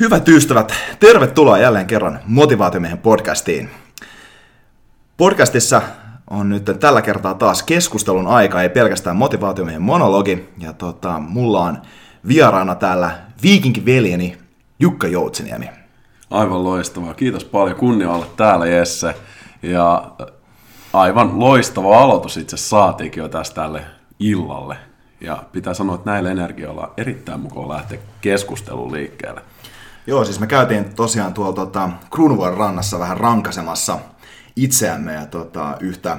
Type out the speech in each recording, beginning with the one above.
Hyvät ystävät, tervetuloa jälleen kerran Motivaatiomiehen podcastiin. Podcastissa on nyt tällä kertaa taas keskustelun aika, ei pelkästään Motivaatiomiehen monologi. Ja tota, mulla on vieraana täällä viikinkiveljeni Jukka Joutsiniemi. Aivan loistavaa. Kiitos paljon. Kunnia olla täällä, Jesse. Ja aivan loistava aloitus itse saatiinkin jo tästä tälle illalle. Ja pitää sanoa, että näillä energioilla on erittäin mukava lähteä keskusteluun liikkeelle. Joo, siis me käytiin tosiaan tuolla tota, Kruunuvuoren rannassa vähän rankasemassa itseämme ja tota, yhtä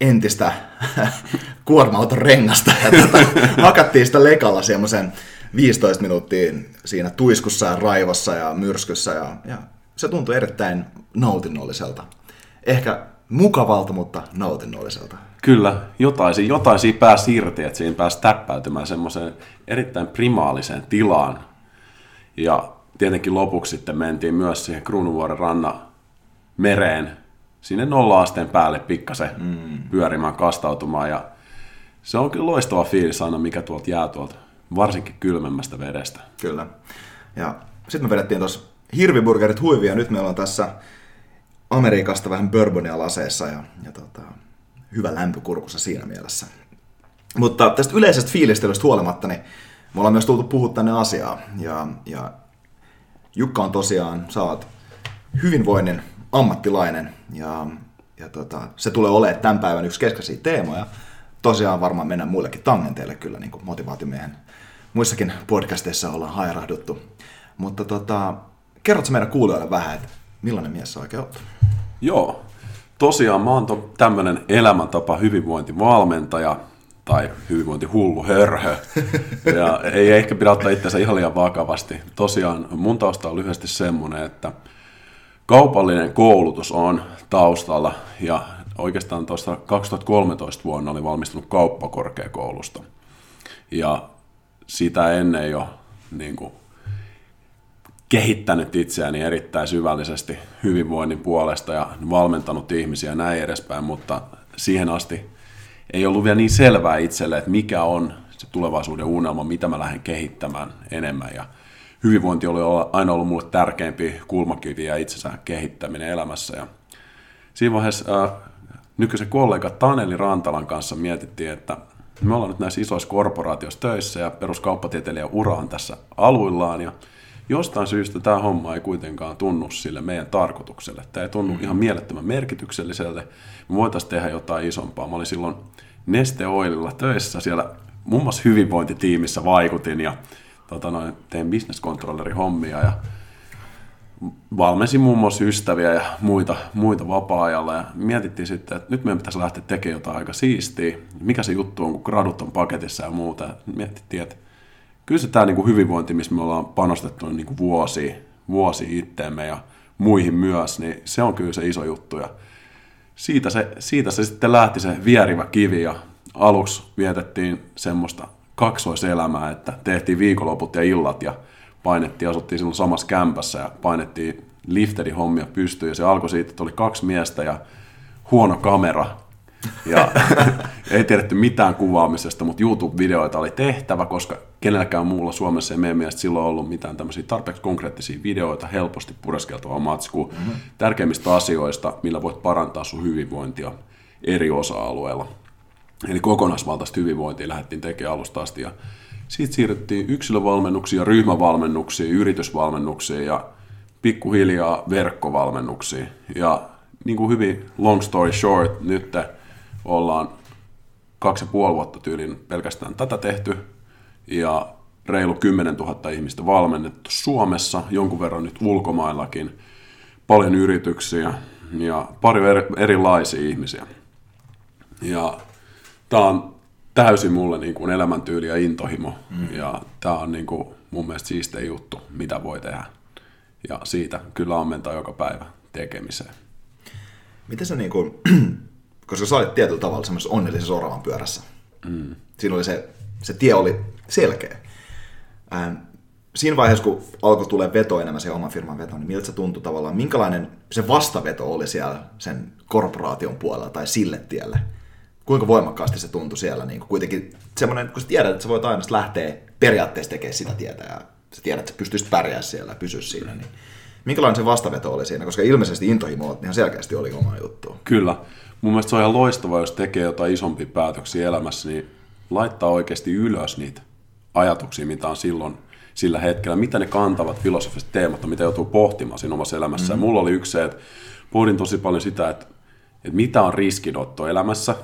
entistä kuorma rengasta. Ja tota, hakattiin sitä lekalla semmoisen 15 minuuttia siinä tuiskussa ja raivossa ja myrskyssä ja, ja se tuntui erittäin nautinnolliselta. Ehkä mukavalta, mutta nautinnolliselta. Kyllä, jotain, jotain siinä pääsi irti, että siinä pääsi täppäytymään semmoiseen erittäin primaaliseen tilaan, ja tietenkin lopuksi sitten mentiin myös siihen Kruunuvuoren ranna mereen, sinne nolla asteen päälle pikkasen mm. pyörimään, kastautumaan. Ja se on kyllä loistava fiilis aina, mikä tuolta jää tuolta, varsinkin kylmemmästä vedestä. Kyllä. Ja sitten me vedettiin tuossa hirviburgerit huivia, nyt meillä on tässä Amerikasta vähän bourbonia laseessa ja, ja tota, hyvä lämpökurkussa siinä mielessä. Mutta tästä yleisestä fiilistelystä huolimatta, niin me ollaan myös tultu puhua tänne asiaa. Ja, ja Jukka on tosiaan, sä oot hyvinvoinnin ammattilainen ja, ja tota, se tulee olemaan tämän päivän yksi keskeisiä teemoja. Tosiaan varmaan mennään muillekin tangenteille kyllä, niin kuin motivaatimiehen muissakin podcasteissa ollaan hairahduttu. Mutta tota, kerrotko meidän kuulijoille vähän, että millainen mies sä oikein oot? Joo, tosiaan mä oon tämmöinen elämäntapa hyvinvointivalmentaja, tai hyvinvointihullu hörhö. Ja ei ehkä pidä ottaa itseänsä ihan liian vakavasti. Tosiaan mun tausta on lyhyesti semmoinen, että kaupallinen koulutus on taustalla ja oikeastaan tuossa 2013 vuonna oli valmistunut kauppakorkeakoulusta. Ja sitä ennen jo niin kuin, kehittänyt itseäni erittäin syvällisesti hyvinvoinnin puolesta ja valmentanut ihmisiä näin edespäin, mutta siihen asti ei ollut vielä niin selvää itselle, että mikä on se tulevaisuuden unelma, mitä mä lähden kehittämään enemmän. Ja hyvinvointi oli aina ollut mulle tärkeimpi kulmakivi ja itsensä kehittäminen elämässä. Ja siinä vaiheessa äh, nykyisen kollega Taneli Rantalan kanssa mietittiin, että me ollaan nyt näissä isoissa korporaatioissa töissä ja peruskauppatieteilijä ura on tässä aluillaan ja jostain syystä tämä homma ei kuitenkaan tunnu sille meidän tarkoitukselle. Tämä ei tunnu mm. ihan mielettömän merkitykselliselle. Me voitaisiin tehdä jotain isompaa. Mä olin silloin Neste Oililla töissä siellä muun muassa hyvinvointitiimissä vaikutin ja tota noin, tein business controllerin hommia ja valmensin muun muassa ystäviä ja muita, muita vapaa-ajalla ja mietittiin sitten, että nyt meidän pitäisi lähteä tekemään jotain aika siistiä. Mikä se juttu on, kun gradut on paketissa ja muuta. Mietittiin, että kyllä se tämä niin hyvinvointi, missä me ollaan panostettu niin kuin vuosi, vuosi itteemme ja muihin myös, niin se on kyllä se iso juttu. Ja siitä, se, siitä se sitten lähti se vierivä kivi ja aluksi vietettiin semmoista kaksoiselämää, että tehtiin viikonloput ja illat ja painettiin, asuttiin silloin samassa kämpässä ja painettiin lifteri hommia pystyyn ja se alkoi siitä, että oli kaksi miestä ja huono kamera Ja ei tiedetty mitään kuvaamisesta, mutta YouTube-videoita oli tehtävä, koska kenelläkään muulla Suomessa ei meidän mielestä silloin ollut mitään tämmöisiä tarpeeksi konkreettisia videoita, helposti pureskeltavaa matskua, mm-hmm. tärkeimmistä asioista, millä voit parantaa sun hyvinvointia eri osa-alueilla. Eli kokonaisvaltaista hyvinvointia lähdettiin tekemään alusta asti ja siitä siirryttiin yksilövalmennuksiin ryhmävalmennuksiin, yritysvalmennuksiin ja pikkuhiljaa verkkovalmennuksiin. Ja niin kuin hyvin long story short, nyt ollaan kaksi ja puoli vuotta tyylin pelkästään tätä tehty ja reilu 10 000 ihmistä valmennettu Suomessa, jonkun verran nyt ulkomaillakin, paljon yrityksiä ja paljon erilaisia ihmisiä. Ja tämä on täysin mulle niin kuin elämäntyyli ja intohimo. Mm. Ja tämä on niin kuin mun mielestä siistein juttu, mitä voi tehdä. Ja siitä kyllä ammentaa joka päivä tekemiseen. Miten sä niin kuin, koska sä olit tietyllä tavalla semmoisessa onnellisessa oravan pyörässä. Mm. Siinä oli se, se tie oli selkeä. Ähm, siinä vaiheessa, kun alkoi tulee veto enemmän se oman firman veto, niin miltä se tuntui tavallaan, minkälainen se vastaveto oli siellä sen korporaation puolella tai sille tielle? kuinka voimakkaasti se tuntui siellä. Niin kuin kuitenkin semmoinen, kun sä tiedät, että sä voit aina lähteä periaatteessa tekemään sitä tietä ja sä tiedät, että sä pystyisit pärjää siellä ja pysyä siinä. Niin minkälainen se vastaveto oli siinä, koska ilmeisesti intohimo ihan selkeästi oli oma juttu. Kyllä. Mun mielestä se on ihan loistavaa, jos tekee jotain isompia päätöksiä elämässä, niin laittaa oikeasti ylös niitä ajatuksia, mitä on silloin sillä hetkellä, mitä ne kantavat filosofiset teemat, mitä joutuu pohtimaan siinä omassa elämässä. Mm-hmm. Ja mulla oli yksi se, että pohdin tosi paljon sitä, että, että mitä on riskinotto elämässä,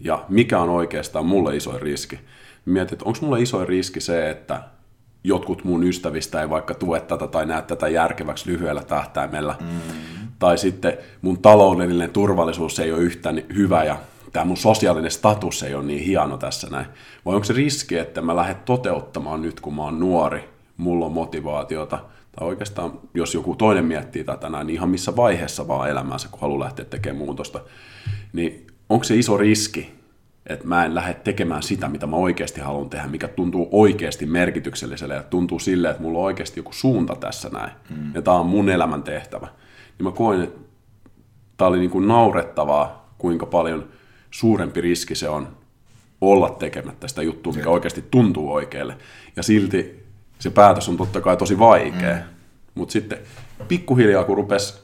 ja mikä on oikeastaan mulle iso riski. Mietin, että onko mulle iso riski se, että jotkut mun ystävistä ei vaikka tue tätä tai näe tätä järkeväksi lyhyellä tähtäimellä. Mm. Tai sitten mun taloudellinen turvallisuus ei ole yhtä hyvä ja tämä mun sosiaalinen status ei ole niin hieno tässä näin. Vai onko se riski, että mä lähden toteuttamaan nyt, kun mä oon nuori, mulla on motivaatiota, tai oikeastaan, jos joku toinen miettii tätä näin, niin ihan missä vaiheessa vaan elämänsä, kun haluaa lähteä tekemään muutosta, niin onko se iso riski, että mä en lähde tekemään sitä, mitä mä oikeasti haluan tehdä, mikä tuntuu oikeasti merkitykselliselle ja tuntuu silleen, että mulla on oikeasti joku suunta tässä näin. Mm. Ja tämä on mun elämän tehtävä. Niin mä koin, että tämä oli niin kuin naurettavaa, kuinka paljon suurempi riski se on olla tekemättä sitä juttua, mikä oikeasti tuntuu oikealle. Ja silti se päätös on totta kai tosi vaikea. Mm. Mutta sitten pikkuhiljaa, kun rupesi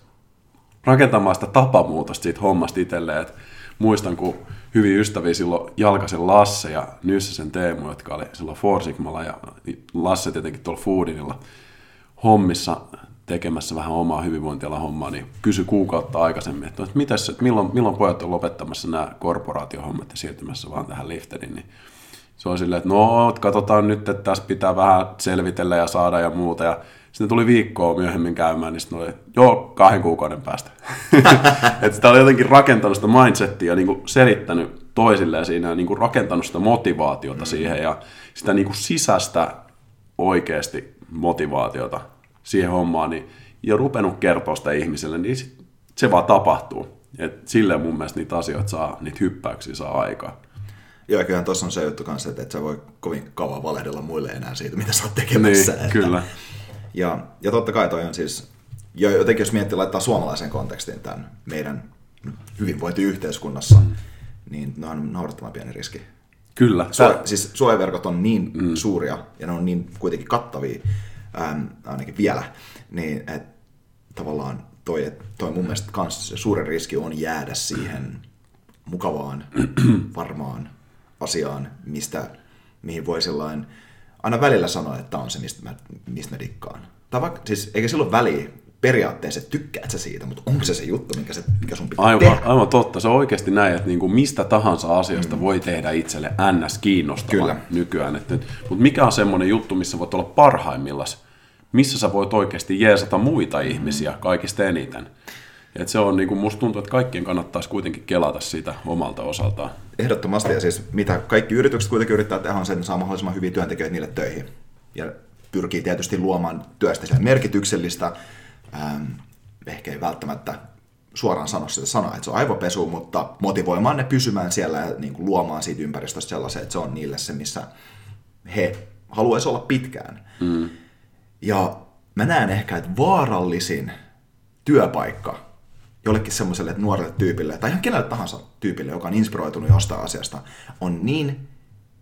rakentamaan sitä tapamuutosta siitä hommasta itselleen, että muistan, kun hyvin ystäviä silloin Jalkasen Lasse ja Nyssäsen Teemu, jotka oli silloin Forsigmalla ja Lasse tietenkin tuolla Foodinilla hommissa tekemässä vähän omaa hyvinvointialan hommaa, niin kysy kuukautta aikaisemmin, että, että, mitäs, että milloin, milloin pojat on lopettamassa nämä korporaatiohommat ja siirtymässä vaan tähän liftediin, niin se on silleen, että no, katsotaan nyt, että tässä pitää vähän selvitellä ja saada ja muuta, ja sitten tuli viikkoa myöhemmin käymään, niin sitten oli, joo, kahden kuukauden päästä. että sitä oli jotenkin rakentanut sitä mindsettiä ja niin kuin selittänyt toisilleen siinä ja niin kuin rakentanut sitä motivaatiota mm. siihen ja sitä niin kuin sisäistä oikeasti motivaatiota siihen hommaan niin, ja rupenut kertoa sitä ihmiselle, niin se vaan tapahtuu. Et silleen mun mielestä niitä asioita saa, niitä hyppäyksiä saa aikaa. Joo, kyllähän tuossa on se juttu kanssa, että et sä voi kovin kauan valehdella muille enää siitä, mitä sä oot tekemässä. Niin, että, kyllä. Ja, ja totta kai toi on siis, jo jotenkin jos miettii laittaa suomalaisen kontekstin tämän meidän hyvinvointiyhteiskunnassa, mm. niin ne on naurettavan pieni riski. Kyllä. Suo, siis suojaverkot on niin mm. suuria ja ne on niin kuitenkin kattavia, ähm, ainakin vielä, niin että tavallaan toi, toi mun mielestä kans se suuren riski on jäädä siihen mukavaan, varmaan asiaan, mistä, mihin voi sellainen aina välillä sanoa, että tämä on se, mistä mä, mistä mä dikkaan. Tai vaikka, siis, eikä silloin väliä periaatteessa, että tykkäät sä siitä, mutta onko se se juttu, mikä, se, mikä sun pitää aivan, tehdä? Aivan totta. Se on oikeasti näin, että niinku mistä tahansa asiasta mm. voi tehdä itselle ns. kiinnostavaa Kyllä. nykyään. Että, mutta mikä on semmoinen juttu, missä voit olla parhaimmillas? Missä sä voit oikeasti jeesata muita mm. ihmisiä kaikista eniten? Et se on, niin kuin musta tuntuu, että kaikkien kannattaisi kuitenkin kelata sitä omalta osaltaan. Ehdottomasti, ja siis mitä kaikki yritykset kuitenkin yrittää tehdä on sen, saa mahdollisimman hyviä työntekijöitä niille töihin. Ja pyrkii tietysti luomaan työstä merkityksellistä, ähm, ehkä ei välttämättä suoraan sano sitä sanaa, että se on aivopesu, mutta motivoimaan ne pysymään siellä ja niin kuin luomaan siitä ympäristöstä sellaisen, että se on niille se, missä he haluaisi olla pitkään. Mm. Ja mä näen ehkä, että vaarallisin työpaikka jollekin semmoiselle nuorelle tyypille, tai ihan kenelle tahansa tyypille, joka on inspiroitunut jostain asiasta, on niin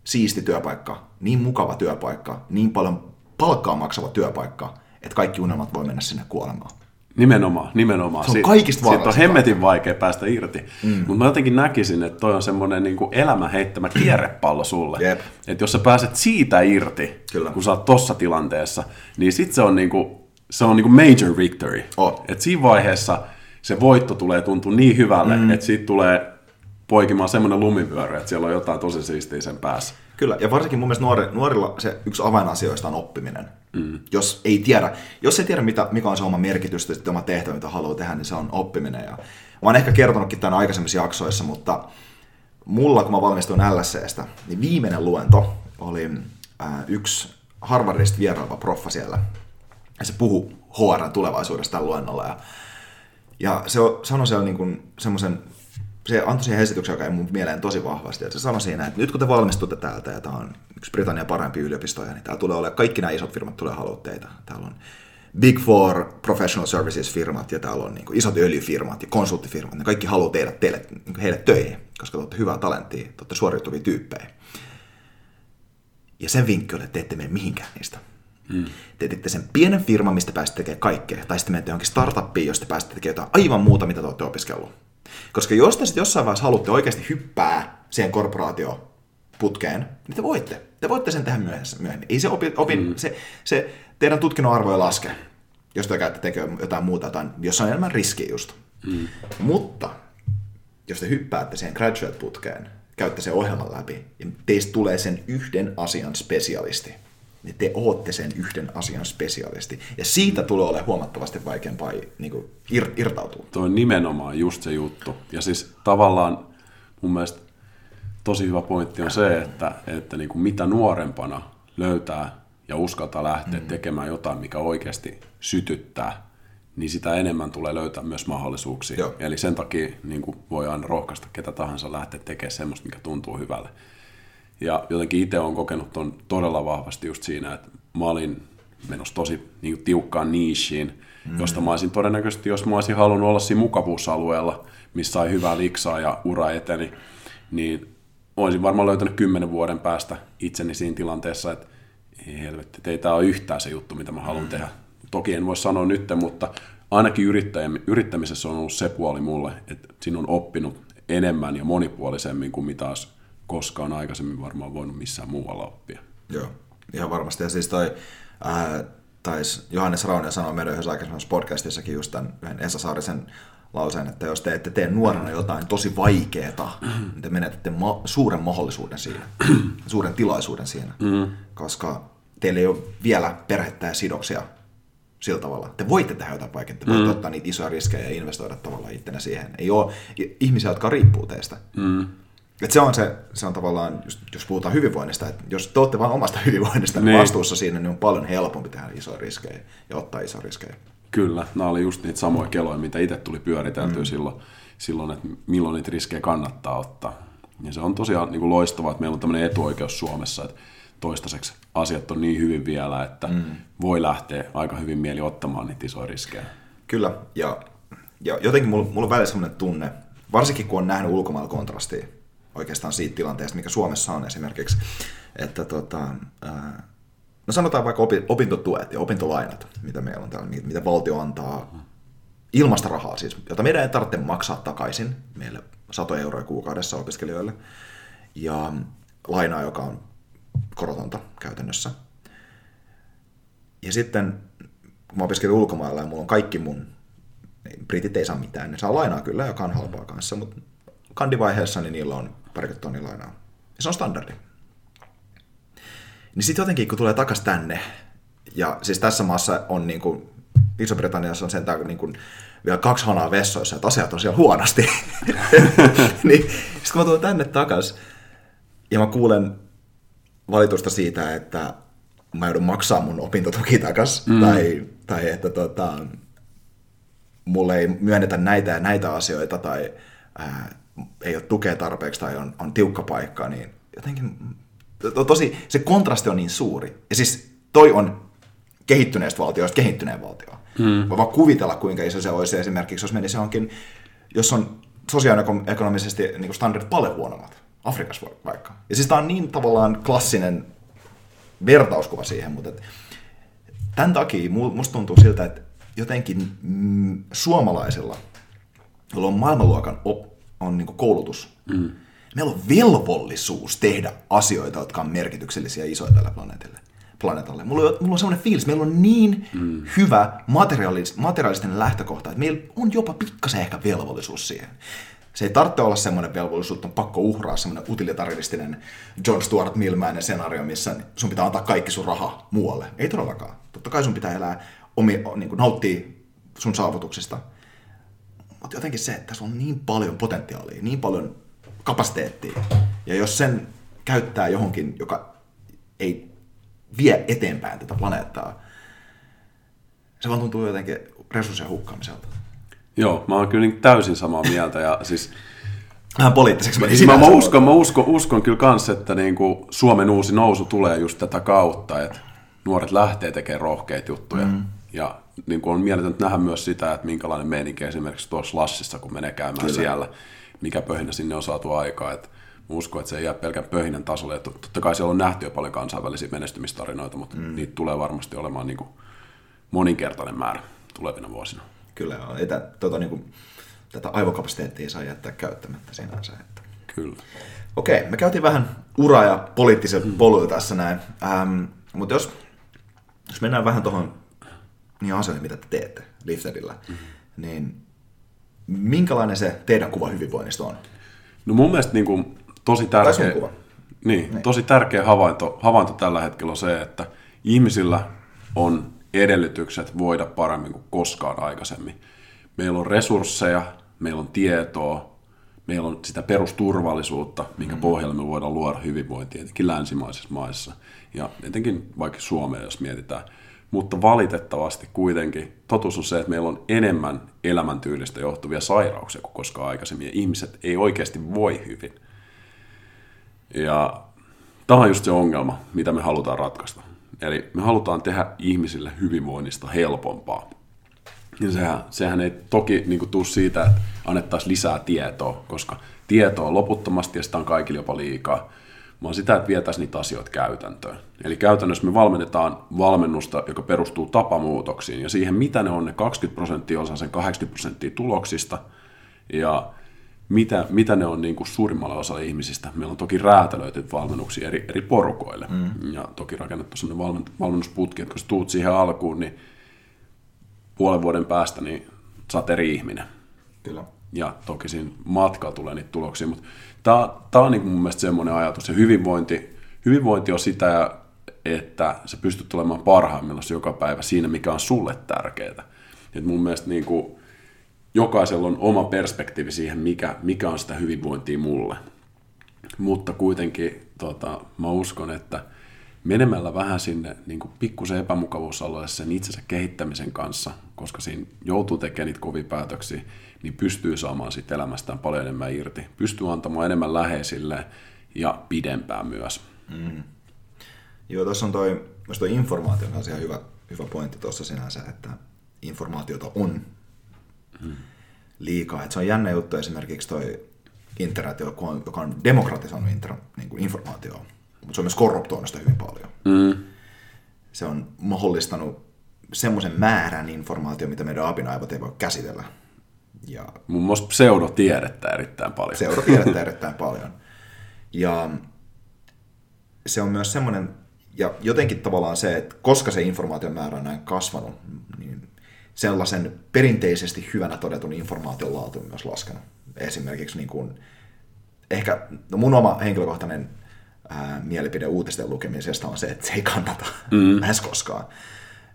siisti työpaikka, niin mukava työpaikka, niin paljon palkkaa maksava työpaikka, että kaikki unelmat voi mennä sinne kuolemaan. Nimenomaan, nimenomaan. Se on kaikista Siitä on vaarallisinta. hemmetin vaikea päästä irti. Mm. Mutta mä jotenkin näkisin, että toi on semmoinen niin elämän heittämä kierrepallo sulle. Jep. Että jos sä pääset siitä irti, Kyllä. kun sä oot tossa tilanteessa, niin sit se on, niin kuin, se on niin kuin major victory. On. Et siinä vaiheessa se voitto tulee tuntua niin hyvälle, mm. että siitä tulee poikimaan semmoinen lumivyöry, että siellä on jotain tosi siistiä sen päässä. Kyllä, ja varsinkin mun mielestä nuori, nuorilla se yksi avainasioista on oppiminen. Mm. Jos ei tiedä, jos ei tiedä mitä, mikä on se oma merkitys tai oma tehtävä, mitä haluaa tehdä, niin se on oppiminen. Ja mä oon ehkä kertonutkin tämän aikaisemmissa jaksoissa, mutta mulla, kun mä valmistuin LSCstä, niin viimeinen luento oli ää, yksi Harvardista vieraava proffa siellä. Ja se puhu HRn tulevaisuudesta tällä luennolla. Ja, ja se on- sanoi siellä niin semmoisen se antoi siihen esityksen, joka ei mun mieleen tosi vahvasti. Ja se sanoi siinä, että nyt kun te valmistutte täältä, ja tämä on yksi Britannian parempia yliopistoja, niin täällä tulee olemaan, kaikki nämä isot firmat tulee haluaa teitä. Täällä on Big Four Professional Services firmat, ja täällä on niin kuin isot öljyfirmat ja konsulttifirmat, ne kaikki haluaa teidät teille, niin kuin heille töihin, koska te olette hyvää talenttia, te olette suoriutuvia tyyppejä. Ja sen vinkki oli, että te ette mene mihinkään niistä. Mm. Te teette sen pienen firman, mistä pääsette tekemään kaikkea, tai sitten menette johonkin startuppiin, josta pääsette tekemään jotain aivan muuta, mitä te olette opiskellut. Koska jos te sitten jossain vaiheessa haluatte oikeasti hyppää siihen korporaatioputkeen, niin te voitte. Te voitte sen tehdä myöhemmin. myöhemmin. Ei se, opi, opin, mm. se, se teidän tutkinnon arvo ei laske, jos te käytte tekemään jotain muuta, jotain, jossa on enemmän riskiä just. Mm. Mutta jos te hyppäätte siihen graduate-putkeen, käytte sen ohjelman läpi, ja teistä tulee sen yhden asian spesialisti, niin te ootte sen yhden asian spesialisti. Ja siitä tulee olemaan huomattavasti vaikeampaa niin kuin, ir, irtautua. Tuo on nimenomaan just se juttu. Ja siis tavallaan mun mielestä tosi hyvä pointti on se, että, että niin kuin mitä nuorempana löytää ja uskaltaa lähteä mm. tekemään jotain, mikä oikeasti sytyttää, niin sitä enemmän tulee löytää myös mahdollisuuksia. Joo. Eli sen takia niin kuin voi aina rohkaista ketä tahansa lähteä tekemään semmoista, mikä tuntuu hyvälle. Ja jotenkin itse olen kokenut ton todella vahvasti just siinä, että mä olin menossa tosi niin kuin tiukkaan niishiin, mm. josta mä olisin todennäköisesti, jos mä olisin halunnut olla siinä mukavuusalueella, missä sai hyvää liksaa ja ura eteni, niin olisin varmaan löytänyt kymmenen vuoden päästä itseni siinä tilanteessa, että ei helvetti, ei tämä ole yhtään se juttu, mitä mä haluan mm. tehdä. Toki en voi sanoa nyt, mutta ainakin yrittämisessä on ollut se puoli mulle, että siinä on oppinut enemmän ja monipuolisemmin kuin mitä olisi koskaan aikaisemmin varmaan voinut missään muualla oppia. Joo, ihan varmasti. Ja siis toi, ää, tais Johannes Raunen sanoi meidän yhdessä aikaisemmassa podcastissakin just tämän yhden Esa Saarisen lauseen, että jos te ette tee nuorena jotain tosi vaikeeta, niin te menetätte ma- suuren mahdollisuuden siinä, suuren tilaisuuden siinä, mm. koska teillä ei ole vielä perhettä ja sidoksia sillä tavalla. Te voitte tehdä jotain vaikeaa, te voitte ottaa niitä isoja riskejä ja investoida tavallaan ittenä siihen. Ei ole ihmisiä, jotka riippuu teistä. Mm. Et se on se, se on tavallaan, just, jos puhutaan hyvinvoinnista, että jos te olette vain omasta hyvinvoinnista niin. Vastuussa siinä, niin on paljon helpompi tehdä isoja riskejä ja ottaa isoja riskejä. Kyllä, nämä oli just niitä samoja keloja, mitä itse tuli pyöriteltyä mm. silloin, silloin, että milloin niitä riskejä kannattaa ottaa. Ja se on tosiaan niin kuin loistavaa, että meillä on tämmöinen etuoikeus Suomessa, että toistaiseksi asiat on niin hyvin vielä, että mm. voi lähteä aika hyvin mieli ottamaan niitä isoja riskejä. Kyllä, ja, ja jotenkin mulla, mulla on välillä sellainen tunne, varsinkin kun on nähnyt ulkomailla kontrastia oikeastaan siitä tilanteesta, mikä Suomessa on esimerkiksi, että tota, no sanotaan vaikka opi, opintotuet ja opintolainat, mitä meillä on täällä, mitä valtio antaa ilmasta rahaa siis, jota meidän ei tarvitse maksaa takaisin meille satoja euroja kuukaudessa opiskelijoille, ja lainaa, joka on korotonta käytännössä. Ja sitten, kun mä opiskelin ulkomailla ja mulla on kaikki mun, niin britit ei saa mitään, ne saa lainaa kyllä, joka on halpaa kanssa, mutta kandivaiheessa niin niillä on parikymmentä tonnia lainaa. Ja se on standardi. Niin sitten jotenkin, kun tulee takas tänne, ja siis tässä maassa on niin kuin, Iso-Britanniassa on sentään niin kuin, vielä kaksi hanaa vessoissa, että asiat on siellä huonosti. niin sitten kun mä tulen tänne takas, ja mä kuulen valitusta siitä, että mä joudun maksaa mun opintotuki takas, mm. tai, tai että tota, mulle ei myönnetä näitä ja näitä asioita, tai ää, ei ole tukea tarpeeksi, tai on, on tiukka paikka, niin jotenkin to, tosi, se kontrasti on niin suuri. Ja siis toi on kehittyneestä valtioista kehittyneen valtio. Mm. Voi vaan kuvitella, kuinka iso se olisi esimerkiksi, jos menisi johonkin, jos on sosioekonomisesti niin standardit paljon huonommat. Afrikassa vaikka. Ja siis tämä on niin tavallaan klassinen vertauskuva siihen, mutta et, tämän takia musta tuntuu siltä, että jotenkin mm, suomalaisilla, jolla on maailmanluokan op, on niin koulutus, mm. meillä on velvollisuus tehdä asioita, jotka on merkityksellisiä ja isoja tällä planeetille planeetalle. Mulla on, mulla on sellainen fiilis, meillä on niin mm. hyvä materiaalis, materiaalisten lähtökohta, että meillä on jopa pikkasen ehkä velvollisuus siihen. Se ei tarvitse olla semmoinen velvollisuus, että on pakko uhraa semmoinen utilitaristinen John Stuart Millmäinen skenaario, missä sun pitää antaa kaikki sun raha muualle. Ei todellakaan. Totta kai sun pitää elää, omi, niin kuin nauttia sun saavutuksista. Mutta jotenkin se, että tässä on niin paljon potentiaalia, niin paljon kapasiteettia. Ja jos sen käyttää johonkin, joka ei vie eteenpäin tätä planeettaa, se vaan tuntuu jotenkin resurssien hukkaamiselta. Joo, mä oon kyllä niin täysin samaa mieltä. Ja siis, Vähän poliittiseksi meni mä, mä, uskon, mä uskon, uskon kyllä kans, että niin kuin Suomen uusi nousu tulee just tätä kautta, että nuoret lähtee tekemään rohkeita juttuja. Mm. Ja niin kuin on mieletöntä nähdä myös sitä, että minkälainen meininki esimerkiksi tuossa Lassissa, kun menee käymään kyllä. siellä, mikä pöhinä sinne on saatu aikaa. Että uskon, että se ei jää pelkän pöhinän tasolle. Että totta kai siellä on nähty jo paljon kansainvälisiä menestymistarinoita, mutta mm. niitä tulee varmasti olemaan niin kuin moninkertainen määrä tulevina vuosina. Kyllä, että tuota, niin kuin, tätä aivokapasiteettia ei saa jättää käyttämättä sinänsä. Että. Kyllä. Okei, me käytiin vähän ura- ja poliittisen mm. poluja tässä näin, ähm, mutta jos, jos mennään vähän tuohon niin asioihin, mitä te teette Liftedillä, mm. niin minkälainen se teidän kuva hyvinvoinnista on? No mun mielestä niin kuin, tosi tärkeä, kuva. Niin, niin. tosi tärkeä havainto, havainto tällä hetkellä on se, että ihmisillä on edellytykset voida paremmin kuin koskaan aikaisemmin. Meillä on resursseja, meillä on tietoa, meillä on sitä perusturvallisuutta, minkä mm. pohjalle me voidaan luoda hyvinvointia, etenkin länsimaisissa maissa ja etenkin vaikka Suomea, jos mietitään. Mutta valitettavasti kuitenkin totuus on se, että meillä on enemmän elämäntyylistä johtuvia sairauksia kuin koskaan aikaisemmin, ja ihmiset ei oikeasti voi hyvin. Ja tämä on just se ongelma, mitä me halutaan ratkaista. Eli me halutaan tehdä ihmisille hyvinvoinnista helpompaa. Ja sehän, sehän ei toki niin tule siitä, että annettaisiin lisää tietoa, koska tietoa on loputtomasti ja sitä on kaikille jopa liikaa, vaan sitä, että vietäisiin niitä asioita käytäntöön. Eli käytännössä me valmennetaan valmennusta, joka perustuu tapamuutoksiin ja siihen, mitä ne on ne 20 prosenttia osa sen 80 prosenttia tuloksista, ja mitä, mitä ne on niin kuin suurimmalle osalle ihmisistä. Meillä on toki räätälöity valmennuksia eri, eri porukoille mm. ja toki rakennettu sellainen valmennusputki, että kun sä tuut siihen alkuun, niin puolen vuoden päästä niin sä oot eri ihminen. Kyllä. Ja toki siinä matkalla tulee niitä tuloksia, mutta tämä on niin mun mielestä semmoinen ajatus. Ja hyvinvointi, hyvinvointi on sitä, että sä pystyt olemaan parhaimmillaan joka päivä siinä, mikä on sulle tärkeää. Et mun mielestä niin kuin, jokaisella on oma perspektiivi siihen, mikä, mikä on sitä hyvinvointia mulle. Mutta kuitenkin tota, mä uskon, että menemällä vähän sinne niin pikkusen epämukavuusalueelle sen itsensä kehittämisen kanssa, koska siinä joutuu tekemään niitä kovia päätöksiä, niin pystyy saamaan siitä elämästään paljon enemmän irti. Pystyy antamaan enemmän läheisille ja pidempään myös. Mm. Joo, tuossa on toi, toi informaatio on ihan hyvä, hyvä pointti tuossa sinänsä, että informaatiota on mm. liikaa. Et se on jännä juttu esimerkiksi toi internet, joka on, joka on demokratisoinut inter, niin kuin informaatioa, mutta se on myös korruptoinut sitä hyvin paljon. Mm. Se on mahdollistanut semmoisen määrän informaatio, mitä meidän apinaivot ei voi käsitellä. Ja Muun muassa pseudotiedettä erittäin paljon. Pseudotiedettä erittäin paljon. Ja se on myös semmoinen, ja jotenkin tavallaan se, että koska se informaation määrä on näin kasvanut, niin sellaisen perinteisesti hyvänä todetun informaation laatu on myös laskenut. Esimerkiksi niin kuin, ehkä no mun oma henkilökohtainen ää, mielipide uutisten lukemisesta on se, että se ei kannata mm. lähes koskaan.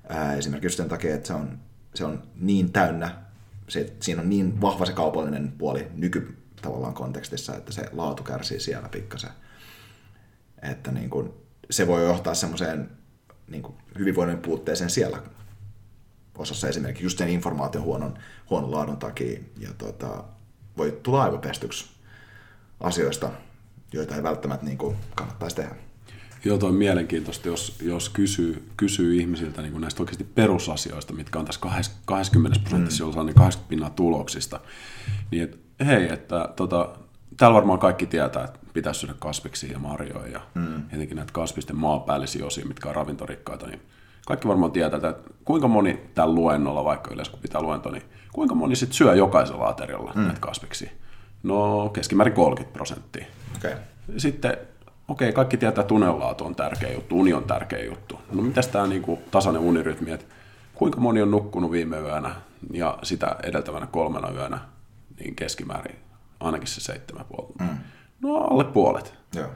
Ää, esimerkiksi sen takia, että se on, se on niin täynnä, se, siinä on niin vahva se kaupallinen puoli nyky tavallaan kontekstissa, että se laatu kärsii siellä pikkasen. Että niin kuin, se voi johtaa semmoiseen niin hyvinvoinnin puutteeseen siellä osassa esimerkiksi just sen informaation huonon, huonon laadun takia. Ja tota, voi tulla aivopestyksi asioista, joita ei välttämättä niin kuin kannattaisi tehdä. Joo, toi on mielenkiintoista, jos, jos kysyy, kysyy ihmisiltä niin näistä oikeasti perusasioista, mitkä on tässä 20 prosentissa, mm. niin 80 pinnaa tuloksista, niin et, hei, että tota, täällä varmaan kaikki tietää, että pitäisi syödä kasviksia ja marjoja ja mm. etenkin näitä kasvisten maapäällisiä osia, mitkä on ravintorikkaita, niin kaikki varmaan tietää, että kuinka moni tällä luennolla, vaikka yleensä kun pitää luento, niin kuinka moni sitten syö jokaisella aterialla mm. näitä kasviksia? No keskimäärin 30 prosenttia. Okay. Sitten, okei, okay, kaikki tietää, että unenlaatu on tärkeä juttu, uni on tärkeä juttu. No mitäs tämä niinku tasainen unirytmi, että kuinka moni on nukkunut viime yönä ja sitä edeltävänä kolmena yönä, niin keskimäärin ainakin se seitsemän puolta. Mm. No alle puolet. Joo.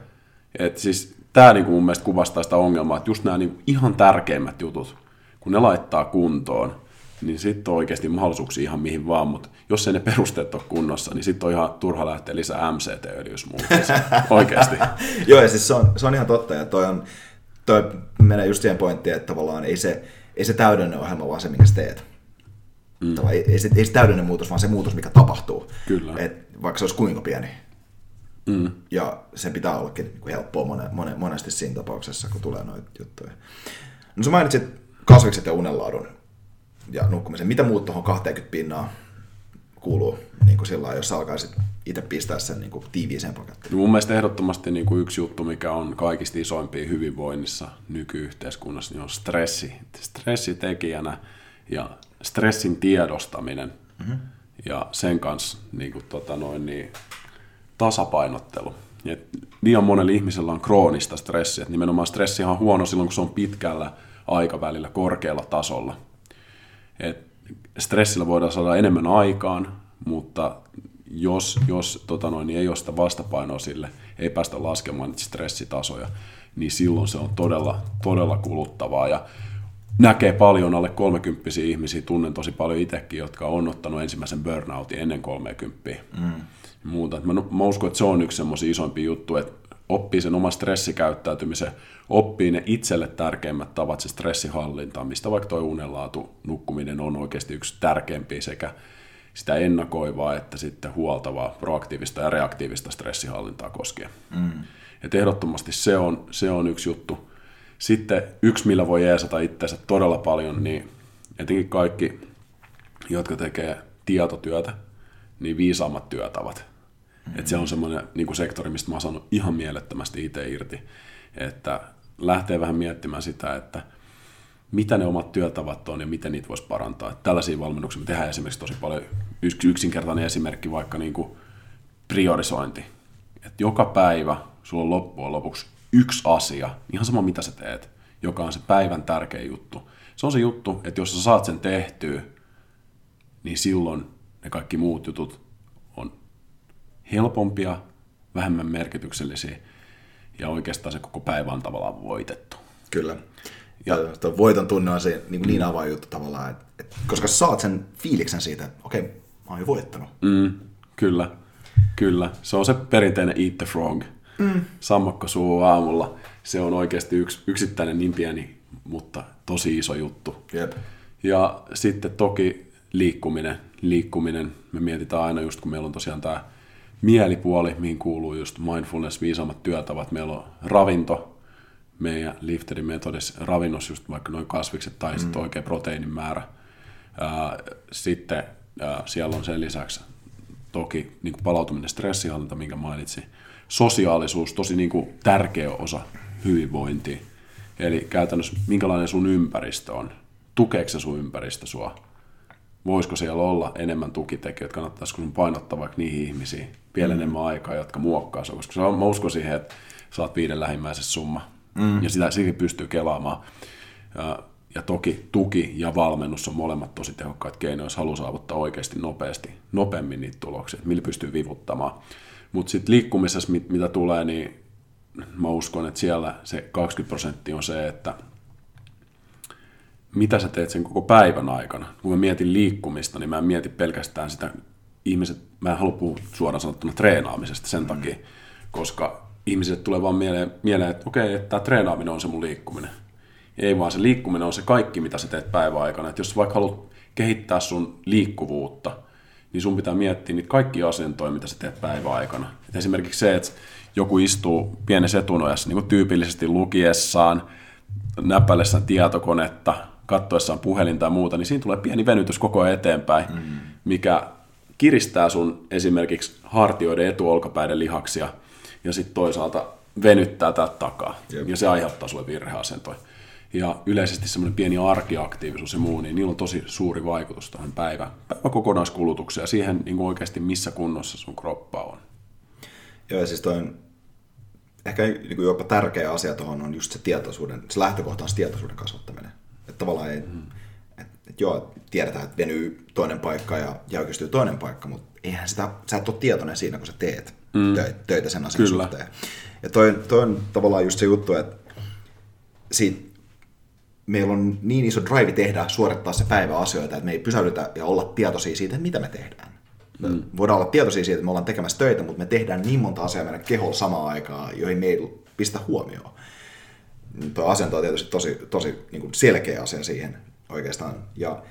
Et siis tämä niinku mun mielestä kuvastaa sitä ongelmaa, että just nämä niinku ihan tärkeimmät jutut, kun ne laittaa kuntoon, niin sitten on oikeasti mahdollisuuksia ihan mihin vaan, mutta jos ei ne perusteet ole kunnossa, niin sitten on ihan turha lähteä lisää MCT-öljysmuutiin oikeasti. Joo, ja siis se on, se on ihan totta, ja toi, on, toi menee just siihen pointtiin, että tavallaan ei se, ei se täydellinen ohjelma, vaan se, minkä sä teet. Mm. Ei, ei, se, ei se täydellinen muutos, vaan se muutos, mikä tapahtuu. Kyllä. Et vaikka se olisi kuinka pieni. Mm. Ja sen pitää ollakin niin helppoa mone, mone, monesti siinä tapauksessa, kun tulee noita juttuja. No sä mainitsit kasvikset ja unenlaadun ja nukkumisen. Mitä muut tuohon 20 pinnaa kuuluu niin kuin sillä jos alkaisit itse pistää sen niin kuin tiiviiseen pakettiin? No mun mielestä ehdottomasti niin kuin yksi juttu, mikä on kaikista isoimpia hyvinvoinnissa nykyyhteiskunnassa, niin on stressi. Stressitekijänä ja stressin tiedostaminen mm-hmm. ja sen kanssa niin kuin, tota noin, niin, tasapainottelu. Et liian monella ihmisellä on kroonista stressiä. Et nimenomaan stressi on huono silloin, kun se on pitkällä aikavälillä korkealla tasolla. Et stressillä voidaan saada enemmän aikaan, mutta jos, jos tota noin, niin ei ole sitä vastapainoa sille, ei päästä laskemaan niitä stressitasoja, niin silloin se on todella, todella kuluttavaa. Ja näkee paljon alle 30 ihmisiä, tunnen tosi paljon itsekin, jotka on ottanut ensimmäisen burnoutin ennen 30. Mm. Muuta. Mä, mä uskon, että se on yksi semmoisia isompi juttu, että oppii sen oman stressikäyttäytymisen, oppii ne itselle tärkeimmät tavat se stressihallinta, mistä vaikka tuo unenlaatu, nukkuminen on oikeasti yksi tärkeimpiä sekä sitä ennakoivaa että sitten huoltavaa, proaktiivista ja reaktiivista stressihallintaa koskien. Mm. Et ehdottomasti se on, se on yksi juttu. Sitten yksi, millä voi jeesata itseensä todella paljon, niin etenkin kaikki, jotka tekee tietotyötä, niin viisaammat työtavat. Mm-hmm. Et se on semmoinen niin sektori, mistä mä oon saanut ihan mielettömästi itse irti, että lähtee vähän miettimään sitä, että mitä ne omat työtavat on ja miten niitä voisi parantaa. Että tällaisia valmennuksia me tehdään esimerkiksi tosi paljon. Yksi yksinkertainen esimerkki vaikka niin kuin priorisointi. Että joka päivä sulla on loppujen lopuksi yksi asia, ihan sama mitä sä teet, joka on se päivän tärkein juttu. Se on se juttu, että jos sä saat sen tehtyä, niin silloin ne kaikki muut jutut on helpompia, vähemmän merkityksellisiä ja oikeastaan se koko päivä on tavallaan voitettu. Kyllä. Ja tuo voiton tunne on se niin, niin avainjuttu tavallaan, että, että, koska saat sen fiiliksen siitä, että okei, okay, mä oon jo voittanut. Mm, kyllä, kyllä. Se on se perinteinen eat the frog mm. sammakkosuu aamulla. Se on oikeasti yksi, yksittäinen niin pieni, mutta tosi iso juttu. Jep. Ja sitten toki liikkuminen. Liikkuminen, me mietitään aina just kun meillä on tosiaan tämä mielipuoli, mihin kuuluu just mindfulness, viisaammat työtavat. Meillä on ravinto, meidän lifterin metodissa ravinnossa just vaikka noin kasvikset tai mm. sitten oikea proteiinin määrä. Sitten siellä on sen lisäksi toki niin palautuminen stressihallinta, minkä mainitsin sosiaalisuus tosi niin kuin tärkeä osa hyvinvointia. Eli käytännössä minkälainen sun ympäristö on. Tukeeko se sun ympäristö sua? Voisiko siellä olla enemmän tukitekijöitä, kannattaisiko sun painottaa vaikka niihin ihmisiin vielä mm. enemmän aikaa, jotka muokkaa sua, koska se on, mä uskon siihen, että saat viiden lähimmäisessä summa, mm. ja sitä siihen pystyy kelaamaan. Ja, ja toki tuki ja valmennus on molemmat tosi tehokkaat keinoja, jos haluaa saavuttaa oikeasti nopeasti, nopeammin niitä tuloksia, millä pystyy vivuttamaan. Mutta sitten liikkumisessa, mit, mitä tulee, niin mä uskon, että siellä se 20 prosenttia on se, että mitä sä teet sen koko päivän aikana. Kun mä mietin liikkumista, niin mä en mieti pelkästään sitä ihmiset, mä en halua puhua suoraan sanottuna treenaamisesta sen mm. takia, koska ihmiset tulee vaan mieleen, mieleen että okei, että tämä treenaaminen on se mun liikkuminen. Ei vaan se liikkuminen on se kaikki, mitä sä teet päivän aikana. Että jos vaikka haluat kehittää sun liikkuvuutta, niin sun pitää miettiä niitä kaikki asentoja, mitä sä teet päiväaikana. Et esimerkiksi se, että joku istuu pienessä etunojassa niin kuin tyypillisesti lukiessaan, näppäillessään tietokonetta, kattoessaan puhelinta ja muuta, niin siinä tulee pieni venytys koko ajan eteenpäin, mm. mikä kiristää sun esimerkiksi hartioiden etuolkapäiden lihaksia ja sitten toisaalta venyttää tätä takaa. Jep. Ja se aiheuttaa sulle virheasentoja. Ja yleisesti semmoinen pieni arkiaktiivisuus ja muu, niin niillä on tosi suuri vaikutus tähän päivä, päivä kokonaiskulutukseen ja siihen niin oikeasti missä kunnossa sun kroppa on. Joo, ja siis toi ehkä niin kuin jopa tärkeä asia tuohon on just se tietoisuuden, se lähtökohta on se tietoisuuden kasvattaminen. Että tavallaan ei, mm. et, et joo, tiedetään, että venyy toinen paikka ja jäykistyy toinen paikka, mutta eihän sitä, sä et ole tietoinen siinä, kun sä teet mm. töitä sen asian Kyllä. suhteen. Ja toi, toi on tavallaan just se juttu, että siitä, meillä on niin iso drive tehdä, suorittaa se päivä asioita, että me ei pysäydytä ja olla tietoisia siitä, mitä me tehdään. Mm. voidaan olla tietoisia siitä, että me ollaan tekemässä töitä, mutta me tehdään niin monta asiaa meidän keholla samaan aikaan, joihin me ei pistä huomioon. Tuo asento on tietysti tosi, tosi niin kuin selkeä asia siihen oikeastaan. Ja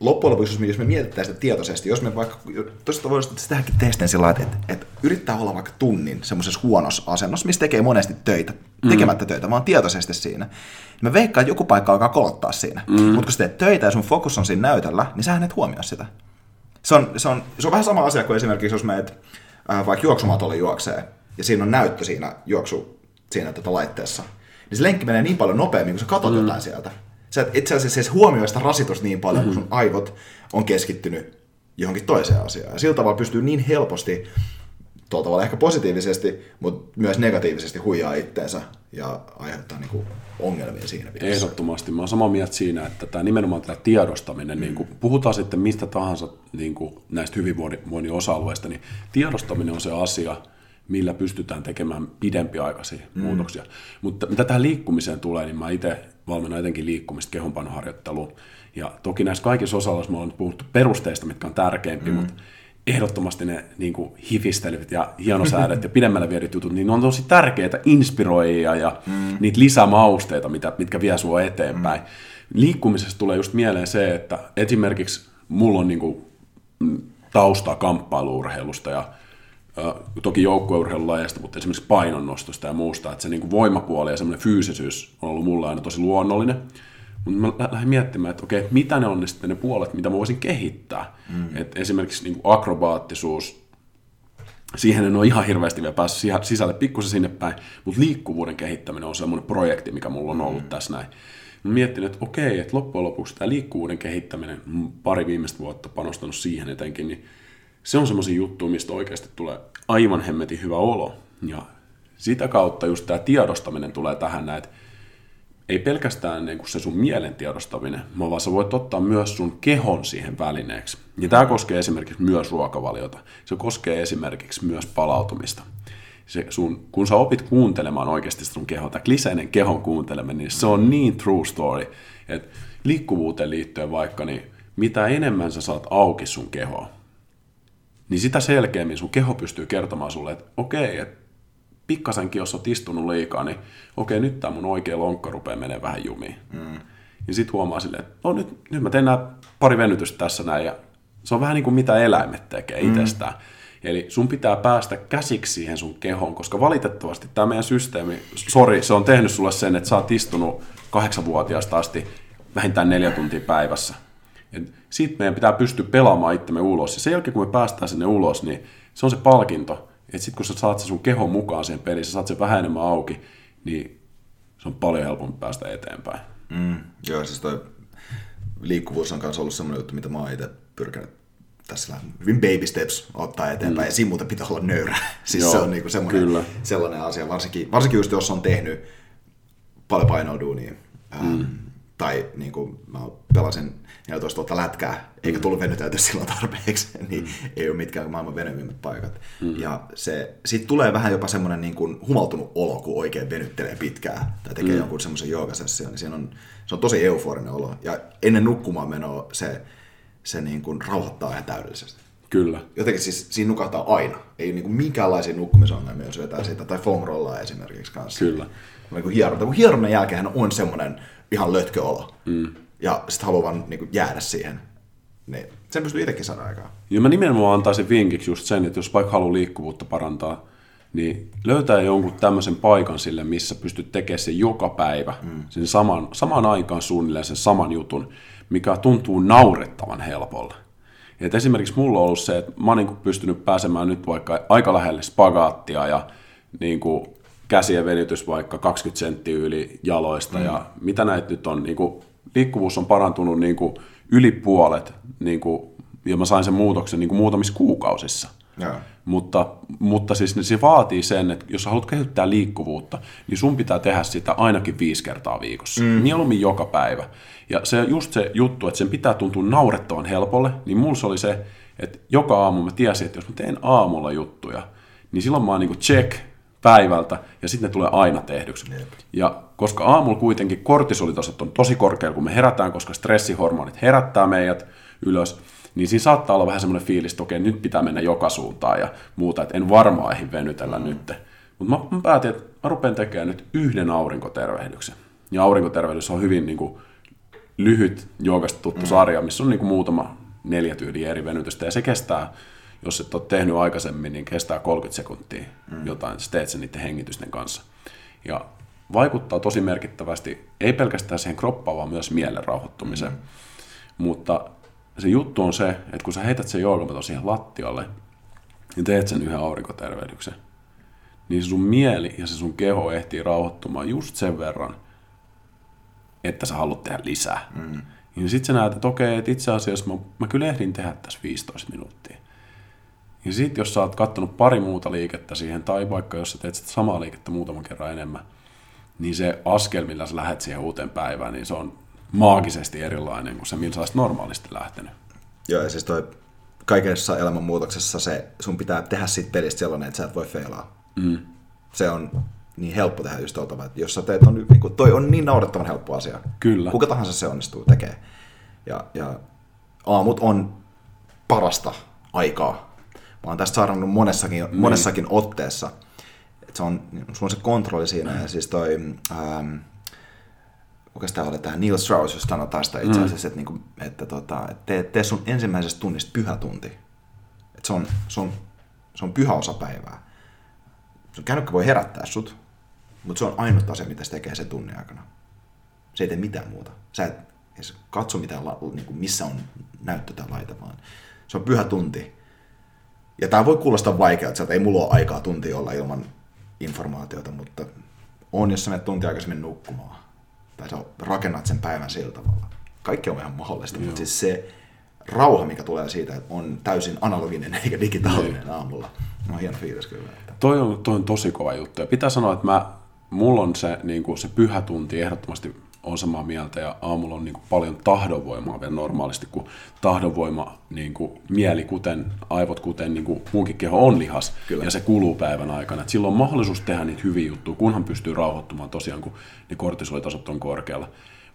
loppujen lopuksi, jos me, jos me mietitään sitä tietoisesti, jos me vaikka, tosiaan voisi tehdäkin testin sillä että, että, että yrittää olla vaikka tunnin semmoisessa huonossa asennossa, missä tekee monesti töitä, mm. tekemättä töitä, vaan tietoisesti siinä. Mä veikkaan, että joku paikka alkaa kolottaa siinä. Mm. Mutta kun sä teet töitä ja sun fokus on siinä näytöllä, niin sähän et huomioi sitä. Se on, se on, se on vähän sama asia kuin esimerkiksi, jos meet äh, vaikka juoksumatolle juoksee, ja siinä on näyttö siinä juoksu siinä tota laitteessa, niin se lenkki menee niin paljon nopeammin, kun sä katsot mm. jotain sieltä. Sä et itse asiassa huomioi sitä rasitusta niin paljon, mm-hmm. kun sun aivot on keskittynyt johonkin toiseen asiaan. Ja sillä tavalla pystyy niin helposti, tuolla tavalla ehkä positiivisesti, mutta myös negatiivisesti huijaa itteensä ja aiheuttaa niinku ongelmia siinä mielessä. Ehdottomasti. Mä oon samaa mieltä siinä, että tämä nimenomaan tämä tiedostaminen, mm. niin kuin puhutaan sitten mistä tahansa niin kuin näistä hyvinvoinnin osa-alueista, niin tiedostaminen on se asia, millä pystytään tekemään pidempiaikaisia mm. muutoksia. Mutta mitä tähän liikkumiseen tulee, niin mä itse valmennan etenkin liikkumista, kehonpanoharjoittelua. Ja toki näissä kaikissa osa me on puhuttu perusteista, mitkä on tärkeimpiä, mm. mutta ehdottomasti ne niin kuin hifistelyt ja hienosäädet ja pidemmällä viedyt jutut, niin ne on tosi tärkeitä inspiroijia ja mm. niitä lisämausteita, mitä, mitkä vie sua eteenpäin. Mm. Liikkumisesta tulee just mieleen se, että esimerkiksi mulla on niin kuin taustaa kamppailuurheilusta ja toki joukkueurheilulajeista, mutta esimerkiksi painonnostosta ja muusta, että se niin kuin voimapuoli ja semmoinen fyysisyys on ollut mulle aina tosi luonnollinen. Mutta mä lähdin miettimään, että okei, mitä ne on ne sitten ne puolet, mitä mä voisin kehittää. Mm. Et esimerkiksi niin kuin akrobaattisuus, siihen en ole ihan hirveästi vielä päässyt sisälle pikkusen sinne päin, mutta liikkuvuuden kehittäminen on semmoinen projekti, mikä mulla on ollut mm. tässä näin. Mä miettin, että okei, että loppujen lopuksi tämä liikkuvuuden kehittäminen, pari viimeistä vuotta panostanut siihen etenkin, niin se on semmoisia juttuja, mistä oikeasti tulee aivan hemmetin hyvä olo. Ja sitä kautta just tämä tiedostaminen tulee tähän näin, ei pelkästään niin kuin se sun mielen tiedostaminen, vaan sä voit ottaa myös sun kehon siihen välineeksi. Ja tämä koskee esimerkiksi myös ruokavaliota. Se koskee esimerkiksi myös palautumista. Se sun, kun sä opit kuuntelemaan oikeasti sun kehoa, tämä kliseinen kehon kuunteleminen, niin se on niin true story, että liikkuvuuteen liittyen vaikka, niin mitä enemmän sä saat auki sun kehoa, niin sitä selkeämmin sun keho pystyy kertomaan sulle, että okei, että pikkasenkin, jos olet istunut liikaa, niin okei, nyt tämä mun oikea lonkka rupeaa menemään vähän jumiin. Mm. Ja sitten huomaa silleen, että no nyt, nyt mä teen nämä pari venytystä tässä näin, ja se on vähän niin kuin mitä eläimet tekee mm. itsestään. Eli sun pitää päästä käsiksi siihen sun kehoon, koska valitettavasti tämä meidän systeemi, sori, se on tehnyt sulle sen, että sä oot istunut kahdeksanvuotiaasta asti vähintään neljä tuntia päivässä. Sitten meidän pitää pystyä pelaamaan itsemme ulos. Ja sen jälkeen, kun me päästään sinne ulos, niin se on se palkinto. Että sitten kun sä saat sun kehon mukaan siihen peliin, sä saat sen vähän enemmän auki, niin se on paljon helpompi päästä eteenpäin. Mm, joo, siis toi liikkuvuus on myös ollut semmoinen juttu, mitä mä oon itse pyrkinyt tässä hyvin baby steps ottaa eteenpäin, mm. ja siinä muuten pitää olla nöyrä. siis Joo, se on niinku semmoinen, kyllä. sellainen asia, varsinkin, varsinkin just jos on tehnyt paljon painouduunia, mm. tai niin kuin mä pelasin 14 vuotta lätkää, eikä tullut venytelty silloin tarpeeksi, niin mm. ei ole mitkään maailman venyvimmät paikat. Mm. Ja se, siitä tulee vähän jopa semmoinen niin kuin humaltunut olo, kun oikein venyttelee pitkää tai tekee mm. jonkun semmoisen joogasession, niin siinä on, se on tosi euforinen olo. Ja ennen nukkumaan menoa se, se niin kuin rauhoittaa ihan täydellisesti. Kyllä. Jotenkin siis siinä nukahtaa aina. Ei niin kuin minkäänlaisia nukkumisongelmia, jos vetää sitä, tai foam rollaa esimerkiksi kanssa. Kyllä. Niin hieronta. Kun hieronnan jälkeen on semmoinen ihan lötköolo. Mm ja sitten haluaa vaan niin kuin, jäädä siihen. Niin, sen pystyy itsekin saada aikaa. Ja mä nimenomaan antaisin vinkiksi just sen, että jos vaikka haluaa liikkuvuutta parantaa, niin löytää jonkun tämmöisen paikan sille, missä pystyt tekemään sen joka päivä, mm. sen saman, saman aikaan suunnilleen sen saman jutun, mikä tuntuu naurettavan helpolla. Et esimerkiksi mulla on ollut se, että mä oon niin pystynyt pääsemään nyt vaikka aika lähelle spagaattia ja niin kuin käsien venytys vaikka 20 senttiä yli jaloista mm. ja mitä näitä nyt on, niin kuin, liikkuvuus on parantunut niin kuin yli puolet niin kuin, ja mä sain sen muutoksen niin kuin muutamissa kuukausissa. Joo. Mutta, mutta siis se vaatii sen, että jos haluat kehittää liikkuvuutta, niin sun pitää tehdä sitä ainakin viisi kertaa viikossa. Mm. Mieluummin joka päivä. Ja se just se juttu, että sen pitää tuntua naurettavan helpolle, niin mulla se oli se, että joka aamu mä tiesin, että jos mä teen aamulla juttuja, niin silloin mä oon niin check päivältä, ja sitten ne tulee aina tehdyksi. Jep. Ja koska aamulla kuitenkin kortisolitasot on tosi korkealla, kun me herätään, koska stressihormonit herättää meidät ylös, niin siinä saattaa olla vähän semmoinen fiilis, että okei, nyt pitää mennä joka suuntaan ja muuta, että en varmaan ehdi venytellä mm. nyt. Mutta mä, mä päätin, että mä rupean tekemään nyt yhden aurinkotervehdyksen. Ja aurinkotervehdys on hyvin niin kuin, lyhyt joogasta tuttu mm. sarja, missä on niin kuin, muutama neljä tyyliä eri venytystä, ja se kestää, jos et ole tehnyt aikaisemmin, niin kestää 30 sekuntia mm. jotain, sä teet sen niiden hengitysten kanssa. Ja vaikuttaa tosi merkittävästi, ei pelkästään siihen kroppaan, vaan myös mielen rauhoittumiseen. Mm. Mutta se juttu on se, että kun sä heität sen joogamaton siihen lattialle ja teet sen yhden aurinkotervehdyksen, niin se sun mieli ja se sun keho ehtii rauhoittumaan just sen verran, että sä haluat tehdä lisää. Mm. Niin sit sä näet, että okei, että itse asiassa mä, mä kyllä ehdin tehdä tässä 15 minuuttia. Ja sit jos sä oot kattonut pari muuta liikettä siihen, tai vaikka jos sä teet sitä samaa liikettä muutaman kerran enemmän, niin se askel, millä sä lähdet siihen uuteen päivään, niin se on maagisesti erilainen kuin se, millä sä olisit normaalisti lähtenyt. Joo, ja siis toi kaikessa elämänmuutoksessa se, sun pitää tehdä siitä pelistä sellainen, että sä et voi feilaa. Mm. Se on niin helppo tehdä just tuolta, että jos sä teet, on, niin kuin, toi on niin naurettavan helppo asia. Kyllä. Kuka tahansa se onnistuu tekee. Ja, ja aamut on parasta aikaa. Mä oon tästä saanut monessakin, niin. monessakin otteessa. Et se on, sulla on se kontrolli siinä, ja siis toi, ähm, kuka sitä oli, tämä Neil Strauss, jos sanotaan sitä itse mm. asiassa, että, niinku, että tota, tee, tee sun ensimmäisestä tunnista pyhä tunti. Että se on, se, on, se on pyhä osa päivää. Sun kännykkä voi herättää sut, mutta se on ainut asia, mitä se tekee sen tunnin aikana. Se ei tee mitään muuta. Sä et edes katso mitään, niin kuin missä on näyttö tai laite, vaan se on pyhä tunti. Ja tämä voi kuulostaa vaikealta, että ei mulla ole aikaa tunti olla ilman informaatiota, mutta on, jos sä menet tunti aikaisemmin nukkumaan tai sä rakennat sen päivän sillä tavalla. Kaikki on ihan mahdollista, Joo. mutta siis se rauha, mikä tulee siitä, että on täysin analoginen eikä digitaalinen niin. aamulla. No hieno fiilis kyllä. Toi, on, toi on tosi kova juttu. Ja pitää sanoa, että mä, mulla on se, niin kuin se pyhä tunti ehdottomasti on samaa mieltä ja aamulla on niin kuin paljon tahdonvoimaa vielä normaalisti, kun tahdonvoima, niin kuin mieli, kuten aivot, kuten niin kuin muunkin keho on lihas Kyllä. ja se kuluu päivän aikana. Et silloin on mahdollisuus tehdä niitä hyviä juttuja, kunhan pystyy rauhoittumaan tosiaan, kun ne kortisolitasot on korkealla.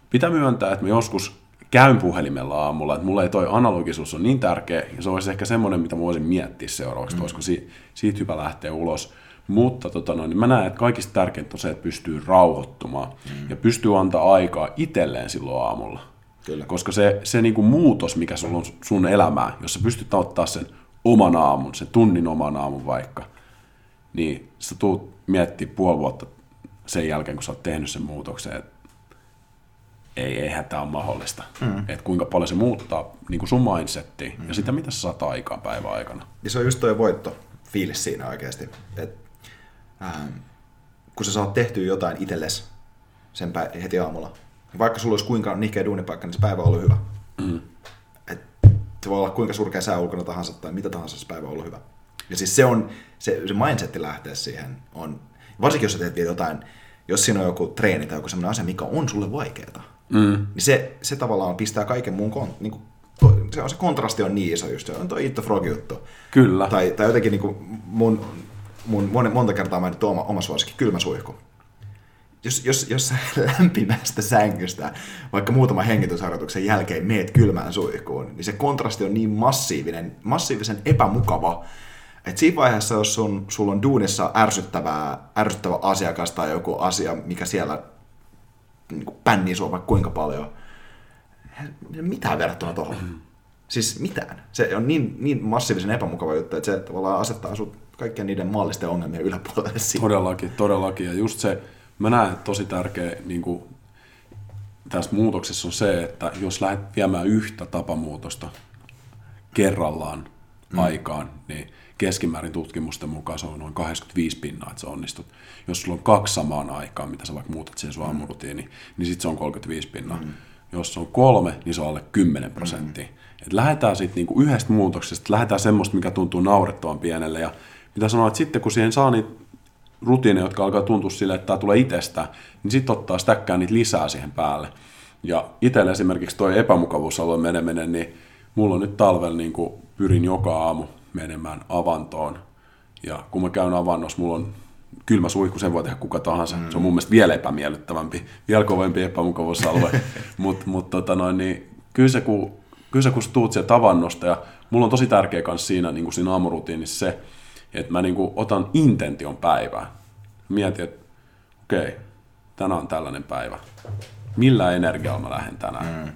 Pitää myöntää, että mä joskus käyn puhelimella aamulla, että mulle ei toi analogisuus on niin tärkeä, ja se olisi ehkä semmoinen, mitä mä voisin miettiä seuraavaksi, mm. olisiko siitä, siitä hyvä lähteä ulos. Mutta tota noin, niin mä näen, että kaikista tärkeintä on se, että pystyy rauhoittumaan mm. ja pystyy antaa aikaa itselleen silloin aamulla. Kyllä. Koska se, se niin kuin muutos, mikä sulla on sun elämää, jos sä pystyt ottaa sen oman aamun, sen tunnin oman aamun vaikka, niin sä tuut miettimään puoli vuotta sen jälkeen, kun sä oot tehnyt sen muutoksen, että ei, eihän tämä ole mahdollista. Mm. Että kuinka paljon se muuttaa niin kuin sun mindsettiin mm. ja sitä, mitä sä saat aikaan päivän aikana. Ja se on just toi voitto fiilis siinä oikeasti. Että ähm, kun sä saat tehtyä jotain itsellesi sen pä- heti aamulla, vaikka sulla olisi kuinka nihkeä duunipaikka, niin se päivä on ollut hyvä. Mm. Et se voi olla kuinka surkea sää ulkona tahansa tai mitä tahansa, se päivä on ollut hyvä. Ja siis se on, se, se mindsetti lähtee siihen on, varsinkin jos sä teet vielä jotain, jos siinä on joku treeni tai joku sellainen asia, mikä on sulle vaikeaa, mm. niin se, se tavallaan pistää kaiken muun kon, niin kuin, se, on, se kontrasti on niin iso just, se on tuo the Frog juttu. Kyllä. Tai, tai jotenkin niin kuin mun mun monta kertaa mainittu oma, oma suosikki, kylmä suihku. Jos, jos, jos sä lämpimästä sängystä, vaikka muutaman hengitysharjoituksen jälkeen meet kylmään suihkuun, niin se kontrasti on niin massiivinen, massiivisen epämukava, että siinä vaiheessa, jos sun, sulla on duunissa ärsyttävää, ärsyttävä asiakas tai joku asia, mikä siellä niin pännii sua vaikka kuinka paljon, mitään verrattuna tuohon. Siis mitään. Se on niin, niin massiivisen epämukava juttu, että se tavallaan asettaa sut kaikkien niiden maallisten ongelmien yläpuolelle. Siinä. Todellakin, todellakin. Ja just se, mä näen, että tosi tärkeä niin kuin, tässä muutoksessa on se, että jos lähdet viemään yhtä tapamuutosta kerrallaan mm. aikaan, niin keskimäärin tutkimusten mukaan se on noin 85 pinnaa, että se onnistut. Jos sulla on kaksi samaan aikaan, mitä sä vaikka muutat siihen sun aamurutiiniin, niin sitten se on 35 pinnaa. Mm. Jos on kolme, niin se on alle 10 prosenttia. Mm. Et lähdetään sitten niinku yhdestä muutoksesta, lähdetään semmoista, mikä tuntuu naurettavan pienelle. Ja mitä sanoa, että sitten kun siihen saa niitä rutiineja, jotka alkaa tuntua sille, että tämä tulee itsestä, niin sitten ottaa stäkkää niitä lisää siihen päälle. Ja itselle esimerkiksi tuo epämukavuusalue meneminen, niin mulla on nyt talvella niin kuin pyrin joka aamu menemään avantoon. Ja kun mä käyn avannossa, mulla on kylmä suihku, sen voi tehdä kuka tahansa. Mm. Se on mun mielestä vielä epämiellyttävämpi, vielä kovempi epämukavuusalue. Mutta mut, tota noin, niin, kyllä se, kun, kyllä se, kun tuut sieltä avannosta, ja mulla on tosi tärkeä kanssa siinä, niin kuin siinä aamurutiinissa se, että mä niin kuin otan intention päivää. Mietin, että okei, okay, tänään on tällainen päivä. Millä energialla mä lähden tänään? Mm.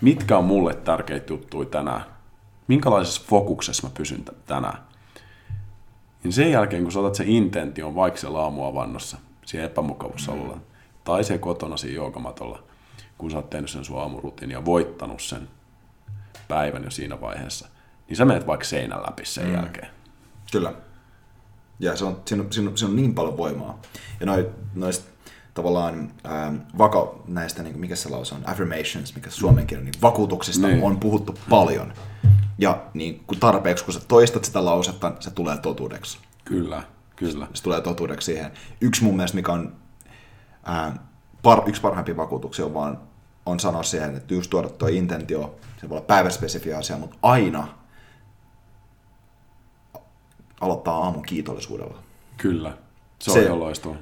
Mitkä on mulle tärkeitä juttuja tänään? Minkälaisessa fokuksessa mä pysyn tänään? Niin sen jälkeen, kun sä otat sen intention vaikka se aamuavannossa, siihen epämukavuusalueella, mm. tai se kotona siinä joogamatolla, kun sä oot tehnyt sen sun aamurutin ja voittanut sen päivän jo siinä vaiheessa, niin sä menet vaikka seinän läpi sen mm. jälkeen. Kyllä. Ja se on, siinä, on, siinä, on, siinä on niin paljon voimaa. Ja noi, noista tavallaan ähm, vaka, näistä, niin, mikä se lause on, affirmations, mikä suomen kielellä, niin vakuutuksista niin. on puhuttu paljon. Ja niin, kun tarpeeksi, kun sä toistat sitä lausetta, se tulee totuudeksi. Kyllä, kyllä. Se, se tulee totuudeksi siihen. Yksi mun mielestä, mikä on äh, par, yksi parhaimpia vakuutuksia, on vaan on sanoa siihen, että just tuoda tuo intentio, se voi olla päiväspesifi asia, mutta aina aloittaa aamun kiitollisuudella. Kyllä, se on se, ihan loistava.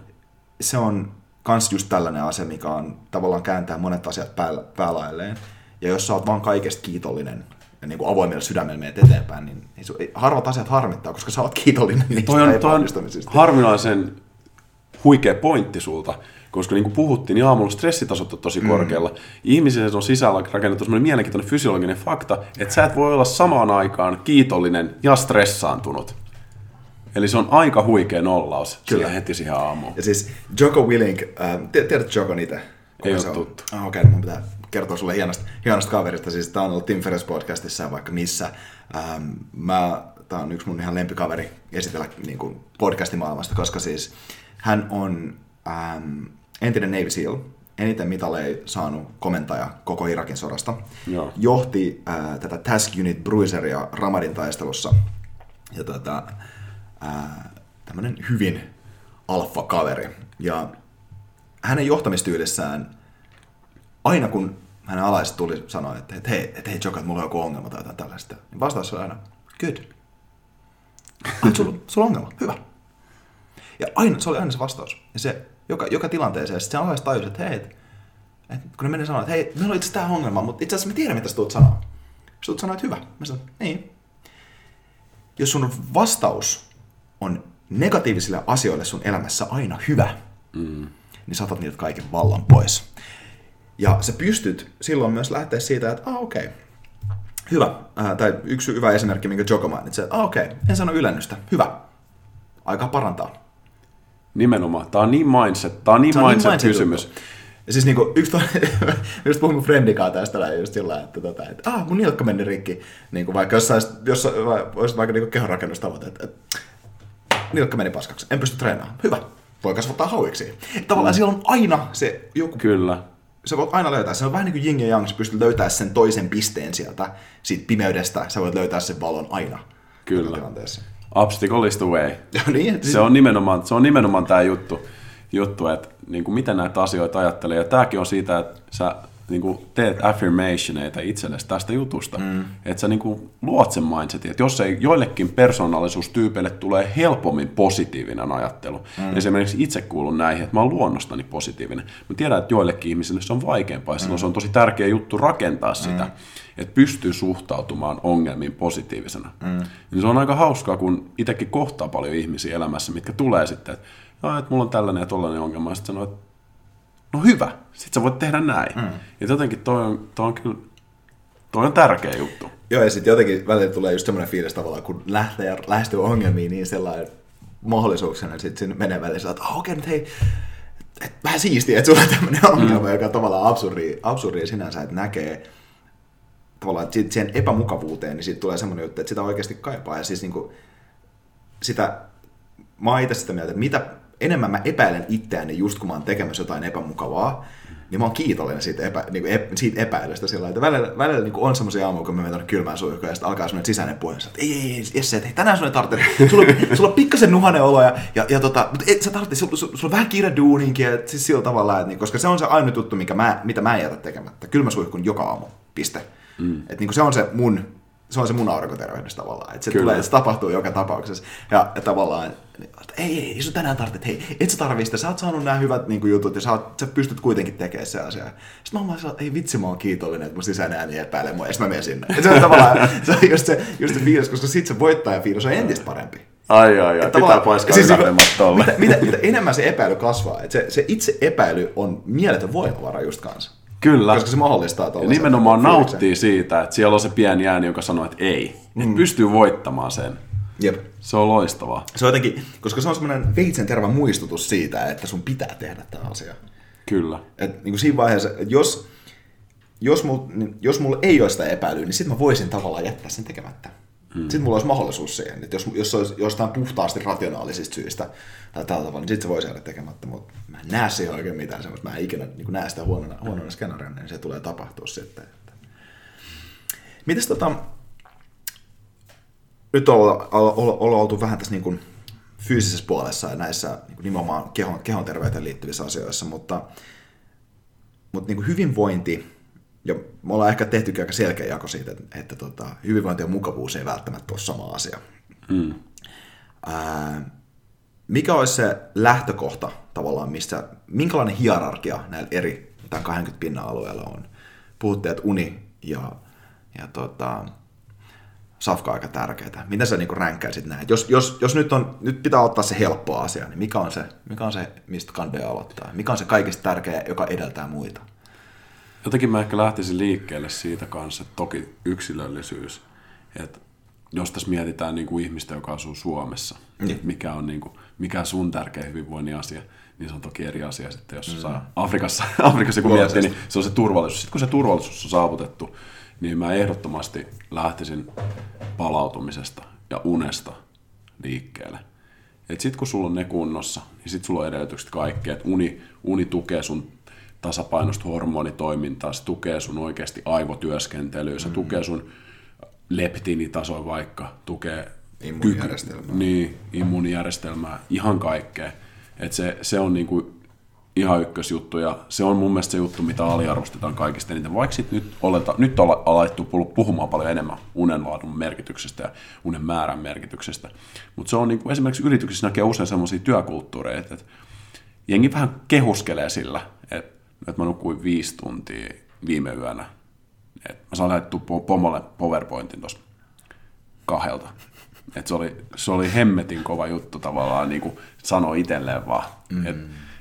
Se on kans just tällainen asia, mikä on tavallaan kääntää monet asiat päällä, päälailleen. Ja jos sä oot vaan kaikesta kiitollinen ja niin kuin avoimella sydämellä menet eteenpäin, niin, niin harvat asiat harmittaa, koska sä oot kiitollinen niistä toi on, toi on harvinaisen huikea pointti sulta, koska niin kuin puhuttiin, niin aamulla stressitasot on tosi mm. korkealla. Ihmisillä on sisällä rakennettu sellainen mielenkiintoinen fysiologinen fakta, että sä et voi olla samaan aikaan kiitollinen ja stressaantunut. Eli se on aika huikea nollaus Kyllä. heti siihen aamuun. Ja siis Joko Willing, äh, tiedätkö Joko niitä? Ei ole tuttu. Ah, Okei, okay, mun pitää kertoa sulle hienosta, hienosta kaverista. Siis tää on ollut Tim Ferriss podcastissa vaikka missä. Ähm, mä, tää on yksi mun ihan lempikaveri esitellä niin kuin podcastimaailmasta, koska siis hän on ähm, entinen Navy SEAL, eniten mitaleja saanut komentaja koko Irakin sodasta. Joo. Johti äh, tätä Task Unit Bruiseria Ramadin taistelussa. Ja tota, tämmöinen hyvin alfa-kaveri. Ja hänen johtamistyylissään, aina kun hänen alaiset tuli sanoa, että, hei, että hei Joka, että mulla on joku ongelma tai jotain tällaista, niin vastaus oli aina, good. Ah, sulla, sulla on ongelma, hyvä. Ja aina, se oli aina se vastaus. Ja se joka, joka tilanteeseen, sitten se alaiset tajusi, että hei, että, että kun ne meni sanoa, että hei, meillä on itse tämä ongelma, mutta itse asiassa me tiedämme, mitä sä tulet sanoa. Sä tulet sanoa, että hyvä. Mä sanoin, niin. Jos sun vastaus on negatiivisille asioille sun elämässä aina hyvä, mm. niin saatat niitä kaiken vallan pois. Ja sä pystyt silloin myös lähteä siitä, että ah okei, okay. hyvä. Äh, tai yksi hyvä esimerkki, minkä Joko mainitsi, että ah okei, okay. en sano ylennystä, hyvä. Aika parantaa. Nimenomaan. Tämä on niin mindset, tämä on niin, mindset, niin mindset kysymys. Juttu. Ja siis niinku, yksi toinen, just puhuin mun friendikaan tästä näin just sillä että, tota, että ah, mun nilkka meni rikki. Niinku, vaikka jos, sais, jos olisi vaikka niinku kehonrakennustavoite, että, että nilkka meni paskaksi, en pysty treenaamaan. Hyvä, voi kasvattaa hauiksi. Tavallaan mm. siellä on aina se joku... Kyllä. Sä voit aina löytää, se on vähän niin kuin yin ja yang, sä pystyt löytämään sen toisen pisteen sieltä, siitä pimeydestä, sä voit löytää sen valon aina. Kyllä. Obstacle is the way. Niin, se, on nimenomaan, se on nimenomaan tämä juttu, juttu että niin kuin miten näitä asioita ajattelee. Ja tämäkin on siitä, että sä niin kuin teet affirmationeita itsellesi tästä jutusta. Mm. Että sä niin kuin luot sen mindsetin, että jos ei joillekin persoonallisuustyypeille tulee helpommin positiivinen ajattelu. Mm. Esimerkiksi itse kuulun näihin, että mä oon luonnostani positiivinen. Mä tiedän, että joillekin ihmisille se on vaikeampaa, mm. se on tosi tärkeä juttu rakentaa sitä, mm. että pystyy suhtautumaan ongelmiin positiivisena. Mm. Niin se on aika hauskaa, kun itsekin kohtaa paljon ihmisiä elämässä, mitkä tulee sitten, että, että mulla on tällainen ja tollainen ongelma, ja sitten sanoo, että no hyvä, sit sä voit tehdä näin. Mm. Ja jotenkin toi on, toi on kyllä, toi on tärkeä juttu. Joo, ja sitten jotenkin välillä tulee just semmoinen fiilis tavallaan, kun lähtee lähestyy ongelmiin niin sellainen mahdollisuuksena, että sitten menee välillä että oh, okei, okay, hei, et, vähän siistiä, että sulla on tämmöinen ongelma, mm. joka on tavallaan absurdi, absurdi sinänsä, että näkee tavallaan että siihen epämukavuuteen, niin siitä tulee semmoinen juttu, että sitä oikeasti kaipaa. Ja siis niin kuin, sitä, mä oon itse sitä mieltä, että mitä enemmän mä epäilen itseäni just kun mä oon tekemässä jotain epämukavaa, niin mä oon kiitollinen siitä, epä, niin kuin, siitä epäilystä sillä että välillä, välillä niin on semmoisia aamuja, kun mä menen kylmään suihkuun ja sitten alkaa semmoinen sisäinen puhe, että ei, ei, ei, Jesse, että tänään sun ei tarvitse, sulla, on, sulla on pikkasen nuhanen olo ja, ja, ja tota, mutta et sä tarvitse, sulla, sulla, sulla on vähän kiire duuninkin, ja siis sillä tavalla, että, niin, koska se on se ainut juttu, mikä mä, mitä mä en jätä tekemättä, kylmäsuihkun joka aamu, piste. Mm. Että niin kuin se on se mun se on se mun aurinkotervehdys tavallaan. Että se, Kyllä. tulee, se tapahtuu joka tapauksessa. Ja, ja tavallaan, että ei, ei, ei sun tänään tarvitse, hei, et sä tarvii sitä, sä oot saanut nämä hyvät niin kuin, jutut ja sä, oot, sä pystyt kuitenkin tekemään se asia. Sitten mä oon vaan ei vitsi, mä oon kiitollinen, että mun sisäinen ääni epäilee mua, ja sitten mä menen sinne. Et se on tavallaan, se on just se, just se fiilis, koska sit se voittajafiilis on entistä parempi. Ai ai ai, pitää pois siis, tolle. Mitä, mitä, mitä, enemmän se epäily kasvaa, että se, se itse epäily on mieletön voimavara just kanssa. Kyllä. Koska se mahdollistaa Ja nimenomaan nauttii siitä, että siellä on se pieni ääni, joka sanoo, että ei. Mm. Että pystyy voittamaan sen. Jep. Se on loistavaa. Se on jotenkin, koska se on semmoinen veitsen tervä muistutus siitä, että sun pitää tehdä tämä asia. Kyllä. Et niin kuin siinä vaiheessa, että jos, jos, mul, niin jos mulla ei ole sitä epäilyä, niin sitten mä voisin tavallaan jättää sen tekemättä. Mm. Sitten mulla olisi mahdollisuus siihen, että jos, jos se olisi jostain puhtaasti rationaalisista syistä tai tällä tavalla, niin sitten se voisi jäädä tekemättä, mutta mä en näe siihen oikein mitään semmoista, mä en ikinä niin näe sitä huonona, huonona skenaariona, niin se tulee tapahtua sitten. Mites tota, nyt ollaan olla, oltu vähän tässä niin kuin fyysisessä puolessa ja näissä niin kuin nimenomaan kehon, kehon terveyteen liittyvissä asioissa, mutta, mutta niin kuin hyvinvointi ja me ollaan ehkä tehty aika selkeä jako siitä, että, että tota, hyvinvointi ja mukavuus ei välttämättä ole sama asia. Mm. Ää, mikä olisi se lähtökohta tavallaan, missä, minkälainen hierarkia näillä eri tämän 20 pinnan alueella on? Puhutte, että uni ja, ja tota, safka on aika tärkeää. Miten sä niinku ränkkäisit näin? Jos, jos, jos nyt, on, nyt pitää ottaa se helppo asia, niin mikä on se, mikä on se mistä kandeja aloittaa? Mikä on se kaikista tärkeä, joka edeltää muita? Jotenkin mä ehkä lähtisin liikkeelle siitä kanssa, että toki yksilöllisyys, että jos tässä mietitään niin kuin ihmistä, joka asuu Suomessa, niin. mikä on niin kuin, mikä sun tärkeä hyvinvoinnin asia, niin se on toki eri asia sitten, jos mm. saa Afrikassa, Afrikassa kun miettii, niin se on se turvallisuus. Sitten kun se turvallisuus on saavutettu, niin mä ehdottomasti lähtisin palautumisesta ja unesta liikkeelle. Sitten kun sulla on ne kunnossa, niin sitten sulla on edellytykset kaikkea, että uni, uni tukee sun tasapainosta hormonitoimintaa, se tukee sun oikeasti aivotyöskentelyä, se mm. tukee sun leptiinitasoa vaikka, tukee immunijärjestelmää. Kyky, niin, immunijärjestelmää, ihan kaikkea. Et se, se on niinku ihan ykkösjuttu ja se on mun mielestä se juttu, mitä aliarvostetaan kaikista eniten. Vaikka sit nyt, oleta, nyt on alettu puhumaan paljon enemmän unenlaadun merkityksestä ja unen määrän merkityksestä, mutta se on niinku, esimerkiksi yrityksissä näkee usein sellaisia työkulttuureja, että, että jengi vähän kehuskelee sillä, että että mä nukuin viisi tuntia viime yönä. Et mä saan laittua pomolle PowerPointin tuossa kahdelta. Et se, oli, se oli hemmetin kova juttu tavallaan niin kuin sanoi itselleen vaan. Mm. Et,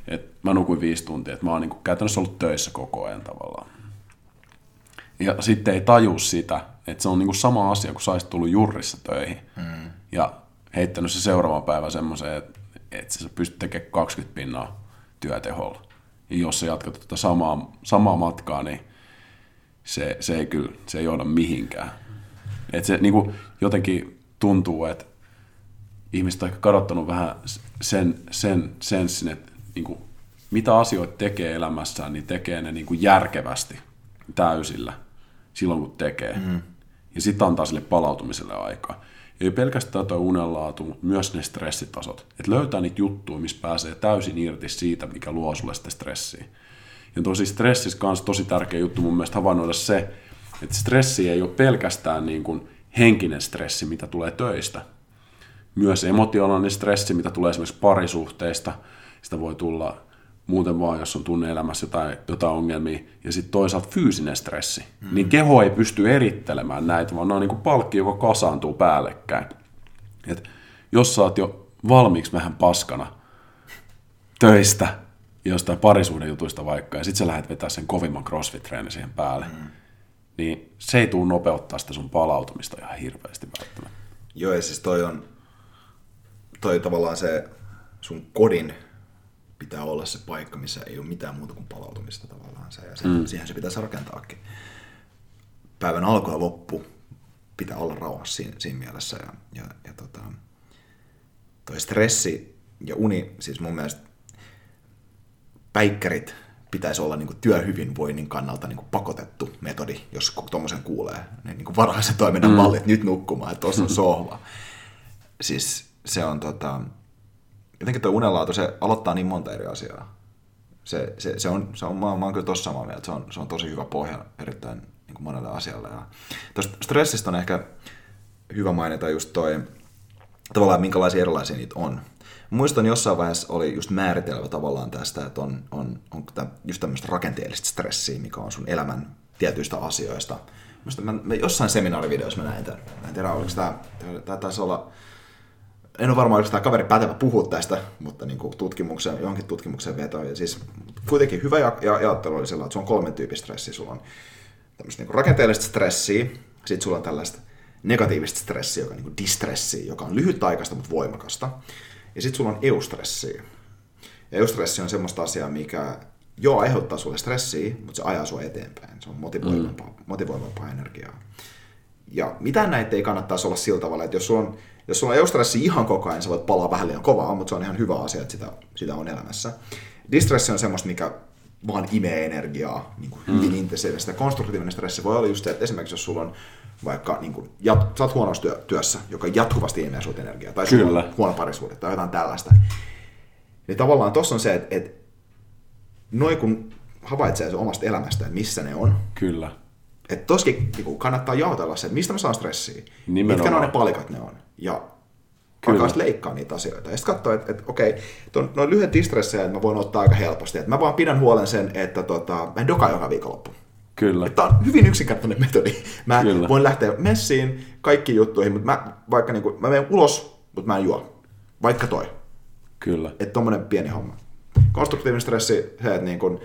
et mä nukuin viisi tuntia, että mä oon niin kuin käytännössä ollut töissä koko ajan tavallaan. Ja sitten ei taju sitä, että se on niin kuin sama asia, kun saisit tullut jurrissa töihin. Mm. Ja heittänyt se seuraava päivä semmoiseen, että, että sä pystyt tekemään 20 pinnaa työteholla jos sä jatkat tätä samaa, samaa matkaa, niin se, se, ei kyllä, se ei johda mihinkään. Et se niin kuin, jotenkin tuntuu, että ihmiset on ehkä kadottanut vähän sen, sen senssin, että niin kuin, mitä asioita tekee elämässään, niin tekee ne niin kuin järkevästi täysillä silloin, kun tekee. Mm. Ja sitten antaa sille palautumiselle aikaa. Ei pelkästään tuo unenlaatu, mutta myös ne stressitasot. Että löytää niitä juttuja, missä pääsee täysin irti siitä, mikä luo sulle sitä stressiä. Ja tosi stressissä kanssa tosi tärkeä juttu mun mielestä havainnoida se, että stressi ei ole pelkästään niin kuin henkinen stressi, mitä tulee töistä. Myös emotionaalinen stressi, mitä tulee esimerkiksi parisuhteista. Sitä voi tulla muuten vaan, jos on tunne-elämässä jotain, jotain ongelmia, ja sitten toisaalta fyysinen stressi, mm. niin keho ei pysty erittelemään näitä, vaan ne on niin kuin palkki, joka kasaantuu päällekkäin. Et jos sä oot jo valmiiksi vähän paskana töistä, jostain parisuuden jutuista vaikka, ja sitten sä lähdet vetää sen kovimman crossfit-treenin siihen päälle, mm. niin se ei tule nopeuttaa sitä sun palautumista ihan hirveästi välttämättä. Joo, ja siis toi on, toi tavallaan se sun kodin pitää olla se paikka, missä ei ole mitään muuta kuin palautumista tavallaan ja se, mm. siihen se pitäisi rakentaakin. Päivän alku ja loppu pitää olla rauhassa siinä, siinä mielessä, ja, ja, ja tota, toi stressi ja uni, siis mun mielestä päikkärit pitäisi olla niin työhyvinvoinnin kannalta niin pakotettu metodi, jos tuommoisen kuulee. Ne niin varhaisen toiminnan mm. mallit nyt nukkumaan, että tuossa on sohva. Siis se on tota, jotenkin tuo unenlaatu, se aloittaa niin monta eri asiaa. Se, se, se on, se on, mä, mä oon kyllä tossa samaa mieltä, se on, se on tosi hyvä pohja erittäin niin kuin monelle asialle. Ja tuosta stressistä on ehkä hyvä mainita just toi, tavallaan minkälaisia erilaisia niitä on. Muistan jossain vaiheessa oli just määritelmä tavallaan tästä, että on, on, on just tämmöistä rakenteellista stressiä, mikä on sun elämän tietyistä asioista. Mä, mä jossain seminaarivideossa mä näin tämän. Mä en tiedä, oliko tämä, tämä taisi olla, en ole varma, oliko tämä kaveri pätevä puhua tästä, mutta niin kuin tutkimuksen, johonkin tutkimuksen veto. Ja siis kuitenkin hyvä ja, ja ajattelu oli sellainen, että se on kolmen tyypin stressi. Sulla on tämmöistä niin rakenteellista stressiä, sitten sulla on tällaista negatiivista stressiä, joka on niin distressi, joka on lyhytaikaista, mutta voimakasta. Ja sitten sulla on eustressiä. Ja eustressi on semmoista asiaa, mikä joo aiheuttaa sulle stressiä, mutta se ajaa sua eteenpäin. Se on motivoivampaa, mm. motivoivampaa energiaa. Ja mitä näitä ei kannattaisi olla sillä tavalla, että jos sulla on, jos sulla on eustressi ihan koko ajan, sä voit palaa vähän liian kovaa, mutta se on ihan hyvä asia, että sitä, sitä on elämässä. Distressi on semmoista, mikä vaan imee energiaa niin kuin hyvin mm. intensiivistä. Konstruktiivinen stressi voi olla just se, että esimerkiksi jos sulla on vaikka niin kuin, jat, sä oot huonossa työ, työssä, joka jatkuvasti imee sut energiaa, tai Kyllä. sulla on huono parisuhde tai jotain tällaista, niin tavallaan tossa on se, että, että noin kun havaitsee sen omasta elämästä, että missä ne on, Kyllä. että toskin niin kannattaa jaotella se, että mistä mä saan stressiä, Nimenomaan. mitkä ne, ne palikat ne on, ja Kyllä. alkaa leikkaa niitä asioita. Ja sitten katsoo, että, että okei, noin lyhyet distressejä mä voin ottaa aika helposti. Että mä vaan pidän huolen sen, että tota, mä en doka joka viikonloppu. Kyllä. Tämä on hyvin yksinkertainen metodi. Mä Kyllä. voin lähteä messiin kaikkiin juttuihin, mutta mä, vaikka niin kuin, mä menen ulos, mutta mä en juo. Vaikka toi. Kyllä. Että tommonen pieni homma. Konstruktiivinen stressi, se, että niin kuin,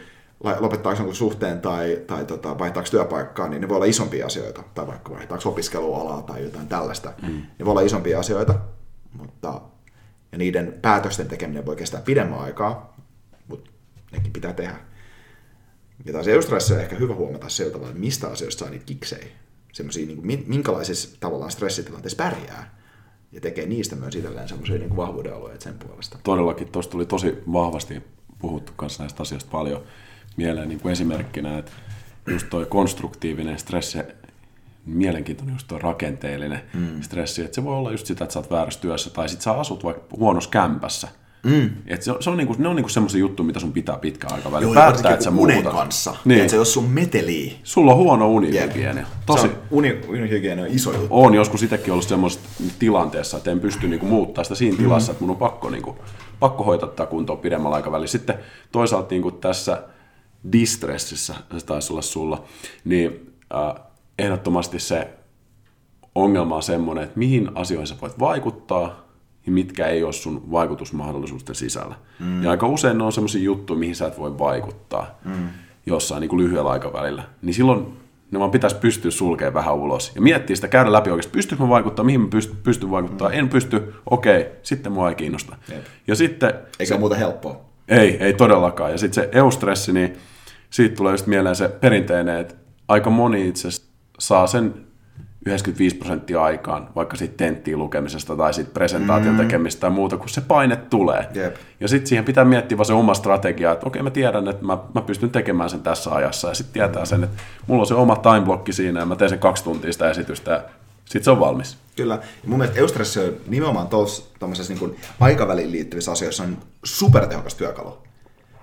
lopettaako jonkun suhteen tai, tai tota, vaihtaako työpaikkaa, niin ne voi olla isompia asioita. Tai vaikka vaihtaako opiskelualaa tai jotain tällaista. Mm. Ne voi olla isompia asioita, mutta ja niiden päätösten tekeminen voi kestää pidemmän aikaa, mutta nekin pitää tehdä. Ja taas eustressa on ehkä hyvä huomata sillä tavalla, että mistä asioista saa niitä kiksejä. Semmoisia, niin kuin, minkälaisissa tavallaan stressitilanteissa pärjää. Ja tekee niistä myös itselleen semmoisia niin vahvuuden alueita sen puolesta. Todellakin, tuosta tuli tosi vahvasti puhuttu kanssa näistä asioista paljon mieleen niin kuin esimerkkinä, että just toi konstruktiivinen stressi, mielenkiintoinen just tuo rakenteellinen mm. stressi, että se voi olla just sitä, että sä oot väärässä työssä tai sit sä asut vaikka huonossa kämpässä – Mm. Et se, se on niinku, ne on niinku semmoisia juttuja, mitä sun pitää pitkä aika Päättää, että sä unen muutat. kanssa. Niin. Että se jos sun meteli. Sulla on huono unihygienia. Tosi. uni, unihygienia on iso juttu. On joskus itsekin ollut semmoisessa tilanteessa, että en pysty niinku muuttaa sitä siinä mm. tilassa, että mun on pakko, niinku, pakko hoitaa tätä kuntoa pidemmällä aikavälillä. Sitten toisaalta niinku tässä distressissä, se taisi olla sulla, niin äh, ehdottomasti se ongelma on semmoinen, että mihin asioihin sä voit vaikuttaa, ja mitkä ei ole sun vaikutusmahdollisuusten sisällä. Mm. Ja aika usein ne on semmoisia juttuja, mihin sä et voi vaikuttaa mm. jossain niin kuin lyhyellä aikavälillä. Niin silloin ne vaan pitäisi pystyä sulkemaan vähän ulos. Ja miettiä sitä, käydä läpi oikeasti, pystyykö mä vaikuttaa, mihin mä pystyn, pystyn vaikuttaa, mm. en pysty, okei, sitten mua ei kiinnosta. Jep. Ja sitten... Eikä se, muuta helppoa. Ei, ei todellakaan. Ja sitten se eustressi, niin siitä tulee just mieleen se perinteinen, että aika moni itse saa sen 95 prosenttia aikaan, vaikka siitä tenttiin lukemisesta tai siitä presentaation mm. tekemistä tai muuta, kun se paine tulee. Yep. Ja sitten siihen pitää miettiä vaan se oma strategia, että okei mä tiedän, että mä, mä pystyn tekemään sen tässä ajassa ja sitten tietää sen, että mulla on se oma timeblokki siinä ja mä teen sen kaksi tuntia sitä esitystä ja sitten se on valmis. Kyllä. Ja mun mielestä Eustressi on nimenomaan tuossa niin aikaväliin liittyvissä asioissa on supertehokas työkalu.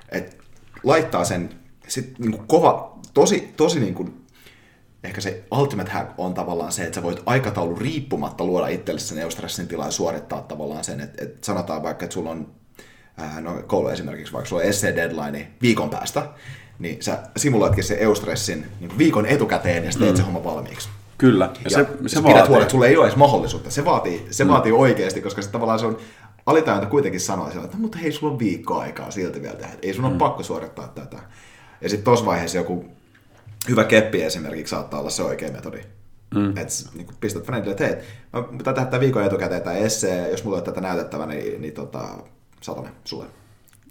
Et laittaa sen sit niin kuin kova, tosi, tosi niin kuin ehkä se ultimate hack on tavallaan se, että sä voit aikataulu riippumatta luoda itsellesi sen eustressin tilaa ja suorittaa tavallaan sen, että, että sanotaan vaikka, että sulla on no, koulu esimerkiksi, vaikka sulla on essay deadline viikon päästä, niin sä simuloitkin se eustressin niin viikon etukäteen ja sitten teet mm. se homma valmiiksi. Kyllä. Ja, ja se, se pidät vaatii. huolen, että sulla ei ole edes mahdollisuutta. Se vaatii, se mm. vaatii oikeasti, koska se tavallaan se on alitajunta kuitenkin sanoa että mutta hei, sulla on viikko aikaa silti vielä tehdä. Ei sun mm. ole pakko suorittaa tätä. Ja sitten tuossa vaiheessa joku hyvä keppi esimerkiksi saattaa olla se oikea metodi. Mm. Että niin pistät friendille, että hei, mä pitää tehdä tämän viikon etukäteen tämä essee, jos mulla on tätä näytettävä, niin, niin tota, satane sulle.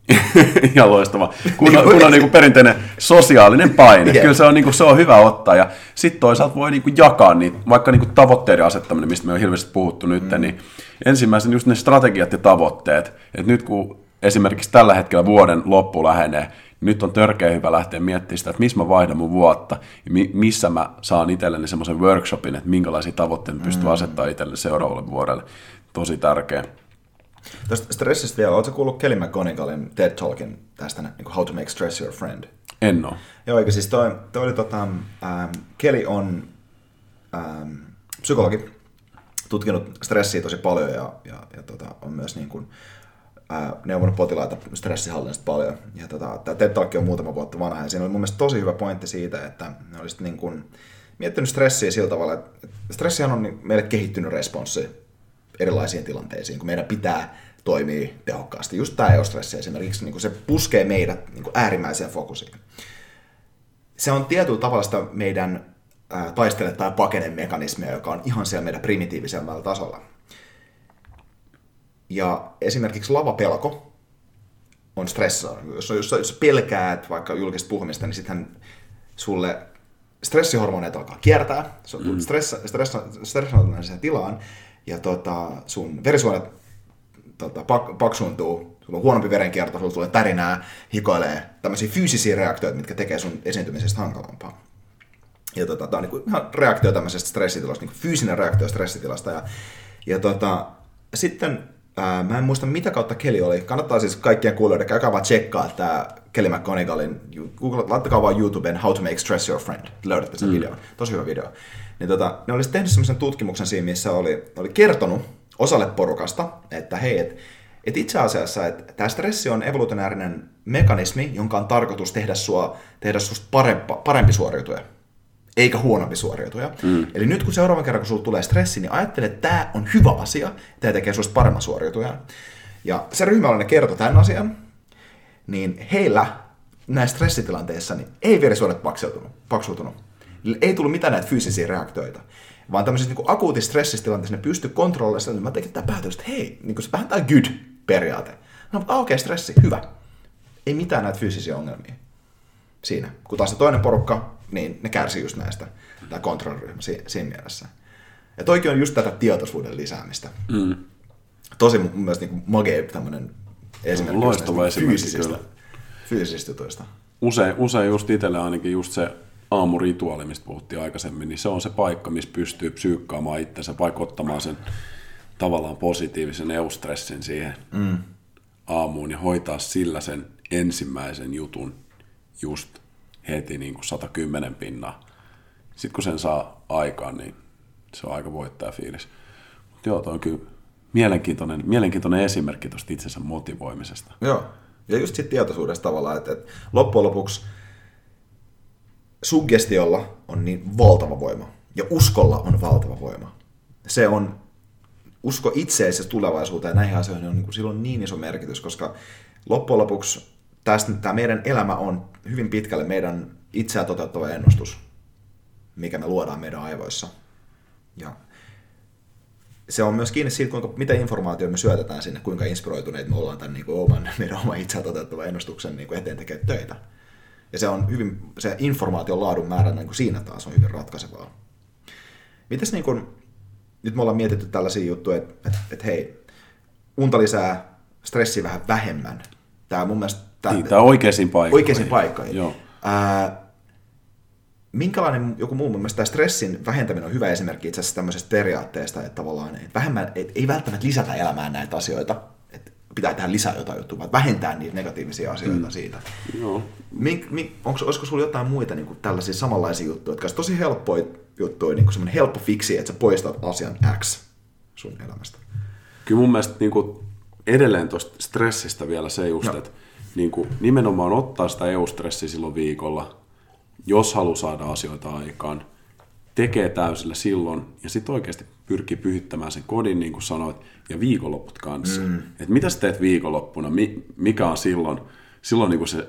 ja loistava. Kun on, kun on niin kuin perinteinen sosiaalinen paine. Yeah. Kyllä se on, niin kuin, se on hyvä ottaa. Ja sitten toisaalta voi niin kuin jakaa niitä, vaikka niin kuin tavoitteiden asettaminen, mistä me on hirveästi puhuttu nyt, mm. niin ensimmäisen just ne strategiat ja tavoitteet. Että nyt kun esimerkiksi tällä hetkellä vuoden loppu lähenee, nyt on törkeä hyvä lähteä miettimään sitä, että missä mä vaihdan mun vuotta, ja missä mä saan itselleni semmoisen workshopin, että minkälaisia tavoitteita mm. pystyy asettamaan itselle seuraavalle vuodelle. Tosi tärkeä. Tästä stressistä vielä, oletko kuullut Kelly McGonigallin TED Talkin tästä niin kuin How to make stress your friend? En ole. Joo, eikä siis toi, toi oli tota, ähm, Kelly on ähm, psykologi, tutkinut stressiä tosi paljon ja, ja, ja tota, on myös niin kuin, äh, neuvonut potilaita stressihallinnasta paljon. Ja tota, tämä TED Talk on muutama vuotta vanha ja siinä oli mun mielestä tosi hyvä pointti siitä, että ne olisit niin kuin, miettinyt stressiä sillä tavalla, että stressihan on niin meille kehittynyt responssi erilaisiin tilanteisiin, kun meidän pitää toimia tehokkaasti. Just tämä eustressi esimerkiksi, niin kuin se puskee meidät niin kuin äärimmäiseen fokusiin. Se on tietyllä tavalla sitä meidän taistele- tai pakenemekanismia, joka on ihan siellä meidän primitiivisemmällä tasolla. Ja esimerkiksi lavapelko on stressa. Jos, jos, jos pelkäät vaikka julkista puhumista, niin sitten sulle stressihormoneet alkaa kiertää, se on mm. stressa, stressa, stressa, tilaan, ja tota, sun verisuonet tota, pak, paksuntuu, sulla on huonompi verenkierto, sulla tulee tärinää, hikoilee, tämmöisiä fyysisiä reaktioita, mitkä tekee sun esiintymisestä hankalampaa. Ja tota, tämä on niin ihan reaktio tämmöisestä stressitilasta, niin fyysinen reaktio stressitilasta. Ja, ja tota, sitten ää, mä en muista mitä kautta Keli oli. Kannattaa siis kaikkien kuulijoiden, käykää vaan tsekkaa tämä Kelly McGonigallin, Google, laittakaa vaan YouTubeen How to make stress your friend. Löydätte sen mm. videon. Tosi hyvä video. Niin tota, ne olisi tehnyt semmoisen tutkimuksen siinä, missä oli, oli kertonut osalle porukasta, että hei, et, et itse asiassa että tämä stressi on evolutionäärinen mekanismi, jonka on tarkoitus tehdä sua, tehdä susta parempi, parempi suoriutuja eikä huonompi suoriutuja. Mm. Eli nyt kun seuraavan kerran, kun sulla tulee stressi, niin ajattele, että tämä on hyvä asia, tämä tekee sinusta paremman suoriutujan. Ja se ryhmäläinen kertoi tämän asian, niin heillä näissä stressitilanteissa niin ei verisuonet paksuutunut. paksuutunut. Ei tullut mitään näitä fyysisiä reaktioita, vaan tämmöisessä niin akuutissa stressistilanteessa ne pystyi kontrolloimaan, niin mä tekin tämä päätös, että hei, niin kuin se vähän tämä good-periaate. No, mutta okei, okay, stressi, hyvä. Ei mitään näitä fyysisiä ongelmia siinä. Kun taas se toinen porukka, niin ne kärsii just näistä, tämä kontrolliryhmä siinä mielessä. Ja toikin on just tätä tietoisuuden lisäämistä. Mm. Tosi mun mielestä niin magee tämmöinen esimerkki Loistava esimerkki fyysisistä, kyllä. fyysisistä jutuista. Usein, usein just itselle ainakin just se aamurituaali, mistä puhuttiin aikaisemmin, niin se on se paikka, missä pystyy psyykkaamaan itsensä, vaikka ottamaan sen tavallaan positiivisen eustressin siihen mm. aamuun ja hoitaa sillä sen ensimmäisen jutun just heti niin kuin 110 pinnaa. Sitten kun sen saa aikaan, niin se on aika voittaja fiilis. Mutta joo, toi on kyllä mielenkiintoinen, mielenkiintoinen esimerkki tuosta itsensä motivoimisesta. Joo, ja just sitten tietoisuudesta tavallaan, että, että loppujen lopuksi suggestiolla on niin valtava voima, ja uskolla on valtava voima. Se on, usko itseesi tulevaisuuteen ja näihin asioihin on niin, silloin niin iso merkitys, koska loppujen lopuksi tämä meidän elämä on hyvin pitkälle meidän itseä toteuttava ennustus, mikä me luodaan meidän aivoissa. Ja se on myös kiinni siitä, kuinka, mitä informaatiota me syötetään sinne, kuinka inspiroituneet me ollaan tämän niin kuin, oman, meidän oman itseä toteuttavan ennustuksen niin kuin eteen tekemään töitä. Ja se on hyvin, se informaation laadun määrä niin kuin siinä taas on hyvin ratkaisevaa. Mites niin kuin, nyt me ollaan mietitty tällaisia juttuja, että, että, että hei, unta lisää, stressi vähän vähemmän. Tämä mun mielestä niin, tämä oikeisiin paikkoihin. Oikeisiin paikkoihin. Joo. Ää, minkälainen joku muu, mun mielestä tämä stressin vähentäminen on hyvä esimerkki itse asiassa tämmöisestä periaatteesta, että tavallaan että vähemmän, että ei välttämättä lisätä elämään näitä asioita, että pitää tehdä lisää jotain juttua, vaan vähentää niitä negatiivisia asioita mm. siitä. Joo. Mink, mink, onko, olisiko sulla jotain muita niin kuin tällaisia samanlaisia juttuja, jotka olisi tosi helppoja juttuja, niin semmoinen helppo fiksi, että sä poistat asian X sun elämästä? Kyllä mun mielestä niin kuin edelleen tuosta stressistä vielä se just, no. että niin kuin nimenomaan ottaa sitä eustressiä silloin viikolla, jos haluaa saada asioita aikaan, tekee täysillä silloin ja sitten oikeasti pyrkii pyhittämään sen kodin, niin kuin sanoit, ja viikonlopput kanssa. Mm. Et mitä sä teet viikonloppuna, mikä on silloin, silloin niin kuin se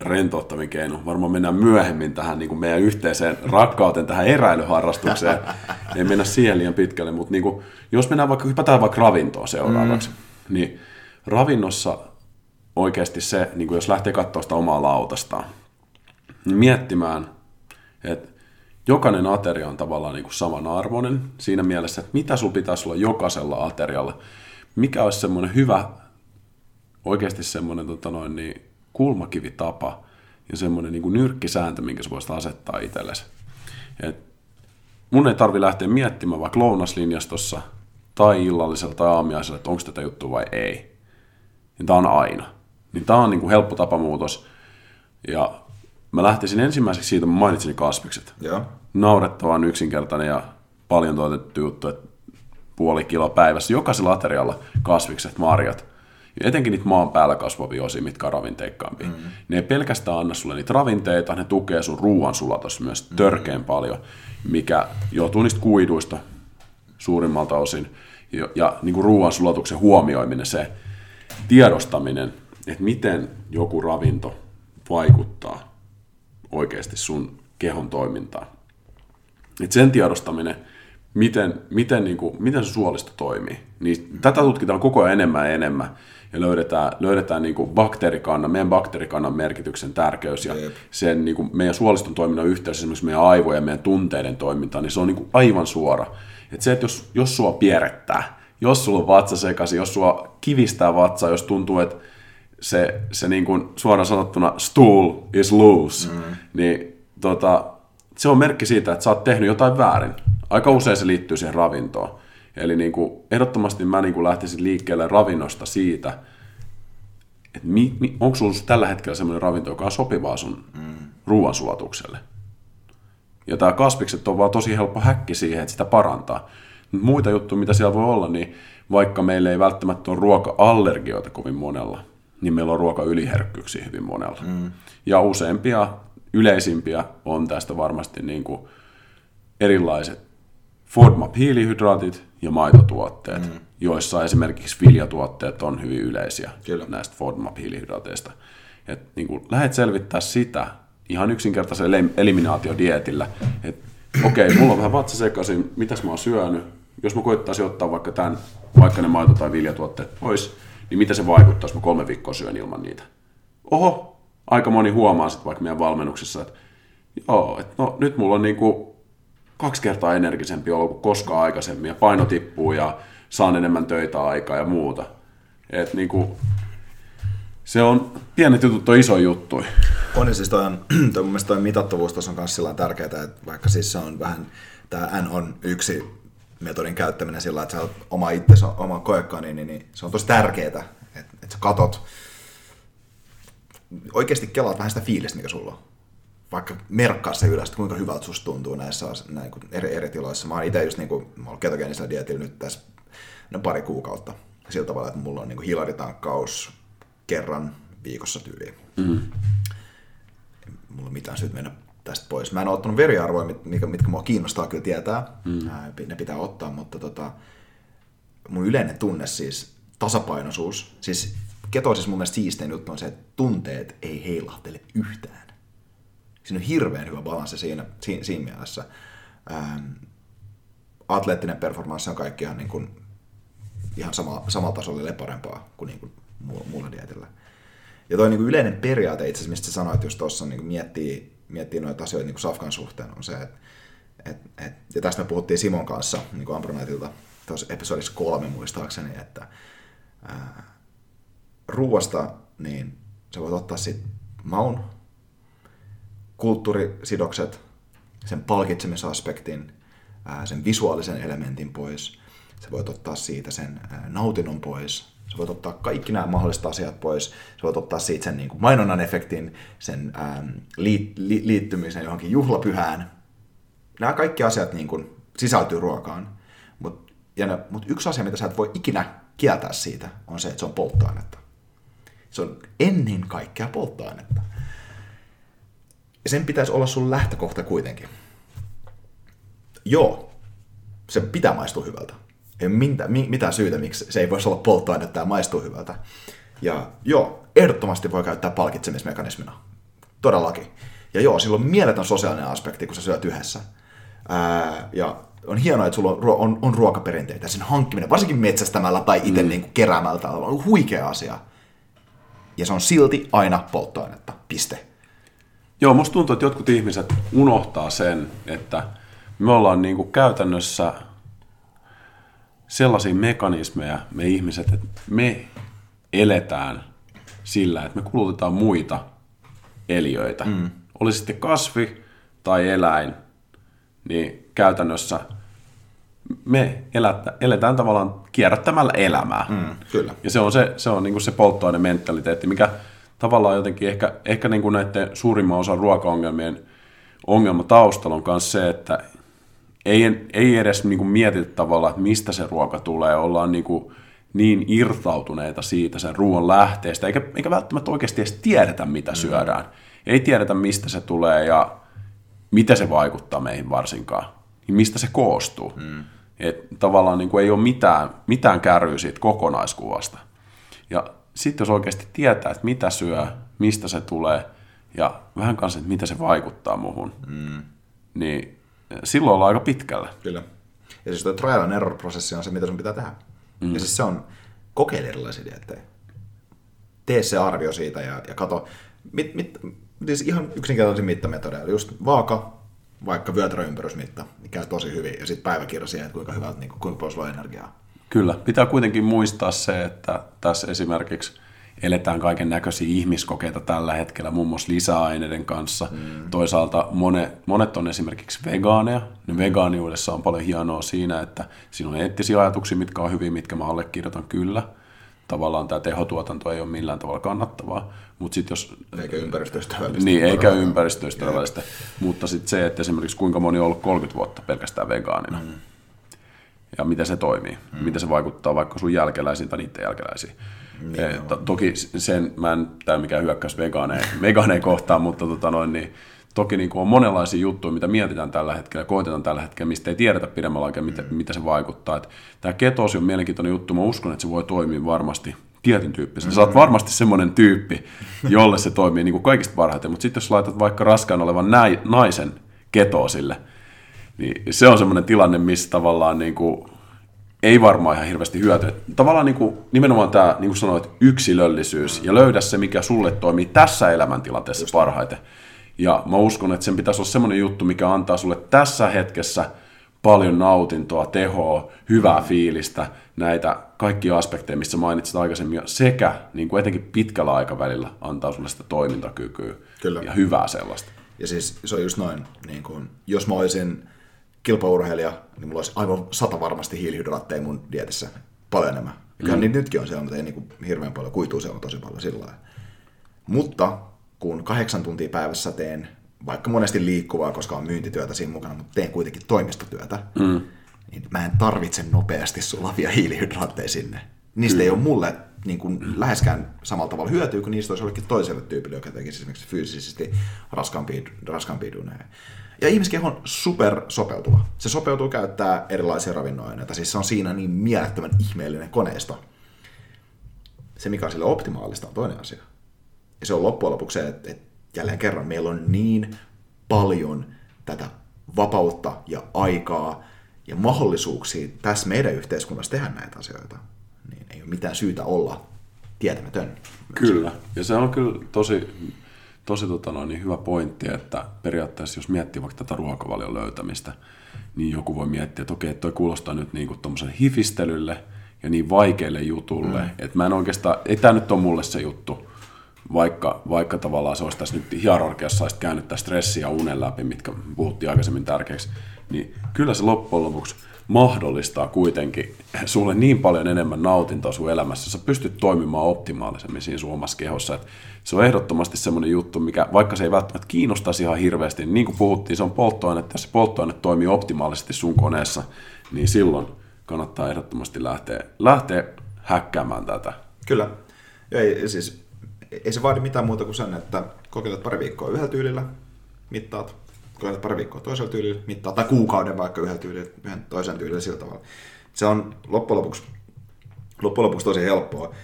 rentouttavin keino. Varmaan mennään myöhemmin tähän niin kuin meidän yhteiseen rakkauteen, tähän eräilyharrastukseen. Ei mennä siihen liian pitkälle, mutta niin kuin, jos mennään vaikka, hypätään vaikka ravintoon seuraavaksi, mm. niin ravinnossa oikeasti se, niin kuin jos lähtee katsoa sitä omaa lautastaan, niin miettimään, että jokainen ateria on tavallaan niin kuin samanarvoinen siinä mielessä, että mitä sulla pitäisi olla jokaisella aterialla. Mikä olisi semmoinen hyvä, oikeasti semmoinen tota noin, niin kulmakivitapa ja semmoinen niin kuin nyrkkisääntö, minkä sä voisit asettaa itsellesi. Et mun ei tarvi lähteä miettimään vaikka lounaslinjastossa tai illallisella tai aamiaisella, että onko tätä juttua vai ei. Tämä on aina. Niin tämä on niin kuin helppo tapamuutos. Ja mä lähtisin ensimmäiseksi siitä, mä mainitsin kasvikset. Joo. Naurettavan yksinkertainen ja paljon tuotettu juttu, että puoli kiloa päivässä. Jokaisella aterialla kasvikset, marjat. Ja etenkin niitä maan päällä kasvavia osia, mitkä on ravinteikkaampia. Mm. Ne ei pelkästään anna sulle niitä ravinteita, ne tukee sun ruoansulatossa myös mm. törkeen paljon, mikä johtuu niistä kuiduista suurimmalta osin. Ja, ja niin kuin ruoansulatuksen huomioiminen, se tiedostaminen, että miten joku ravinto vaikuttaa oikeasti sun kehon toimintaan. Et sen tiedostaminen, miten, miten, niin kuin, miten se suolisto toimii, niin tätä tutkitaan koko ajan enemmän ja enemmän ja löydetään, löydetään niin kuin bakteerikannan, meidän bakteerikannan merkityksen tärkeys ja Jep. sen niin kuin meidän suoliston toiminnan yhteys, esimerkiksi meidän aivojen ja meidän tunteiden toiminta, niin se on niin kuin aivan suora. Et se, että jos, jos sua pierrettää, jos sulla on vatsa sekaisin, jos sua kivistää vatsa, jos tuntuu, että se, se niin kuin suoraan sanottuna stool is loose, mm. niin tota, se on merkki siitä, että sä oot tehnyt jotain väärin. Aika usein se liittyy siihen ravintoon. Eli niin kuin, ehdottomasti mä niin kuin lähtisin liikkeelle ravinnosta siitä, että mi, mi, onko sulla tällä hetkellä sellainen ravinto, joka on sopivaa sun mm. ruoansulatukselle. Ja tämä kasvikset on vaan tosi helppo häkki siihen, että sitä parantaa. Muita juttuja, mitä siellä voi olla, niin vaikka meillä ei välttämättä ole ruoka-allergioita kovin monella, niin meillä on ruokayliherkkyyksiä hyvin monella. Mm. Ja useampia, yleisimpiä on tästä varmasti niin kuin erilaiset FODMAP-hiilihydraatit ja maitotuotteet, mm. joissa esimerkiksi viljatuotteet on hyvin yleisiä Kyllä. näistä FODMAP-hiilihydraateista. Et niin kuin lähdet selvittää sitä ihan yksinkertaisella eliminaatiodietillä, että okei, okay, mulla on vähän vatsa sekaisin, mitäs mä oon syönyt, jos mä koittaisin ottaa vaikka, tämän, vaikka ne maito- tai viljatuotteet pois, niin mitä se vaikuttaa, jos mä kolme viikkoa syön ilman niitä? Oho, aika moni huomaa sitten vaikka meidän valmennuksessa, että joo, että no nyt mulla on niin kuin kaksi kertaa energisempi olo kuin koskaan aikaisemmin ja paino tippuu ja saan enemmän töitä aikaa ja muuta. Et niin kuin, se on, pienet jutut on iso juttu. On siis toi, on, toi mun toi mitattavuus tuossa on myös tärkeää, että vaikka siis se on vähän, tämä N on yksi metodin käyttäminen sillä, että sä oot oma itsesi, oma koekani, niin, niin, se on tosi tärkeää, että, että sä katot, oikeasti kelaat vähän sitä fiilistä, mikä sulla on. Vaikka merkkaa se ylös, että kuinka hyvältä susta tuntuu näissä näin kuin eri, eri tiloissa. Mä oon itse just niin kuin, mä oon ketogeenisellä dietillä nyt tässä no, pari kuukautta. Sillä tavalla, että mulla on niin hilaritankkaus kerran viikossa tyyliin. Mm. Mulla on mitään syytä mennä tästä pois. Mä en ole ottanut veriarvoja, mitkä, mitkä mua kiinnostaa kyllä tietää. Mm. Ne pitää ottaa, mutta tota, mun yleinen tunne siis, tasapainoisuus, siis ketoisissa mun mielestä siistein juttu on se, että tunteet ei heilahtele yhtään. Siinä on hirveän hyvä balanssi siinä, siinä, siinä mielessä. Ähm, atleettinen performanssi on kaikki ihan, niin kuin, ihan sama, samalla tasolla parempaa kuin, niin kuin muulla dietillä. Ja toi niin kuin yleinen periaate itse asiassa, mistä sä sanoit just tuossa, niin miettii miettii noita asioita niin kuin Safkan suhteen, on se, että et, et, ja tästä me puhuttiin Simon kanssa niin kuin Ambronaitilta tuossa episodissa kolme muistaakseni, että ää, ruuasta niin sä voit ottaa sit maun, kulttuurisidokset, sen palkitsemisaspektin, ää, sen visuaalisen elementin pois, sä voit ottaa siitä sen ää, nautinnon pois, Sä voit ottaa kaikki nämä mahdolliset asiat pois. Sä voit ottaa siitä sen niin kuin mainonnan efektin, sen ähm, li, li, liittymisen johonkin juhlapyhään. Nämä kaikki asiat niin kuin, sisältyy ruokaan. Mutta mut yksi asia, mitä sä et voi ikinä kieltää siitä, on se, että se on polttoainetta. Se on ennen kaikkea polttoainetta. Ja sen pitäisi olla sun lähtökohta kuitenkin. Joo, se pitää maistua hyvältä ei mitään, mitään syytä, miksi se ei voisi olla polttoaine tai maistuu hyvältä. Ja joo, ehdottomasti voi käyttää palkitsemismekanismina. todellakin. Ja joo, sillä on mieletön sosiaalinen aspekti, kun sä syöt yhdessä. Ää, ja on hienoa, että sulla on, on, on ruokaperinteitä. Sen hankkiminen, varsinkin metsästämällä tai itse mm. niin keräämällä, on huikea asia. Ja se on silti aina polttoainetta. Piste. Joo, musta tuntuu, että jotkut ihmiset unohtaa sen, että me ollaan niin kuin käytännössä sellaisia mekanismeja, me ihmiset, että me eletään sillä, että me kulutetaan muita eliöitä. Mm. Oli sitten kasvi tai eläin, niin käytännössä me elättä, eletään tavallaan kierrättämällä elämää. Mm, kyllä. Ja se on se, se, on niin kuin se polttoainementaliteetti, mikä tavallaan jotenkin ehkä, ehkä niin kuin näiden suurimman osan ruokaongelmien ongelma taustalla on myös se, että ei, ei edes niin kuin mietitä tavallaan, että mistä se ruoka tulee. Ollaan niin, kuin niin irtautuneita siitä sen ruoan lähteestä, eikä, eikä välttämättä oikeasti edes tiedetä, mitä mm. syödään. Ei tiedetä, mistä se tulee ja mitä se vaikuttaa meihin varsinkaan. Niin mistä se koostuu. Mm. Et tavallaan niin kuin ei ole mitään, mitään kärryä siitä kokonaiskuvasta. Ja sitten jos oikeasti tietää, että mitä syö, mistä se tulee ja vähän kanssa, että mitä se vaikuttaa muuhun, mm. niin silloin ollaan aika pitkällä. Kyllä. Ja siis tuo trial and error-prosessi on se, mitä sun pitää tehdä. Mm. Ja siis se on, kokeile erilaisia diettejä. Tee se arvio siitä ja, ja kato, mit, mit, siis ihan yksinkertaisin mittametodeilla, just vaaka, vaikka vyötäröympärysmitta, niin käy tosi hyvin. Ja sitten päiväkirja siihen, että kuinka hyvältä, niin kuinka paljon sulla energiaa. Kyllä. Pitää kuitenkin muistaa se, että tässä esimerkiksi eletään kaiken näköisiä ihmiskokeita tällä hetkellä, muun muassa lisäaineiden kanssa. Mm. Toisaalta monet, monet on esimerkiksi vegaaneja. Ne vegaaniudessa on paljon hienoa siinä, että siinä on eettisiä ajatuksia, mitkä on hyviä, mitkä mä allekirjoitan kyllä. Tavallaan tämä tehotuotanto ei ole millään tavalla kannattavaa. Mut sit jos, eikä ympäristöystävällistä. Niin, eikä ympäristöystävällistä. Mutta sitten se, että esimerkiksi kuinka moni on ollut 30 vuotta pelkästään vegaanina. Mm ja miten se toimii, mm. miten se vaikuttaa vaikka sun jälkeläisiin tai niiden jälkeläisiin. Niin, e, to, toki sen, mä en tämä mikään hyökkäys vegaaneen, vegaaneen kohtaan, mutta tota noin, niin, toki niin on monenlaisia juttuja, mitä mietitään tällä hetkellä, koitetaan tällä hetkellä, mistä ei tiedetä pidemmällä aikaa, mitä, mm. mitä se vaikuttaa. Et tämä ketoosi on mielenkiintoinen juttu, mä uskon, että se voi toimia varmasti tietyn tyyppisen. Mm. Sä oot varmasti semmoinen tyyppi, jolle se toimii niin kuin kaikista parhaiten, mutta sitten jos laitat vaikka raskaan olevan naisen ketoosille, niin se on semmoinen tilanne, missä tavallaan niin kuin, ei varmaan ihan hirveästi hyötyä. Tavallaan niin kuin, nimenomaan tämä, niin kuin sanoit, yksilöllisyys ja löydä se, mikä sulle toimii tässä elämäntilanteessa Just. parhaiten. Ja mä uskon, että sen pitäisi olla semmoinen juttu, mikä antaa sulle tässä hetkessä paljon nautintoa, tehoa, hyvää fiilistä, näitä kaikkia aspekteja, missä mainitsit aikaisemmin, sekä niin kuin etenkin pitkällä aikavälillä antaa sulle sitä toimintakykyä Kyllä. ja hyvää sellaista. Ja siis se on just noin, niin kuin, jos mä olisin kilpaurheilija, niin mulla olisi aivan sata varmasti hiilihydraatteja mun dietissä paljon enemmän. Ja mm. niitä nytkin on siellä, mutta ei niin kuin hirveän paljon, kuituu se on tosi paljon sillä lailla. Mutta kun kahdeksan tuntia päivässä teen vaikka monesti liikkuvaa, koska on myyntityötä siinä mukana, mutta teen kuitenkin toimistotyötä, mm. niin mä en tarvitse nopeasti sulavia hiilihydraatteja sinne. Niistä mm. ei ole mulle niin kuin läheskään samalla tavalla hyötyä, kun niistä olisi jollekin toiselle tyypille, joka tekisi esimerkiksi fyysisesti raskaampia, raskaampia duneja. Ja ihmiskeho on super sopeutuva. Se sopeutuu käyttää erilaisia ravinnoaineita, siis se on siinä niin mielettömän ihmeellinen koneisto. Se, mikä on sille optimaalista, on toinen asia. Ja se on loppujen lopuksi se, että, että jälleen kerran meillä on niin paljon tätä vapautta ja aikaa ja mahdollisuuksia tässä meidän yhteiskunnassa tehdä näitä asioita, niin ei ole mitään syytä olla tietämätön. Kyllä, ja se on kyllä tosi tosi tota noin, niin hyvä pointti, että periaatteessa jos miettii vaikka tätä ruokavalion löytämistä, niin joku voi miettiä, että okei, toi kuulostaa nyt niin kuin hifistelylle ja niin vaikealle jutulle, mm. että mä en oikeastaan, ei tämä nyt ole mulle se juttu, vaikka, vaikka tavallaan se olisi tässä nyt hierarkiassa, olisi käynyt tämä stressi ja unen läpi, mitkä puhuttiin aikaisemmin tärkeäksi, niin kyllä se loppujen lopuksi mahdollistaa kuitenkin sulle niin paljon enemmän nautintoa sun elämässä. Sä pystyt toimimaan optimaalisemmin siinä sun omassa kehossa. Et se on ehdottomasti semmoinen juttu, mikä vaikka se ei välttämättä kiinnostaisi ihan hirveästi, niin, niin kuin puhuttiin, se on polttoaine. Jos se polttoaine toimii optimaalisesti sun koneessa, niin silloin kannattaa ehdottomasti lähteä, lähteä häkkäämään tätä. Kyllä. Ei, siis, ei se vaadi mitään muuta kuin sen, että kokeilet pari viikkoa yhdellä tyylillä, mittaat, kokeilet pari viikkoa toisella tyylillä, mittaa, tai kuukauden vaikka yhdellä tyylillä, yhden toisen tyylillä sillä tavalla. Se on loppujen lopuksi, loppujen lopuksi tosi helppoa.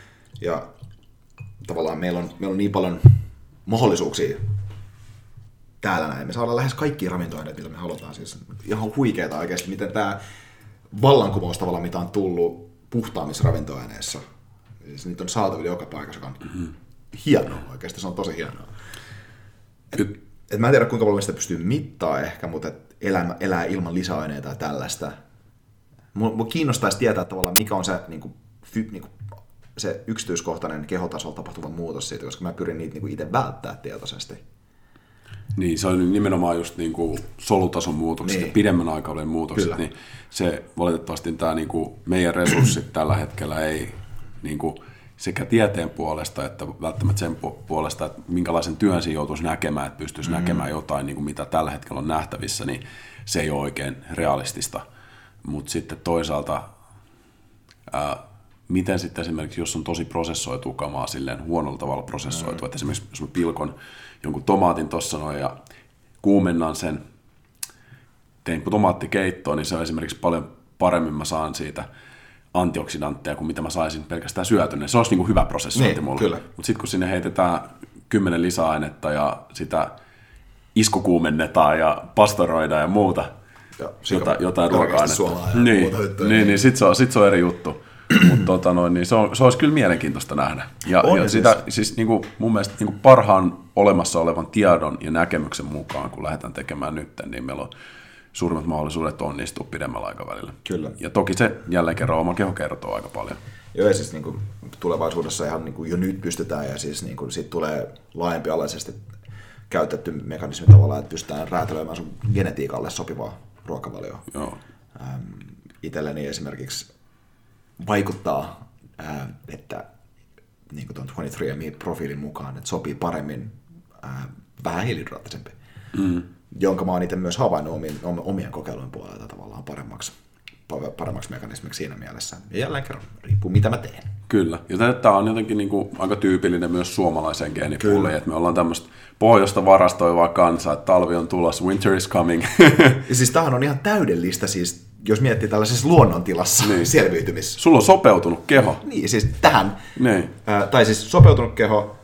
Ja tavallaan meillä on, meillä on niin paljon mahdollisuuksia täällä näin. Me saadaan lähes kaikki ravintoaineet, mitä me halutaan. Siis ihan huikeeta oikeasti, miten tämä vallankumous tavallaan, mitä on tullut puhtaammissa ravintoaineissa. Siis niitä on saatavilla joka paikassa, joka on mm-hmm. hienoa oikeasti, se on tosi hienoa. Et, et mä en tiedä, kuinka paljon sitä pystyy mittaa ehkä, mutta et elää, elää ilman lisäaineita ja tällaista. Mua, mua kiinnostaisi tietää tavallaan, mikä on se, niin kuin, fy, niin kuin, se yksityiskohtainen kehotasolla tapahtuva muutos siitä, koska mä pyrin niitä niin kuin itse välttää tietoisesti. Niin, se on nimenomaan just niin kuin solutason muutokset niin. ja pidemmän aikavälin muutokset, Kyllä. niin se valitettavasti tämä niin kuin meidän resurssit tällä hetkellä ei niin kuin sekä tieteen puolesta että välttämättä sen puolesta, että minkälaisen työn siinä joutuisi näkemään, että pystyisi mm. näkemään jotain, niin kuin mitä tällä hetkellä on nähtävissä, niin se ei ole oikein realistista. Mutta sitten toisaalta, ää, miten sitten esimerkiksi, jos on tosi prosessoitu kamaa silleen huonolla tavalla prosessoitu, mm. että esimerkiksi jos mä pilkon jonkun tomaatin tuossa noin ja kuumennan sen, tein tomaattikeittoa, niin se on esimerkiksi paljon paremmin mä saan siitä antioksidantteja kuin mitä mä saisin pelkästään syötyneen. Se olisi niin kuin hyvä prosessointi niin, mulle. Mutta sitten kun sinne heitetään kymmenen lisäainetta ja sitä iskukuumennetaan ja pastoroidaan ja muuta, ja jota, jotain ruoka-ainetta. Niin, niin, niin sitten se, on, sit se on eri juttu. Mutta tota noin, niin se, on, se olisi kyllä mielenkiintoista nähdä. Ja, on ja siis. sitä, siis niin kuin, mun mielestä niin kuin parhaan olemassa olevan tiedon ja näkemyksen mukaan, kun lähdetään tekemään nyt, niin meillä on suurimmat mahdollisuudet onnistua pidemmällä aikavälillä. Kyllä. Ja toki se jälleen kerran oma keho kertoo aika paljon. Joo, ja siis niin kuin, tulevaisuudessa ihan niin kuin jo nyt pystytään, ja siis niin kuin, siitä tulee laajempi alaisesti käytetty mekanismi tavallaan, että pystytään räätälöimään sun genetiikalle sopivaa ruokavalioa. Joo. Ähm, itselleni esimerkiksi vaikuttaa, äh, että niin kuin tuon 23andMe-profiilin mukaan, että sopii paremmin äh, vähän hiilihydraattisempi. Mm jonka mä oon itse myös havainnut omien, omien kokeilujen puolelta tavallaan paremmaksi, paremmaksi mekanismiksi siinä mielessä. Ja jälleen kerran, riippuu mitä mä teen. Kyllä, ja tämä on jotenkin niin kuin aika tyypillinen myös suomalaiseen geenipulliin, että me ollaan tämmöistä pohjoista varastoivaa kansaa, että talvi on tulossa, winter is coming. ja siis tämähän on ihan täydellistä siis jos miettii tällaisessa luonnontilassa niin. selviytymis. Sulla on sopeutunut keho. Niin, siis tähän. Niin. Äh, tai siis sopeutunut keho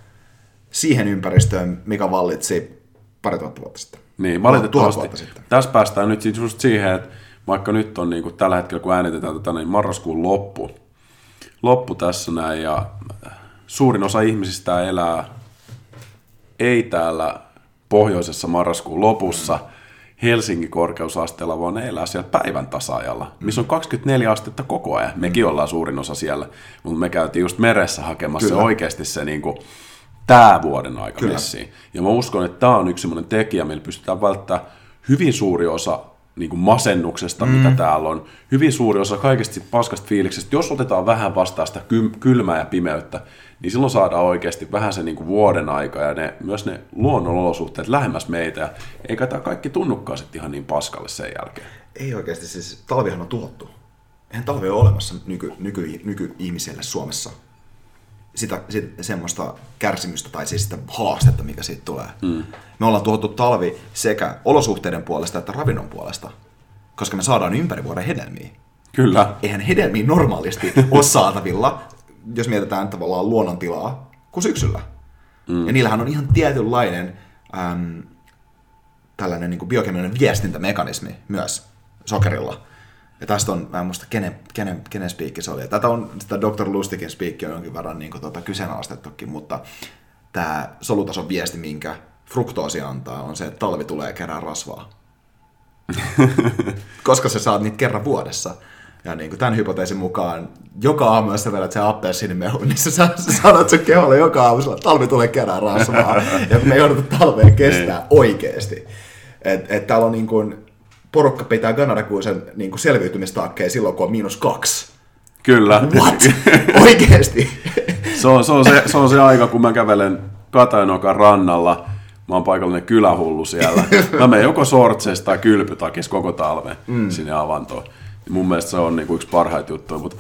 siihen ympäristöön, mikä vallitsi pari tuhatta vuotta sitten. Niin, valitettavasti. Tässä päästään nyt siis just siihen, että vaikka nyt on niin kuin tällä hetkellä, kun äänitetään tätä, niin marraskuun loppu, loppu tässä näin, ja suurin osa ihmisistä elää ei täällä pohjoisessa marraskuun lopussa Helsingin korkeusasteella, vaan ne elää siellä päivän tasaajalla, missä on 24 astetta koko ajan. Mekin mm. ollaan suurin osa siellä, mutta me käytiin just meressä hakemassa Kyllä. oikeasti se niin kuin, tämä vuoden aika Kyllä. messiin. Ja mä uskon, että tämä on yksi sellainen tekijä, millä pystytään välttämään hyvin suuri osa niin kuin masennuksesta, mm. mitä täällä on. Hyvin suuri osa kaikesta paskasta fiiliksestä. Jos otetaan vähän vastaan sitä kylmää ja pimeyttä, niin silloin saadaan oikeasti vähän se niin kuin vuoden aika ja ne, myös ne luonnonolosuhteet lähemmäs meitä. Ja eikä tämä kaikki tunnukaan sitten ihan niin paskalle sen jälkeen. Ei oikeasti, siis talvihan on tuhottu. Eihän talvi ole olemassa nyky, nyky, nyky-ihmiselle Suomessa sitä, sitä semmoista kärsimystä tai siis sitä haastetta, mikä siitä tulee. Mm. Me ollaan tuhottu talvi sekä olosuhteiden puolesta että ravinnon puolesta, koska me saadaan ympäri vuoden hedelmiä. Kyllä. Eihän hedelmiä normaalisti ole saatavilla, jos mietitään tavallaan luonnontilaa, kuin syksyllä. Mm. Ja niillähän on ihan tietynlainen äm, tällainen niin biokeminen viestintämekanismi myös sokerilla ja tästä on, mä en muista kenen, kenen, kenen spiikki se oli. Ja tätä on, sitä Dr. Lustikin spiikki on jonkin verran niin kuin, tuota, kyseenalaistettukin, mutta tämä solutason viesti, minkä fruktoosi antaa, on se, että talvi tulee kerran rasvaa. Koska sä saat niitä kerran vuodessa. Ja niin kuin tämän hypoteesin mukaan, joka aamu, jos sä vedät sen appelsiinimehu, niin sä, sä sanot sun keholle joka aamu, että talvi tulee kerran rasvaa. ja me joudutaan talveen kestää niin. oikeasti. Että et täällä on niin kuin, porukka pitää Ganarakuusen niin selviytymistaakkeja silloin, kun on miinus kaksi. Kyllä. What? Oikeesti? se, on, se, on se, se on se aika, kun mä kävelen Katainokan rannalla. Mä oon paikallinen kylähullu siellä. Mä menen joko sortseista tai kylpytakissa koko talven mm. sinne avantoon. Mun mielestä se on niinku yksi parhaita juttuja. Mutta,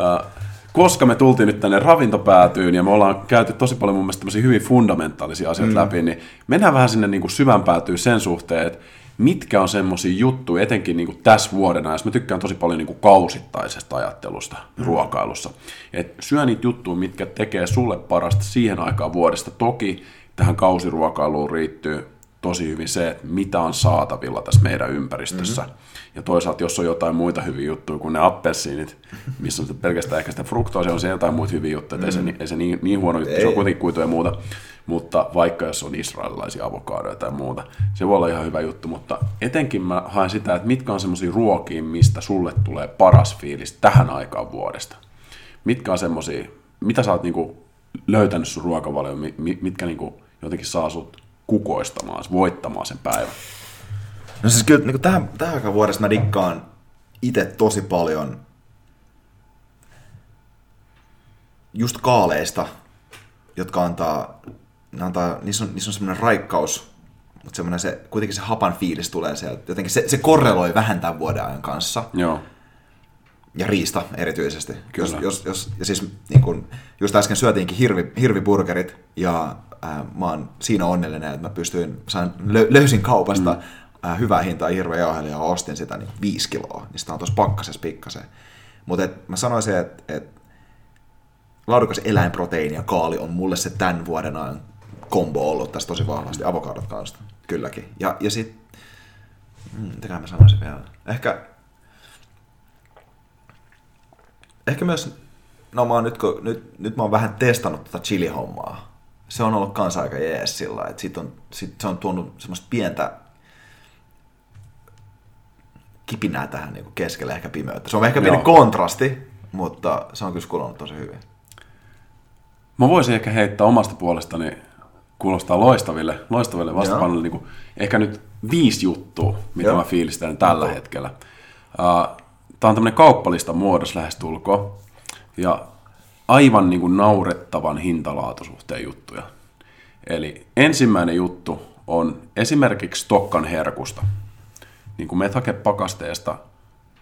äh, koska me tultiin nyt tänne ravintopäätyyn ja me ollaan käyty tosi paljon mun mielestä hyvin fundamentaalisia asioita mm. läpi, niin mennään vähän sinne niin syvän päätyyn sen suhteen, että mitkä on semmoisia juttuja, etenkin niin kuin tässä vuodena, jos mä tykkään tosi paljon niin kuin kausittaisesta ajattelusta mm. ruokailussa. Et syö niitä juttuja, mitkä tekee sulle parasta siihen aikaan vuodesta. Toki tähän kausiruokailuun riittyy tosi hyvin se, että mitä on saatavilla tässä meidän ympäristössä. Mm-hmm. Ja toisaalta, jos on jotain muita hyviä juttuja kuin ne appelsiinit, missä on pelkästään ehkä sitä fruktoosia, on siellä jotain muita hyviä juttuja, mm-hmm. ei se, ei se niin, niin huono juttu, ei. se on kuitenkin kuituja ja muuta. Mutta vaikka jos on israelilaisia avokaadoja tai muuta, se voi olla ihan hyvä juttu, mutta etenkin mä haen sitä, että mitkä on semmoisia ruokia, mistä sulle tulee paras fiilis tähän aikaan vuodesta. Mitkä on semmoisia, mitä sä oot niinku löytänyt sun ruokavalio, mitkä niinku jotenkin saa sut kukoistamaan, voittamaan sen päivän? No siis kyllä niin tähän, tähän aikaan vuodesta mä dikkaan itse tosi paljon just kaaleista, jotka antaa, ne antaa niissä on, niissä on semmoinen raikkaus, mutta semmoinen se, kuitenkin se hapan fiilis tulee sieltä. Jotenkin se, se korreloi vähän tämän vuoden ajan kanssa. Joo. Ja riista erityisesti. Kyllä. Jos, jos, jos, ja siis niin kun, just äsken syötiinkin hirvi, hirviburgerit ja äh, mä oon siinä onnellinen, että mä pystyin, sain, lö, löysin kaupasta mm. äh, hyvää hintaa hirvejauhelia ja ostin sitä niin viisi kiloa. Niin sitä on tuossa pakkasessa pikkasen. Mutta mä sanoisin, että et, laadukas eläinproteiini ja kaali on mulle se tämän vuoden ajan kombo ollut tässä tosi vahvasti. Avokadot kanssa, kylläkin. Ja, ja sit, hmm, mitäkään mä sanoisin vielä. Ehkä, ehkä myös, no mä oon nyt, kun, nyt, nyt mä oon vähän testannut tätä chili-hommaa. Se on ollut kanssa aika jees sillä että sit on, sit se on tuonut semmoista pientä kipinää tähän niin keskelle ehkä pimeyttä. Se on ehkä pieni kontrasti, mutta se on kyllä kulunut tosi hyvin. Mä voisin ehkä heittää omasta puolestani, kuulostaa loistaville, loistaville vastapainoille, niin ehkä nyt viisi juttua, mitä Joo. mä fiilistelen tällä Joo. hetkellä. Uh, Tämä on tämmöinen kauppalista muodossa lähestulko, ja aivan niin kuin naurettavan hintalaatusuhteen juttuja. Eli ensimmäinen juttu on esimerkiksi Tokkan herkusta. Niin kuin methakepakasteesta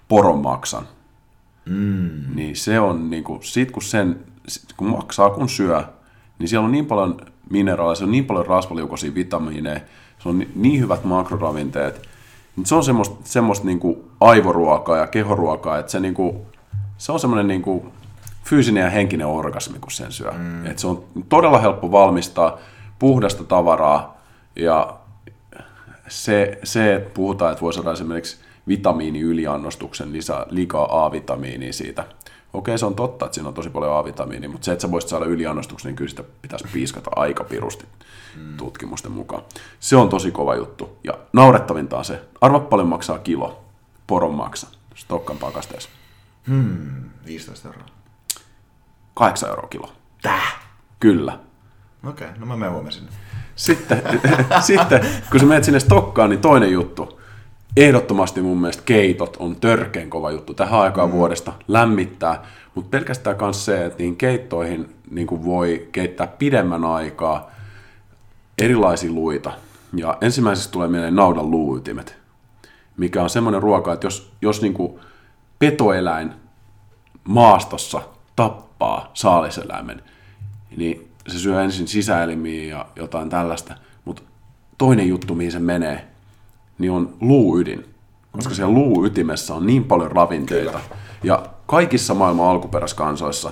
poron maksan. Mm. Niin se on, niin kuin, sit kun sen kun maksaa kun syö, niin siellä on niin paljon mineraaleja, se on niin paljon rasvaliukoisia vitamiineja, se on niin hyvät makroravinteet, niin se on semmoista, semmoista niin kuin aivoruokaa ja kehoruokaa, että se, niin kuin, se on semmoinen niin kuin fyysinen ja henkinen orgasmi, kun sen syö. Mm. Et se on todella helppo valmistaa puhdasta tavaraa ja se, se että puhutaan, että voi saada esimerkiksi vitamiini yliannostuksen lisää liikaa A-vitamiinia siitä – Okei, se on totta, että siinä on tosi paljon A-vitamiinia, mutta se, että sä voisit saada yliannostuksen, niin kyllä sitä pitäisi piiskata aika pirusti mm. tutkimusten mukaan. Se on tosi kova juttu. Ja naurettavinta on se, arva paljon maksaa kilo poron maksa Stokkan pakasteessa. Hmm, 15 euroa. 8 euroa kilo. Tää? Kyllä. Okei, okay, no mä menen sinne. Sitten, sitten, kun sä menet sinne Stokkaan, niin toinen juttu ehdottomasti mun mielestä keitot on törkeen kova juttu tähän aikaan mm. vuodesta lämmittää, mutta pelkästään myös se, että niihin keittoihin niin kuin voi keittää pidemmän aikaa erilaisia luita. Ja ensimmäiseksi tulee mieleen naudan luuytimet, mikä on semmoinen ruoka, että jos, jos niin kuin petoeläin maastossa tappaa saaliseläimen, niin se syö ensin sisäelimiä ja jotain tällaista, mutta toinen juttu, mihin se menee, niin on luuydin. Koska siellä luuytimessä on niin paljon ravinteita. Kyllä. Ja kaikissa maailman alkuperäiskansoissa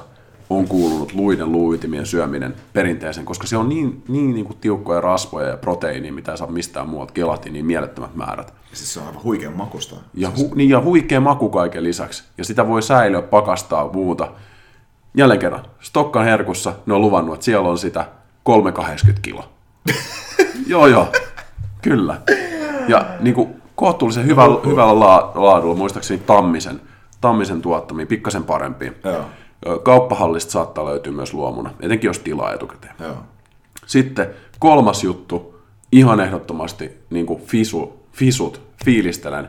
on kuulunut luiden luuytimien syöminen perinteisen, koska se on niin, niin, niin kuin tiukkoja rasvoja ja proteiinia, mitä ei saa mistään muualta kelati, niin mielettömät määrät. Siis se on aivan huikean makusta. Ja, hu, niin, ja huikea maku kaiken lisäksi. Ja sitä voi säilyä, pakastaa, muuta. Jälleen kerran, Stokkan herkussa ne on luvannut, että siellä on sitä 380 kiloa. joo, joo, kyllä. Ja niin kuin, kohtuullisen hyvällä, no, hyvällä laadulla, muistaakseni Tammisen, Tammisen tuottamia, pikkasen parempia. Joo. Kauppahallista saattaa löytyä myös luomuna, etenkin jos tilaa etukäteen. Joo. Sitten kolmas juttu, ihan ehdottomasti niin kuin fisu, fisut, fiilistelen.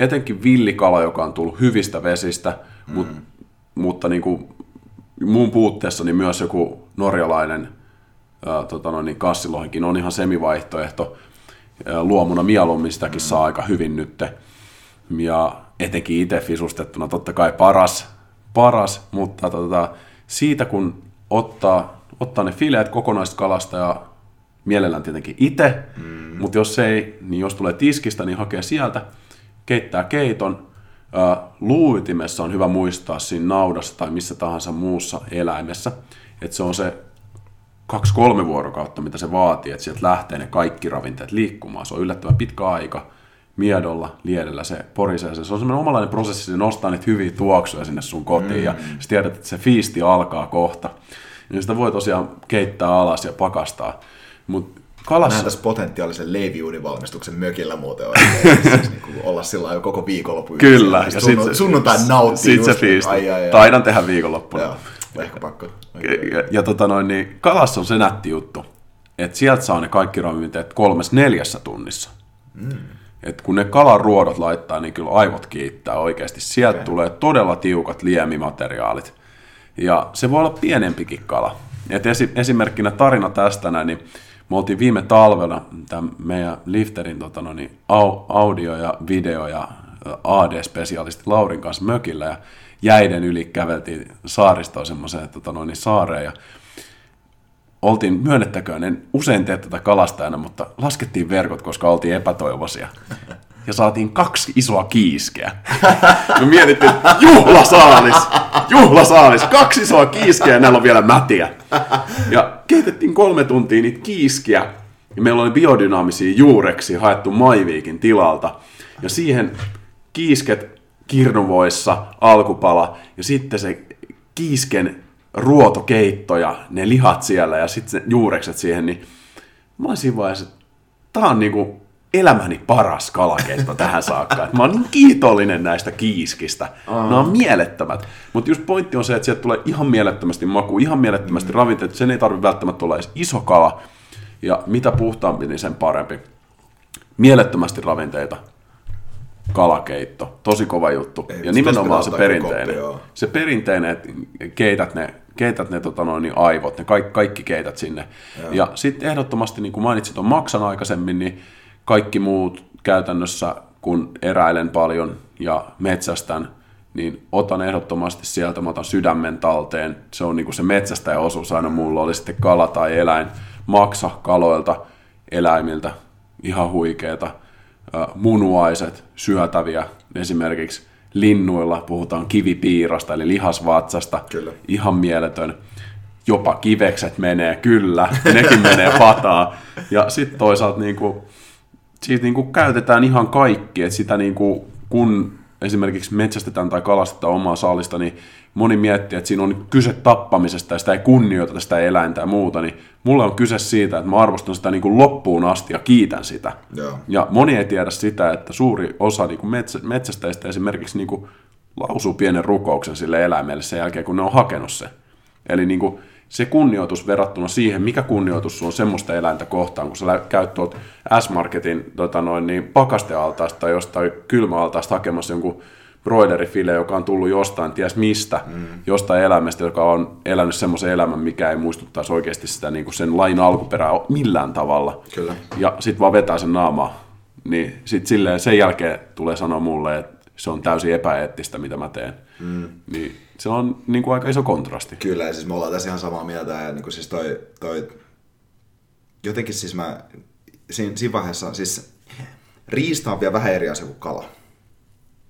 Etenkin villikala, joka on tullut hyvistä vesistä, mm. mut, mutta niin kuin muun puutteessa niin myös joku norjalainen ää, tota noin, niin kassilohenkin on ihan semivaihtoehto luomuna mieluummin sitäkin mm. saa aika hyvin nyt. Ja etenkin itse fisustettuna totta kai paras, paras mutta tota, siitä kun ottaa, ottaa ne fileet kokonaiskalasta ja mielellään tietenkin itse, mm. mutta jos ei, niin jos tulee tiskistä, niin hakee sieltä, keittää keiton. Luuytimessä on hyvä muistaa siinä naudassa tai missä tahansa muussa eläimessä, että se on se kaksi-kolme vuorokautta, mitä se vaatii, että sieltä lähtee ne kaikki ravinteet liikkumaan. Se on yllättävän pitkä aika miedolla, liedellä se porisee. Se on semmoinen omalainen prosessi, se nostaa niitä hyviä tuoksuja sinne sun kotiin mm. ja sä tiedät, että se fiisti alkaa kohta. Ja sitä voi tosiaan keittää alas ja pakastaa. Mutta kalassa... Näen tässä potentiaalisen leiviuudin valmistuksen mökillä muuten oikein. siis niin kuin olla sillä jo koko viikonloppu. Kyllä. Ja sunnu, sit, sunnuntai nauttii. Sit se fiisti. Ai, ai. Taidan tehdä viikonloppuna. Joo, ehkä pakko. Ja, ja, ja tota noin, niin kalassa on se nätti juttu, että sieltä saa ne kaikki ravinteet kolmes neljässä tunnissa. Mm. Et kun ne kalan ruodot laittaa, niin kyllä aivot kiittää oikeasti. Sieltä okay. tulee todella tiukat liemimateriaalit. Ja se voi olla pienempikin kala. Et esi- esimerkkinä tarina tästä näin, niin me oltiin viime talvena tämän meidän Lifterin tota, no, niin, audio ja video ja AD-spesialisti Laurin kanssa mökillä ja jäiden yli käveltiin saaristoon semmoiseen tota, no, niin, saareen ja oltiin, myönnettäköön, en usein tee tätä kalastajana, mutta laskettiin verkot, koska oltiin epätoivoisia. Ja saatiin kaksi isoa kiiskeä. Me mietittiin, juhlasaalis, juhlasaalis, kaksi isoa kiiskeä ja näillä on vielä mätiä. Ja keitettiin kolme tuntia niitä kiiskiä. Ja meillä oli biodynaamisia juureksi haettu Maiviikin tilalta. Ja siihen kiisket kirnuvoissa, alkupala ja sitten se kiisken ruotokeitto ja ne lihat siellä ja sitten juurekset siihen, niin mä olin siinä vaiheessa, että tää on niinku elämäni paras kalakeitto tähän saakka. Et mä oon niin kiitollinen näistä kiiskistä. Aa. Ne on mielettömät. Mutta just pointti on se, että sieltä tulee ihan mielettömästi maku, ihan mielettömästi mm. ravinteet. Sen ei tarvitse välttämättä olla edes iso kala. Ja mitä puhtaampi, niin sen parempi. Mielettömästi ravinteita. Kalakeitto. Tosi kova juttu. Ei, ja nimenomaan se perinteinen. Koppi, se perinteinen, että keität ne keität ne tota noin, niin aivot, ne kaikki, kaikki keität sinne. Joo. Ja sitten ehdottomasti, niin kuin mainitsit on maksan aikaisemmin, niin kaikki muut käytännössä, kun eräilen paljon ja metsästän, niin otan ehdottomasti sieltä, mä otan sydämen talteen. Se on niin kuin se metsästäjäosuus aina mulla, oli sitten kala tai eläin. Maksa kaloilta, eläimiltä, ihan huikeeta. Munuaiset, syötäviä, esimerkiksi linnuilla puhutaan kivipiirasta, eli lihasvatsasta, kyllä. ihan mieletön. Jopa kivekset menee, kyllä, nekin menee pataa. Ja sitten toisaalta niin kuin, siitä niin kuin käytetään ihan kaikki, että sitä niin kuin, kun esimerkiksi metsästetään tai kalastetaan omaa saalista, niin moni miettii, että siinä on kyse tappamisesta ja sitä ei kunnioiteta sitä eläintä ja muuta, niin mulle on kyse siitä, että mä arvostan sitä niin kuin loppuun asti ja kiitän sitä. Joo. Ja moni ei tiedä sitä, että suuri osa niin kuin metsä, metsästäjistä esimerkiksi niin kuin lausuu pienen rukouksen sille eläimelle sen jälkeen, kun ne on hakenut se. Eli niin kuin, se kunnioitus verrattuna siihen, mikä kunnioitus on semmoista eläintä kohtaan, kun sä käyt tuolta S-Marketin tota noin, niin pakastealtaasta tai jostain kylmäaltaasta hakemassa jonkun broilerifile, joka on tullut jostain, ties mistä, mm. jostain elämästä, joka on elänyt semmoisen elämän, mikä ei muistuttaisi oikeasti sitä niin kuin sen lain alkuperää millään tavalla. Kyllä. Ja sitten vaan vetää sen naamaa. Niin sitten silleen sen jälkeen tulee sanoa mulle, että se on täysin epäeettistä, mitä mä teen. Mm. Niin se on niin kuin aika iso kontrasti. Kyllä, ja siis me ollaan tässä ihan samaa mieltä. Ja niin kuin siis toi, toi, jotenkin siis mä, siinä, siinä vaiheessa, siis riista on vielä vähän eri asia kuin kala.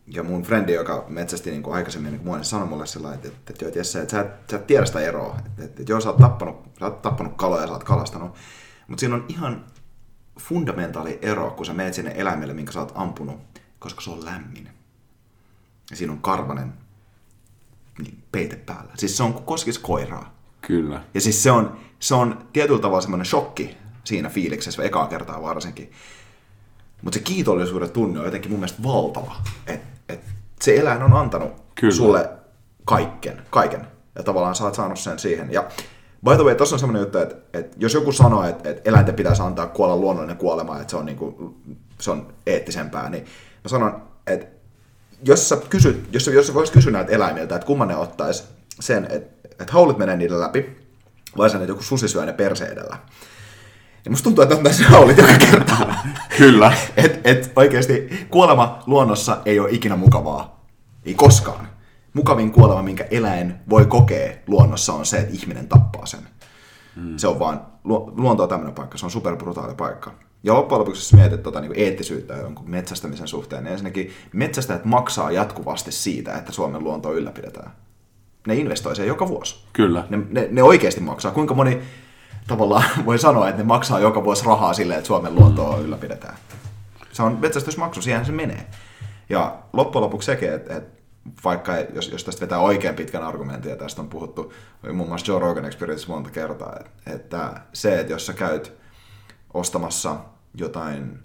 Ja mun frendi, joka metsästi niin kuin aikaisemmin, niin kuin niin sanoi mulle sillä että, että, että, että, Jesse, että sä, et, sä et tiedä sitä eroa. Että, että, että joo, sä oot tappanut, sä oot tappanut kaloja ja sä oot kalastanut. Mutta siinä on ihan fundamentaali ero, kun sä meet sinne eläimelle, minkä sä oot ampunut, koska se on lämmin. Ja siinä on karvanen niin, peite päällä. Siis se on kuin koskisi koiraa. Kyllä. Ja siis se on, se on tietyllä tavalla semmoinen shokki siinä fiiliksessä, ekaa kertaa varsinkin. Mutta se kiitollisuuden tunne on jotenkin mun mielestä valtava. Että et se eläin on antanut Kyllä. sulle kaiken, kaiken. Ja tavallaan sä oot saanut sen siihen. Ja by the way, tuossa on semmoinen juttu, että, että jos joku sanoo, että, että eläinten pitäisi antaa kuolla luonnollinen kuolema, että se on, niin kuin, se on eettisempää, niin mä sanon, että jos sä, kysyt, jos, jos sä voisit kysyä näitä eläimiltä, että kumman ne ottaisi sen, että, että haulit menee niille läpi, vai sen, että joku susi syö ne perse edellä. Ja musta tuntuu, että on haulit joka kerta. Kyllä. et, et oikeasti kuolema luonnossa ei ole ikinä mukavaa. Ei koskaan. Mukavin kuolema, minkä eläin voi kokea luonnossa, on se, että ihminen tappaa sen. Mm. Se on vaan, luonto on tämmöinen paikka, se on superbrutaali paikka. Ja loppujen lopuksi, jos mietit tuota, niin eettisyyttä jonkun metsästämisen suhteen, niin ensinnäkin metsästäjät maksaa jatkuvasti siitä, että Suomen luonto ylläpidetään. Ne investoi sen joka vuosi. Kyllä. Ne, ne, ne oikeasti maksaa. Kuinka moni tavallaan voi sanoa, että ne maksaa joka vuosi rahaa silleen, että Suomen luontoa ylläpidetään. Se on metsästysmaksu, siihen se menee. Ja loppujen lopuksi sekin, että, että vaikka jos, jos tästä vetää oikein pitkän argumentin, ja tästä on puhuttu muun muassa Joe Rogan Experience monta kertaa, että, se, että jos sä käyt ostamassa jotain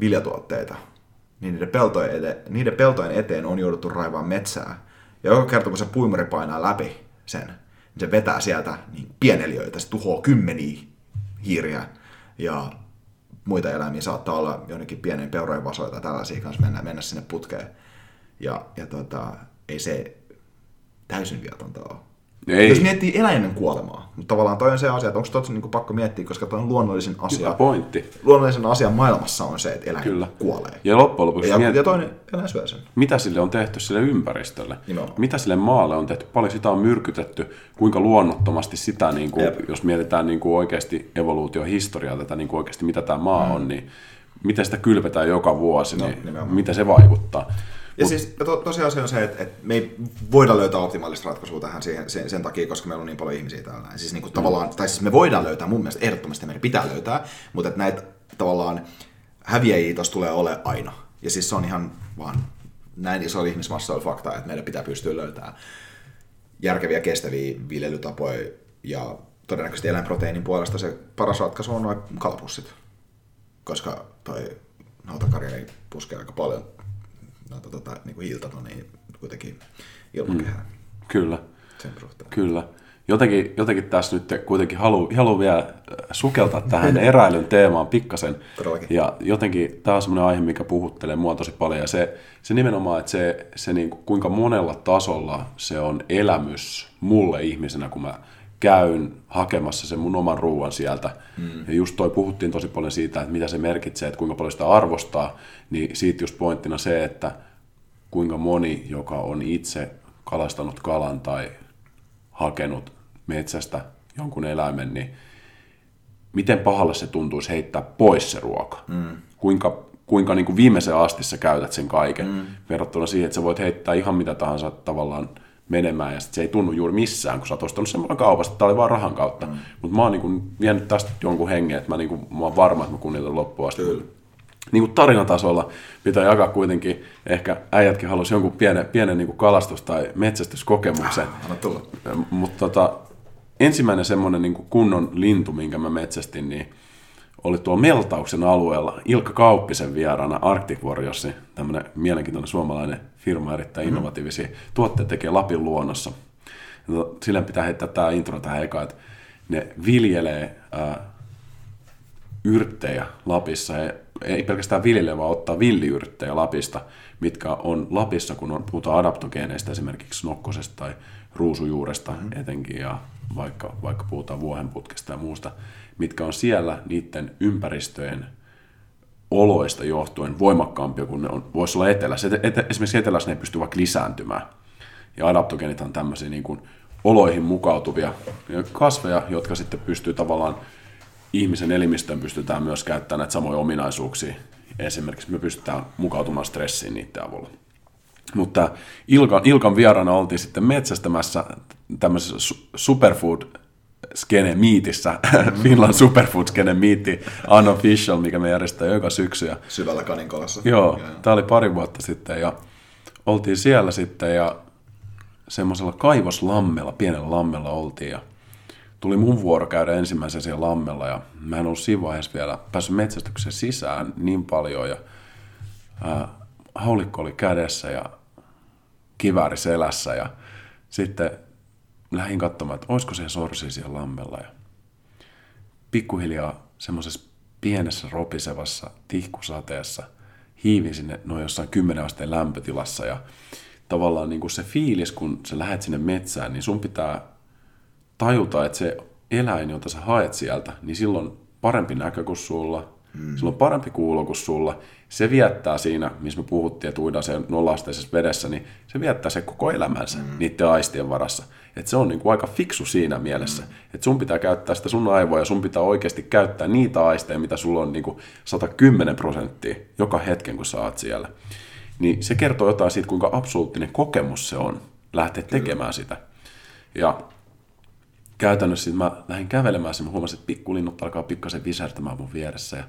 viljatuotteita, niin niiden peltojen, eteen, niiden peltojen eteen on jouduttu raivaa metsää. Ja joka kerta, kun se puimuri painaa läpi sen, se vetää sieltä niin pieneliöitä, se tuhoaa kymmeniä hiiriä ja muita eläimiä saattaa olla jonnekin pienen peurojen vasoita tällaisia kanssa mennä, mennä sinne putkeen. Ja, ja tota, ei se täysin viatonta ole. Ei. Jos miettii eläimen kuolemaa, mutta tavallaan toi on se asia, että onko tuossa niin pakko miettiä, koska toi on luonnollisin asia. Hyvä pointti. Luonnollisen asian maailmassa on se, että eläin Kyllä. kuolee. Ja loppujen lopuksi Ja, miet- ja toinen eläin syö sen. mitä sille on tehty sille ympäristölle, Nimenomaan. mitä sille maalle on tehty, paljon sitä on myrkytetty, kuinka luonnottomasti sitä, niin kuin, Jep. jos mietitään niin kuin oikeasti evoluutiohistoriaa, tätä niin kuin oikeasti mitä tämä maa mm. on, niin miten sitä kylvetään joka vuosi, No, niin nimenomaan. miten se vaikuttaa. Ja siis ja to, tosiaan se on se, että, että me ei voida löytää optimaalista ratkaisua tähän siihen, sen, sen takia, koska meillä on niin paljon ihmisiä täällä. Siis niin kuin tavallaan, tai siis me voidaan löytää, mun mielestä ehdottomasti meidän pitää löytää, mutta että näitä tavallaan häviäjiä tuossa tulee ole aina. Ja siis se on ihan vaan näin iso ihmismassa on fakta, että meidän pitää pystyä löytämään järkeviä, kestäviä viljelytapoja ja todennäköisesti eläinproteiinin puolesta se paras ratkaisu on noin kalapussit. Koska toi nautakarja ei puske aika paljon noita tota, niin kuin hiiltä tuonne kuitenkin ilmakehään mm. Kyllä, sen suhteen. kyllä. Jotenkin, jotenkin tässä nyt kuitenkin haluan halu vielä äh, sukeltaa tähän eräilyn teemaan pikkasen. Todellakin. Ja jotenkin tämä on semmoinen aihe, mikä puhuttelee mua tosi paljon. Ja se, se nimenomaan, että se, se niin kuin, kuinka monella tasolla se on elämys mulle ihmisenä, kun mä käyn hakemassa sen mun oman ruuan sieltä. Mm. Ja just toi puhuttiin tosi paljon siitä, että mitä se merkitsee, että kuinka paljon sitä arvostaa. Niin siitä just pointtina se, että kuinka moni, joka on itse kalastanut kalan tai hakenut metsästä jonkun eläimen, niin miten pahalle se tuntuisi heittää pois se ruoka. Mm. Kuinka, kuinka niin kuin viimeisen asti sä käytät sen kaiken, mm. verrattuna siihen, että sä voit heittää ihan mitä tahansa tavallaan menemään, ja sit se ei tunnu juuri missään, kun sä oot ostanut sen kaupasta, tämä oli vaan rahan kautta. Mm. Mutta mä oon niin vienyt tästä jonkun hengen, että mä, niin kuin, mä oon varma, että mä kunnioitan loppuun asti. Kyllä. Niin kuin tarinatasolla pitää jakaa kuitenkin, ehkä äijätkin halusi jonkun pienen, pienen niin kuin kalastus- tai metsästyskokemuksen. Anna tulla. Mutta tota, ensimmäinen semmoinen niin kunnon lintu, minkä mä metsästin, niin oli tuo Meltauksen alueella Ilkka Kauppisen vieraana Arctic Warriorsin, tämmöinen mielenkiintoinen suomalainen firma, erittäin innovatiivisia tuotteita tekee Lapin luonnossa. No, Sillä pitää heittää tämä intro tähän eka, että ne viljelee ää, yrttejä Lapissa. He ei pelkästään viljele, vaan ottaa villiyrttejä Lapista, mitkä on Lapissa, kun on, puhutaan adaptogeeneistä, esimerkiksi nokkosesta tai ruusujuuresta mm-hmm. etenkin, ja vaikka, vaikka puhutaan vuohenputkesta ja muusta, mitkä on siellä niiden ympäristöjen oloista johtuen voimakkaampia kuin ne on, voisi olla etelässä. Et, et, esimerkiksi etelässä ne ei pysty vaikka lisääntymään. Ja adaptogeenit on tämmöisiä niin kuin oloihin mukautuvia kasveja, jotka sitten pystyy tavallaan ihmisen elimistöön pystytään myös käyttämään näitä samoja ominaisuuksia. Esimerkiksi me pystytään mukautumaan stressiin niiden avulla. Mutta Ilkan, Ilkan vieraana oltiin sitten metsästämässä tämmöisessä su- superfood skene miitissä, Finland Superfood skene miitti unofficial, mikä me järjestää joka syksy. Ja Syvällä kaninkolassa. Joo, tämä oli pari vuotta sitten ja oltiin siellä sitten ja semmoisella kaivoslammella, pienellä lammella oltiin ja tuli mun vuoro käydä ensimmäisen siellä lammella ja mä en ollut siinä vaiheessa vielä päässyt metsästykseen sisään niin paljon ja ää, haulikko oli kädessä ja kivääri selässä ja sitten lähdin katsomaan, että olisiko se sorsi siellä lammella. Ja pikkuhiljaa semmoisessa pienessä ropisevassa tihkusateessa hiivin sinne noin jossain 10 asteen lämpötilassa. Ja tavallaan niin kuin se fiilis, kun sä lähet sinne metsään, niin sun pitää tajuta, että se eläin, jota sä haet sieltä, niin silloin parempi näkö kuin sulla, mm. sillä on parempi kuulo kuin sulla. Se viettää siinä, missä me puhuttiin, että uidaan se nollasteisessa vedessä, niin se viettää se koko elämänsä mm. niiden aistien varassa. Et se on niin kuin aika fiksu siinä mielessä, mm. että sun pitää käyttää sitä sun aivoja, sun pitää oikeasti käyttää niitä aisteja, mitä sulla on niin kuin 110 prosenttia joka hetken, kun sä oot siellä. Niin se kertoo jotain siitä, kuinka absoluuttinen kokemus se on lähteä tekemään sitä. Ja käytännössä sit mä lähdin kävelemään ja mä huomasin, että pikkulinnut alkaa pikkasen visertämään mun vieressä. Ja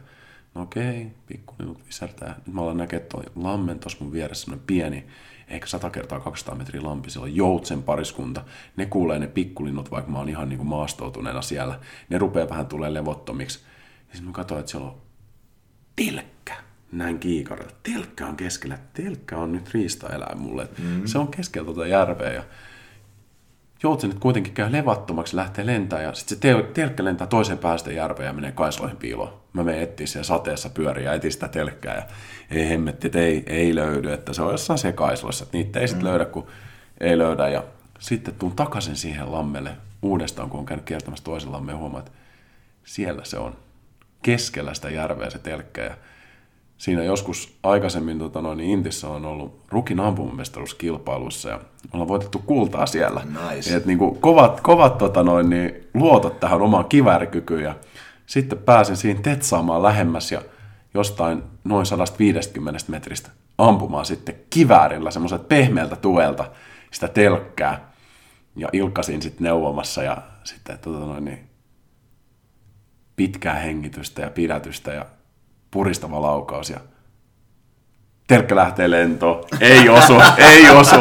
no okei, pikkulinnut visertää. Nyt mä alan näkee toi lammen tuossa mun vieressä, semmoinen pieni, ehkä 100 kertaa 200 metriä lampi, siellä on joutsen pariskunta. Ne kuulee ne pikkulinnut, vaikka mä oon ihan niin kuin maastoutuneena siellä. Ne rupeaa vähän tulee levottomiksi. Ja sitten mä katsoin, että siellä on tilkkä. Näin kiikarilla. Telkkä on keskellä. Telkkä on nyt riistaeläin mulle. Mm. Se on keskellä tuota järveä. Ja joutsenet kuitenkin käy levattomaksi, lähtee lentää ja sitten se tel- telkkä lentää toiseen päästä järveä ja menee kaisloihin piiloon. Mä menen etsiä siellä sateessa pyöriä ja etin sitä telkkää ja ei hemmetti, että ei, ei löydy, että se on jossain sekaisloissa, että niitä ei sitten mm. löydä, kun ei löydä ja sitten tuun takaisin siihen lammelle uudestaan, kun on käynyt kiertämässä toisen lammeen ja huomaa, että siellä se on keskellä sitä järveä se telkkä ja siinä joskus aikaisemmin tota noin, niin Intissä on ollut Rukin ampumamestaruuskilpailuissa ja ollaan voitettu kultaa siellä. Nice. Et niin kuin kovat, kovat tota noin, niin luotot tähän omaan kiväärikykyyn ja sitten pääsin siinä tetsaamaan lähemmäs ja jostain noin 150 metristä ampumaan sitten kiväärillä semmoiselta pehmeältä tuelta sitä telkkää ja ilkkasin sitten neuvomassa ja sitten tota noin, niin pitkää hengitystä ja pidätystä ja puristava laukaus ja telkkä lähtee lentoon, ei osu, ei osu,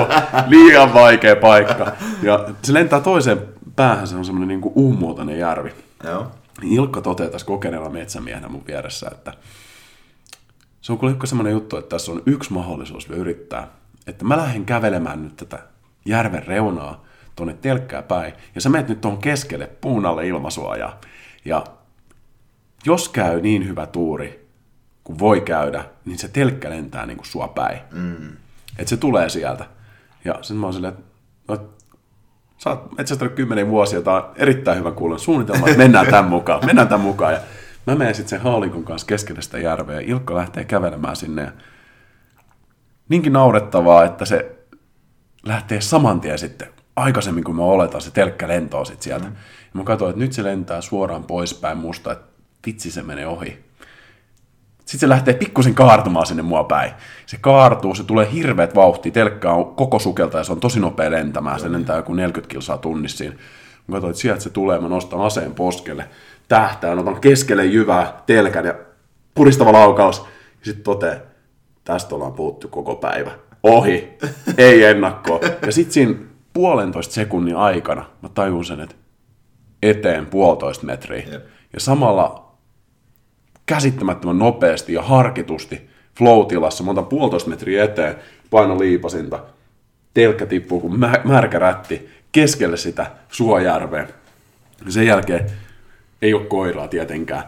liian vaikea paikka. Ja se lentää toiseen päähän, se on semmoinen niin kuin uumuotoinen järvi. Joo. Ilkka toteaa tässä kokeneella metsämiehenä mun vieressä, että se on kuule semmoinen juttu, että tässä on yksi mahdollisuus vielä yrittää, että mä lähden kävelemään nyt tätä järven reunaa tuonne telkkää päin, ja sä menet nyt tuon keskelle puun alle ilmasuojaa, ja jos käy niin hyvä tuuri, kun voi käydä, niin se telkkä lentää niin kuin sua päin. Mm. Että se tulee sieltä. Ja sitten mä oon silleen, että no, sä oot metsästänyt kymmenen vuosia, tämä on erittäin hyvä kuulla suunnitelma, että mennään tämän mukaan, mennään tämän mukaan. Ja mä menen sitten sen haalinkon kanssa keskelle sitä järveä, ja Ilkka lähtee kävelemään sinne. Ja niinkin naurettavaa, että se lähtee saman tien sitten, aikaisemmin kuin mä oletan, se telkkä lentoo sitten sieltä. Mm. Ja mä katsoin, että nyt se lentää suoraan poispäin musta, että vitsi se menee ohi. Sitten se lähtee pikkusen kaartumaan sinne mua päin. Se kaartuu, se tulee hirveät vauhti, telkkä on koko sukelta ja se on tosi nopea lentämään. Se lentää joku 40 kilsaa tunnissa siinä. Mä katsoin, että sieltä se tulee, mä nostan aseen poskelle, tähtään, otan keskelle jyvää telkän ja puristava laukaus. Ja sitten toteaa, tästä ollaan puhuttu koko päivä. Ohi, ei ennakkoa. Ja sitten siinä puolentoista sekunnin aikana mä tajun sen, että eteen puolitoista metriä. Jep. Ja samalla käsittämättömän nopeasti ja harkitusti flow-tilassa, monta puolitoista metriä eteen, paino liipasinta, telkkä tippuu kuin mä- märkä rätti keskelle sitä suojärveä. Ja sen jälkeen ei ole koiraa tietenkään.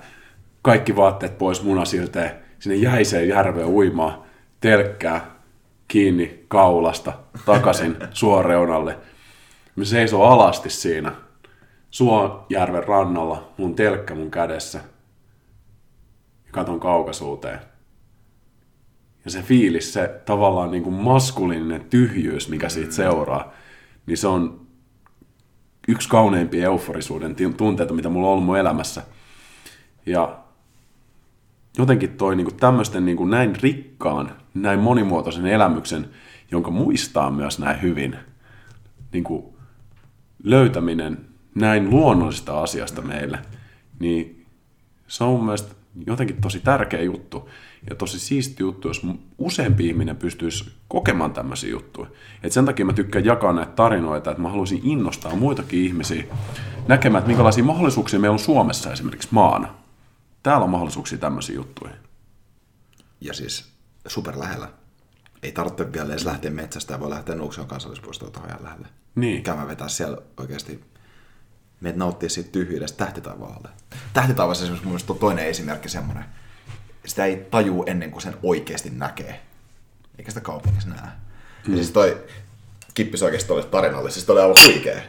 Kaikki vaatteet pois munasilteen, sinne jäiseen järveen uimaan, telkkää kiinni kaulasta, takaisin suoreunalle. Mä seisoo alasti siinä, Suojärven rannalla, mun telkkä mun kädessä – katon kaukaisuuteen. Ja se fiilis, se tavallaan niin kuin maskuliininen tyhjyys, mikä siitä seuraa, niin se on yksi kauneimpia euforisuuden tunteita, mitä mulla on ollut mun elämässä. Ja jotenkin toi niin kuin tämmöisten niin kuin näin rikkaan, näin monimuotoisen elämyksen, jonka muistaa myös näin hyvin, niin kuin löytäminen näin luonnollisesta asiasta meille, niin se on mun mielestä jotenkin tosi tärkeä juttu ja tosi siisti juttu, jos useampi ihminen pystyisi kokemaan tämmöisiä juttuja. Et sen takia mä tykkään jakaa näitä tarinoita, että mä haluaisin innostaa muitakin ihmisiä näkemään, että minkälaisia mahdollisuuksia meillä on Suomessa esimerkiksi maana. Täällä on mahdollisuuksia tämmöisiä juttuja. Ja siis super lähellä. Ei tarvitse vielä edes lähteä metsästä, voi lähteä Nuuksion kansallispuistoon tuohon lähelle. Niin. Käymään vetää siellä oikeasti meidät nauttia siitä tyhjyydestä tähtitaivaalle. Tähtitaivaassa esimerkiksi mun on toinen esimerkki semmoinen. Sitä ei tajuu ennen kuin sen oikeasti näkee. Eikä sitä kaupungissa näe. Mm. Ja siis toi kippis oikeasti tolle tarinalle, siis toi oli aivan huikea.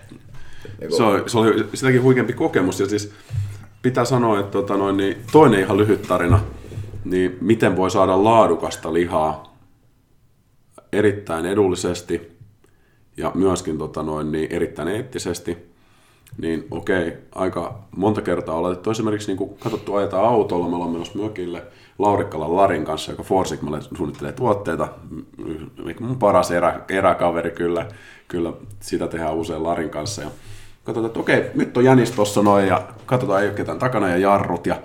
Niin Se, oli, se oli sitäkin huikeampi kokemus ja siis pitää sanoa, että tota noin, niin toinen ihan lyhyt tarina, niin miten voi saada laadukasta lihaa erittäin edullisesti ja myöskin tota noin, niin erittäin eettisesti, niin okei, aika monta kertaa ollaan otettu esimerkiksi niin katsottu ajetaan autolla, me ollaan menossa mökille Laurikkalan Larin kanssa, joka Forsigmalle suunnittelee tuotteita, mun paras erä, eräkaveri kyllä, kyllä sitä tehdään usein Larin kanssa ja katsotaan, että okei, nyt on jänis tuossa noin ja katsotaan, ei ole ketään takana ja jarrut ja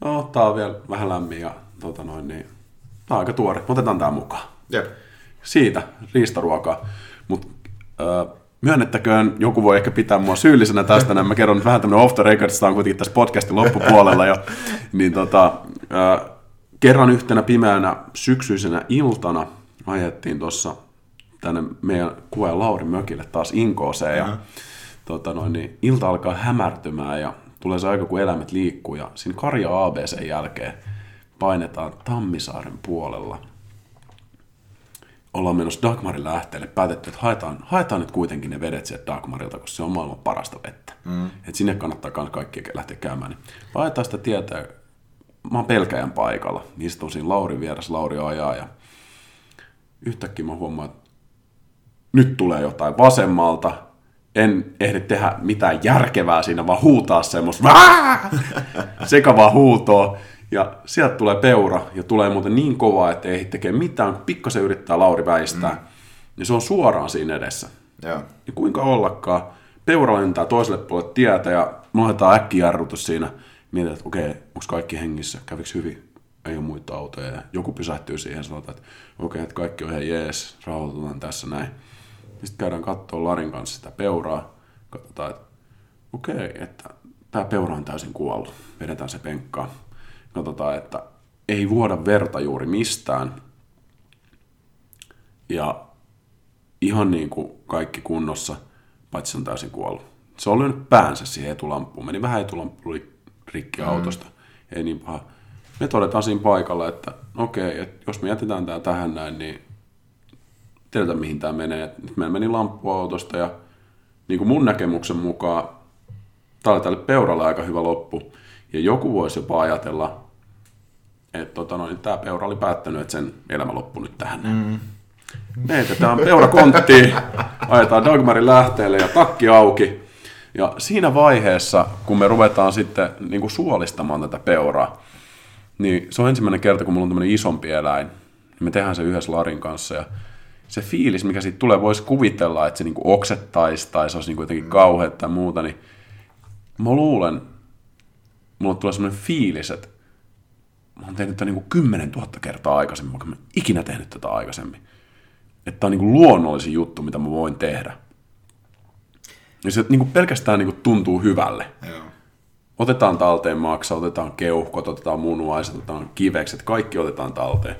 no, tää on vielä vähän lämmin ja tota noin, niin tää on aika tuore, otetaan tää mukaan. Jep. Siitä riistaruokaa. Mutta äh, myönnettäköön, joku voi ehkä pitää mua syyllisenä tästä, näin mä kerron nyt vähän tämmöinen off the record, sitä on kuitenkin tässä podcastin loppupuolella jo, niin tota, äh, kerran yhtenä pimeänä syksyisenä iltana ajettiin tuossa tänne meidän kuva Lauri mökille taas Inkooseen ja tota noin, niin ilta alkaa hämärtymään ja tulee se aika, kun eläimet liikkuu ja siinä Karja ABC jälkeen painetaan Tammisaaren puolella. Ollaan menossa Dagmarin lähteelle, päätetty, että haetaan, haetaan nyt kuitenkin ne vedet sieltä Dagmarilta, koska se on maailman parasta vettä. Mm. Et sinne kannattaa myös kaikki lähteä käymään. Niin haetaan sitä tietä, ja mä oon pelkäjän paikalla. Istun siinä Lauri vieressä, Lauri ajaa ja yhtäkkiä mä huomaan, että nyt tulee jotain vasemmalta, en ehdi tehdä mitään järkevää siinä, vaan huutaa semmoista sekavaa huutoa. Ja sieltä tulee peura, ja tulee muuten niin kovaa, että ei tekee mitään, pikkasen yrittää Lauri väistää. Mm. Ja se on suoraan siinä edessä. Joo. Ja kuinka ollakaan, peura lentää toiselle puolelle tietä, ja me otetaan äkkijarrutus siinä. Mietin, että okei, onko kaikki hengissä, kävikö hyvin? Ei ole muita autoja. Ja joku pysähtyy siihen ja sanotaan, että okei, että kaikki on ihan jees, rauhoitutaan tässä näin. Sitten käydään katsoa Larin kanssa sitä peuraa. Katsotaan, että okei, että tämä peura on täysin kuollut. Vedetään se penkkaan. Katsotaan, että ei vuoda verta juuri mistään. Ja ihan niin kuin kaikki kunnossa, paitsi on täysin kuollut. Se oli nyt päänsä siihen etulampuun. Meni vähän etulamppu oli rikki autosta. Ei niin paha. Me todetaan siinä paikalla, että okei, että jos me jätetään tämä tähän näin, niin tiedetään mihin tämä menee. Nyt meillä meni lamppu autosta ja niin kuin mun näkemyksen mukaan tämä oli tälle peuralle aika hyvä loppu. Ja joku voisi jopa ajatella, että tota, no, tämä peura oli päättänyt, että sen elämä loppui nyt tähän. Mm. Heitetään peura konttiin, ajetaan Dagmarin lähteelle ja takki auki. Ja siinä vaiheessa, kun me ruvetaan sitten niin kuin suolistamaan tätä peuraa, niin se on ensimmäinen kerta, kun mulla on tämmöinen isompi eläin. Me tehdään se yhdessä Larin kanssa ja se fiilis, mikä siitä tulee, voisi kuvitella, että se niinku oksettaisi tai se olisi niinku jotenkin kauheata tai muuta, niin mä luulen, mulla tulee semmoinen fiilis, että oon tehnyt tätä niinku 10 000 kertaa aikaisemmin, vaikka mä en ikinä tehnyt tätä aikaisemmin. Että tää on niinku luonnollisin juttu, mitä mä voin tehdä. Ja se niinku pelkästään niinku tuntuu hyvälle. Joo. Otetaan talteen maksa, otetaan keuhkot, otetaan munuaiset, otetaan kivekset, kaikki otetaan talteen.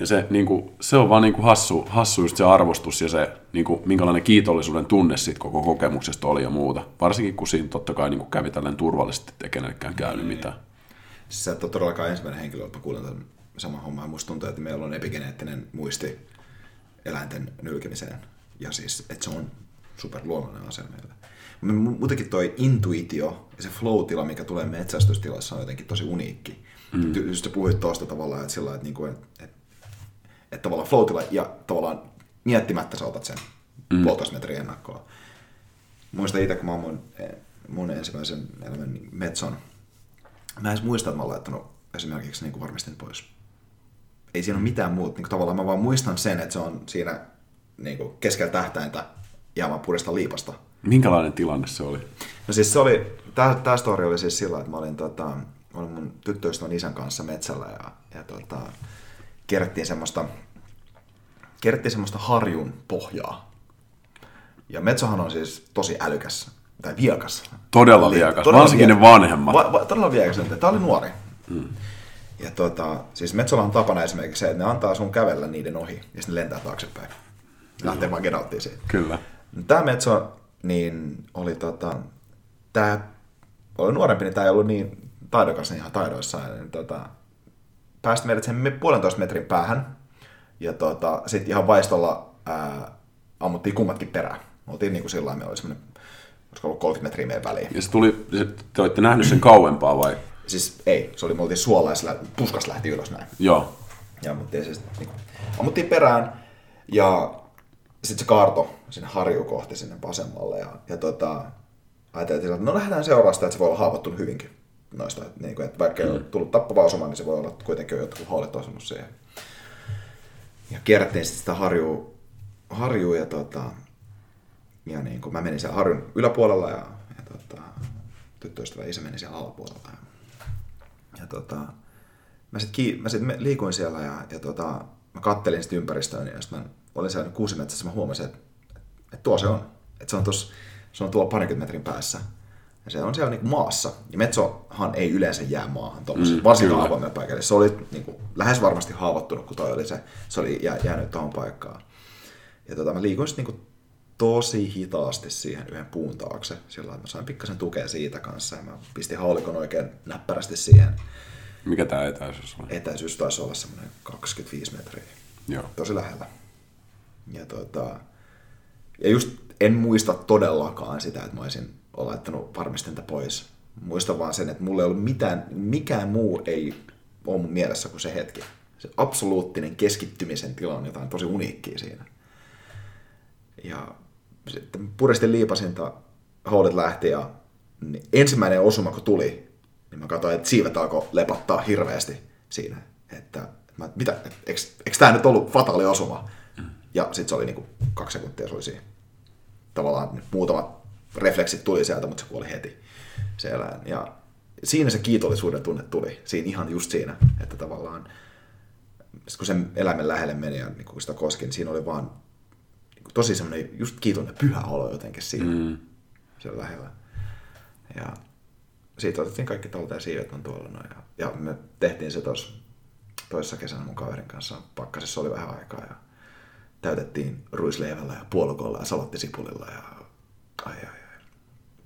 Ja se, niin kuin, se on vaan niin kuin hassu, hassu just se arvostus ja se, niin kuin, minkälainen kiitollisuuden tunne siitä koko kokemuksesta oli ja muuta. Varsinkin kun siinä totta kai niin kuin kävi tällainen turvallisesti, ettei kenellekään käynyt mitään. Siis sä et ole todellakaan ensimmäinen henkilö, joka kuulen tämän saman homman. Musta tuntuu, että meillä on epigeneettinen muisti eläinten nylkemiseen. Ja siis, että se on superluonnollinen asia meille. Mutta muutenkin toi intuitio ja se flow-tila, mikä tulee metsästystilassa, on jotenkin tosi uniikki. Mm. Just sä puhuit tuosta tavallaan, että sillä että, niinku, että, että, että tavallaan flow ja tavallaan miettimättä sä otat sen mm. puolitoista metriä ennakkoa. Muistan itse, kun mä oon mun, mun ensimmäisen elämän metson, mä en muista, että mä oon laittanut esimerkiksi niin kuin varmistin pois. Ei siinä ole mitään muuta. Niin kuin tavallaan mä vaan muistan sen, että se on siinä niin kuin keskellä tähtäintä ja mä puristan liipasta. Minkälainen tilanne se oli? No siis se oli, tää, tää story oli siis sillä, että mä olin, tota, mä olin mun tyttöystävän isän kanssa metsällä ja, ja tota, kerättiin semmoista, kerättiin semmoista harjun pohjaa. Ja metsohan on siis tosi älykäs, tai viekas. Todella viekas, varsinkin ne vanhemmat. Va, va, todella viekas, tämä oli nuori. Hmm. Ja tota, siis metsolla on tapana esimerkiksi se, että ne antaa sun kävellä niiden ohi, ja sitten ne lentää taaksepäin. Lähtee vaan gedauttiin siitä. Kyllä. Tämä metso niin oli tota, tää oli nuorempi, niin tämä ei ollut niin taidokas niin ihan taidoissaan. Niin, tota, päästi meidät sen puolentoista metrin päähän. Ja tota, sitten ihan vaistolla ää, ammuttiin kummatkin perään. Me oltiin niin kuin sillä lailla, me oli semmoinen, olisiko ollut 30 metriä meidän väliin. Ja se tuli, se, te olette nähnyt sen kauempaa vai? Siis ei, se oli, me oltiin suolla ja sillä puskas lähti ylös näin. Joo. Ja ammuttiin, siis, niin ammuttiin perään ja sitten se kaarto sinne harju kohti sinne vasemmalle. Ja, ja tota, ajateltiin, että no lähdetään seurasta, että se voi olla haavoittunut hyvinkin noista. Että, niin kuin, että vaikka ei ole tullut tappava osuma, niin se voi olla että kuitenkin jotkut haalit osunut siihen. Ja kierrättiin sitten sitä harjua, harjua ja tota, ja niin kuin mä menin siellä Harjun yläpuolella ja, ja tota, tyttöystävä isä meni siellä alapuolella. Ja, ja tota, mä sitten mä sit liikuin siellä ja, ja tota, mä kattelin sitten ympäristöä, ja sitten mä olin siellä kuusimetsässä, mä huomasin, että, että tuo se on. Että se on, tos, se on tuolla parikymmentä metrin päässä. Ja se on siellä niin maassa. Ja metsohan ei yleensä jää maahan mm, varsinkin avoimen paikalle. Se oli niin kuin, lähes varmasti haavoittunut, kun toi oli se, se oli jää, jäänyt tuohon paikkaan. Ja tota, mä liikuin sitten niin tosi hitaasti siihen yhden puun taakse, sillä mä sain pikkasen tukea siitä kanssa. Ja mä pistin haulikon oikein näppärästi siihen. Mikä tämä etäisyys on? Etäisyys taisi olla semmoinen 25 metriä. Joo. Tosi lähellä. Ja, tota, ja just en muista todellakaan sitä, että mä olisin laittanut varmistinta pois. Muistan vaan sen, että mulla ei ollut mitään, mikään muu ei ole mun mielessä kuin se hetki. Se absoluuttinen keskittymisen tila on jotain tosi uniikkiä siinä. Ja sitten puristin liipasinta, houdet lähti ja niin ensimmäinen osuma kun tuli, niin mä katsoin, että siivet alkoi lepattaa hirveästi siinä. Että mä, mitä, eikö, tämä nyt ollut fataali osuma? Mm. Ja sitten se oli niinku kaksi sekuntia se oli siinä. Tavallaan muutamat refleksit tuli sieltä, mutta se kuoli heti siellä. Ja siinä se kiitollisuuden tunne tuli, siinä ihan just siinä, että tavallaan kun sen eläimen lähelle meni ja niin kun sitä koski, niin siinä oli vaan tosi semmoinen just kiitollinen pyhä olo jotenkin siinä, mm. siellä lähellä. Ja siitä otettiin kaikki talteen siivet on tuolla noin. Ja, ja me tehtiin se tuossa toisessa kesänä mun kaverin kanssa. Pakkasessa oli vähän aikaa ja täytettiin ruisleivällä ja puolukolla ja salottisipulilla ja ai ai ai.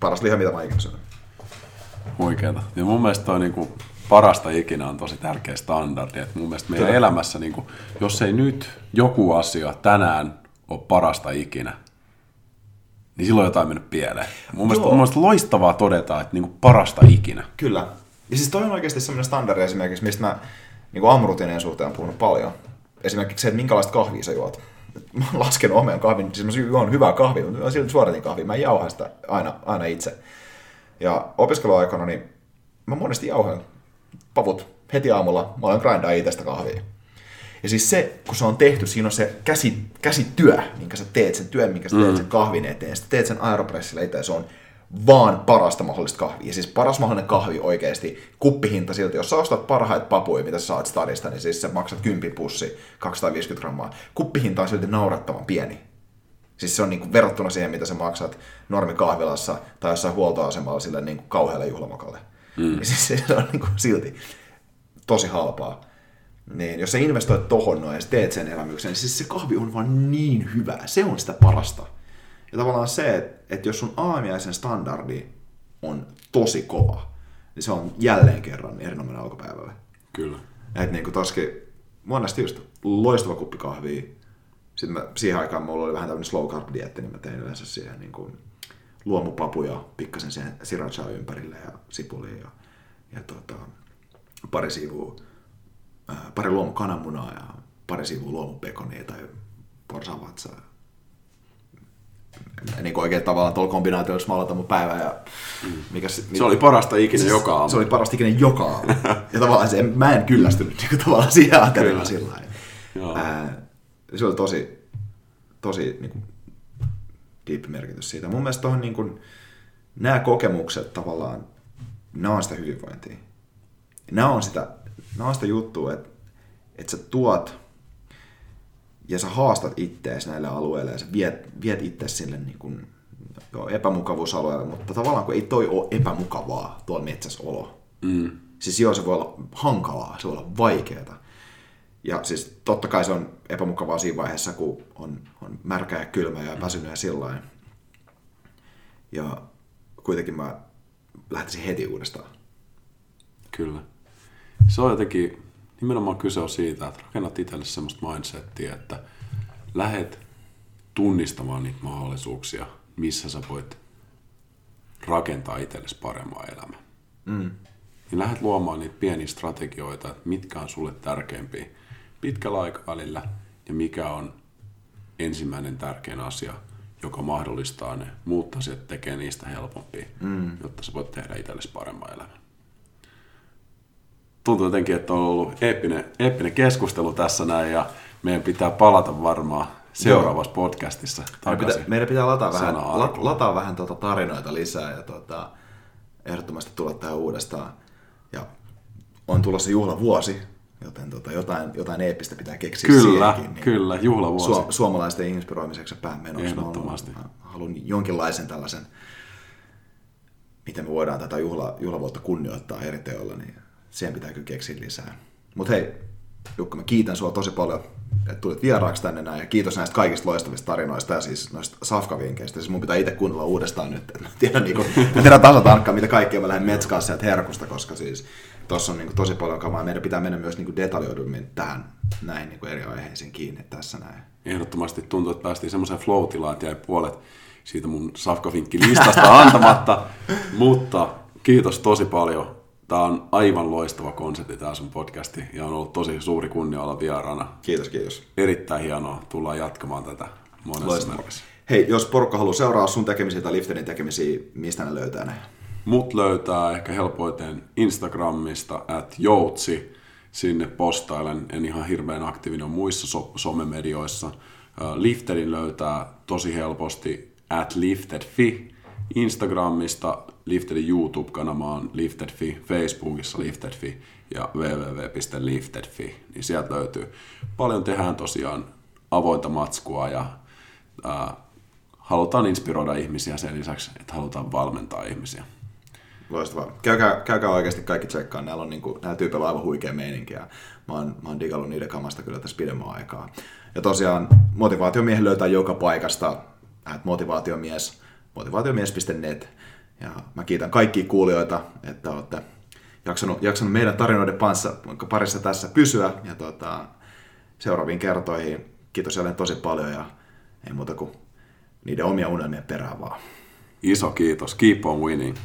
Paras liha, mitä mä ikinä syönyt. Huikeeta. Ja mun mielestä toi niinku parasta ikinä on tosi tärkeä standardi. Et mun mielestä meidän Kyllä. elämässä, niinku, jos ei nyt joku asia tänään ole parasta ikinä, niin silloin jotain mennyt pieleen. Mun mielestä, mun mielestä loistavaa todeta, että niinku parasta ikinä. Kyllä. Ja siis toi on oikeasti semmoinen standardi esimerkiksi, mistä mä niin kuin aamurutiinien suhteen on puhunut paljon. Esimerkiksi se, että minkälaista kahvia sä juot. Mä oon laskenut omen kahvin, siis mä juon hyvää kahvia, mutta mä silti suoratin kahvia. Mä jauhan sitä aina, aina itse. Ja opiskeluaikana niin mä monesti jauhan pavut heti aamulla. Mä olen grindaa itsestä kahvia. Ja siis se, kun se on tehty, siinä on se käsi, käsityö, minkä sä teet, sen työn, minkä sä teet mm. sen kahvin eteen. Sitten teet sen aeropressilla itse, se on vaan parasta mahdollista kahvia. Ja siis paras mahdollinen kahvi oikeasti, kuppihinta silti. Jos sä ostat parhaita papuja, mitä sä saat stadista, niin siis sä maksat 10 pussi, 250 grammaa. Kuppihinta on silti naurettavan pieni. Siis se on niin kuin verrattuna siihen, mitä sä maksat kahvilassa tai jossain huoltoasemalla sille niin kuin kauhealle juhlamakalle. Mm. Ja siis se on niin kuin silti tosi halpaa. Niin, jos sä investoit tohon noin ja teet sen elämyksen, niin siis se kahvi on vaan niin hyvä. Se on sitä parasta. Ja tavallaan se, että, että jos sun aamiaisen standardi on tosi kova, niin se on jälleen kerran erinomainen alkupäivälle. Kyllä. Että niin kuin toskin, monesti just loistava kuppi kahvia. Sitten mä, siihen aikaan mulla oli vähän tämmöinen slow carb dietti, niin mä tein yleensä siihen niin kuin luomupapuja, pikkasen siihen srirachaa ympärille ja sipulia ja, ja tota, pari sivua, pari luomu kananmunaa ja pari sivua luomupekonia tai porsavatsaa niin kuin oikein tavallaan tuolla kombinaatiolla smaalata mun päivää. Ja mm. mikä se, se oli parasta ikinä siis, joka aamu. Se oli parasta ikinä joka aamu. ja tavallaan se, mä en kyllästynyt niin kuin, tavallaan siihen ateriaan sillä lailla. Se oli tosi, tosi niin kuin, deep merkitys siitä. Mun mielestä tohon, niin kuin, nämä kokemukset tavallaan, nämä on sitä hyvinvointia. Nämä on sitä, nämä on sitä juttua, että, että sä tuot ja sä haastat ittees näille alueille ja sä viet, viet itse sille niin kuin, joo, epämukavuusalueelle, mutta tavallaan kun ei toi ole epämukavaa tuolla metsässä olo. Mm. Siis joo, se voi olla hankalaa, se voi olla vaikeaa. Ja siis totta kai se on epämukavaa siinä vaiheessa, kun on, on märkä ja kylmä ja väsynyt ja sillä Ja kuitenkin mä lähtisin heti uudestaan. Kyllä. Se on jotenkin, nimenomaan kyse on siitä, että rakennat itselle semmoista mindsettiä, että lähet tunnistamaan niitä mahdollisuuksia, missä sä voit rakentaa itsellesi parempaa elämää. Mm. Niin lähdet luomaan niitä pieniä strategioita, että mitkä on sulle tärkeimpiä pitkällä aikavälillä ja mikä on ensimmäinen tärkein asia, joka mahdollistaa ne muut asiat tekee niistä helpompia, mm. jotta sä voit tehdä itsellesi paremman elämän tuntuu jotenkin, että on ollut eeppinen, eeppinen keskustelu tässä näin ja meidän pitää palata varmaan seuraavassa podcastissa Meidän takaisin. pitää, meidän pitää lataa vähän, la, lataa vähän tuota tarinoita lisää ja tuota, ehdottomasti tulla tähän uudestaan. Ja on tulossa juhlavuosi, joten tuota, jotain, jotain eeppistä pitää keksiä Kyllä, siihenkin. Niin kyllä, juhlavuosi. Su- suomalaisten inspiroimiseksi päämenoksi. Ehdottomasti. haluan- Mä haluan jonkinlaisen tällaisen, miten me voidaan tätä juhla, juhlavuotta kunnioittaa eri teoilla, niin siihen pitää kyllä keksiä lisää. Mutta hei, Jukka, mä kiitän sua tosi paljon, että tulit vieraaksi tänne näin, ja kiitos näistä kaikista loistavista tarinoista ja siis noista safkavinkkeistä. Siis mun pitää itse kuunnella uudestaan nyt, mä tiedän, niinku, mä tiedän tasatarkkaan, mitä kaikkea mä lähden metskaan sieltä herkusta, koska siis tuossa on niinku tosi paljon kamaa. Meidän pitää mennä myös niinku detaljoidummin tähän näihin niinku eri aiheisiin kiinni tässä näin. Ehdottomasti tuntuu, että päästiin semmoiseen flow että jäi puolet siitä mun Safkafinkki-listasta antamatta, mutta kiitos tosi paljon. Tämä on aivan loistava konsepti tämä sun podcasti ja on ollut tosi suuri kunnia olla vieraana. Kiitos, kiitos. Erittäin hienoa, tullaan jatkamaan tätä monessa merkissä. Hei, jos porukka haluaa seuraa sun tekemisiä tai Lifterin tekemisiä, mistä ne löytää ne? Mut löytää ehkä helpoiten Instagramista, at joutsi. Sinne postailen, en ihan hirveän aktiivinen muissa so- somemedioissa. Lifterin löytää tosi helposti at liftedfi. Instagramista Lifterin YouTube-kanava on liftedfi, Facebookissa liftedfi ja www.liftedfi, niin sieltä löytyy. Paljon tehdään tosiaan avointa matskua ja ää, halutaan inspiroida ihmisiä sen lisäksi, että halutaan valmentaa ihmisiä. Loistavaa. Käykää, käykää oikeasti kaikki tsekkaan. Näillä on niinku, näillä tyypeillä on aivan huikea meininki ja mä oon, mä oon digannut niiden kamasta kyllä tässä pidemmän aikaa. Ja tosiaan motivaatiomiehen löytää joka paikasta. At motivaatiomies, motivaatiomies.net. Ja mä kiitän kaikkia kuulijoita, että olette jaksanut, jaksanut meidän tarinoiden parissa, parissa tässä pysyä. Ja tota, seuraaviin kertoihin kiitos jälleen tosi paljon ja ei muuta kuin niiden omia unelmien perään vaan. Iso kiitos. Keep on winning.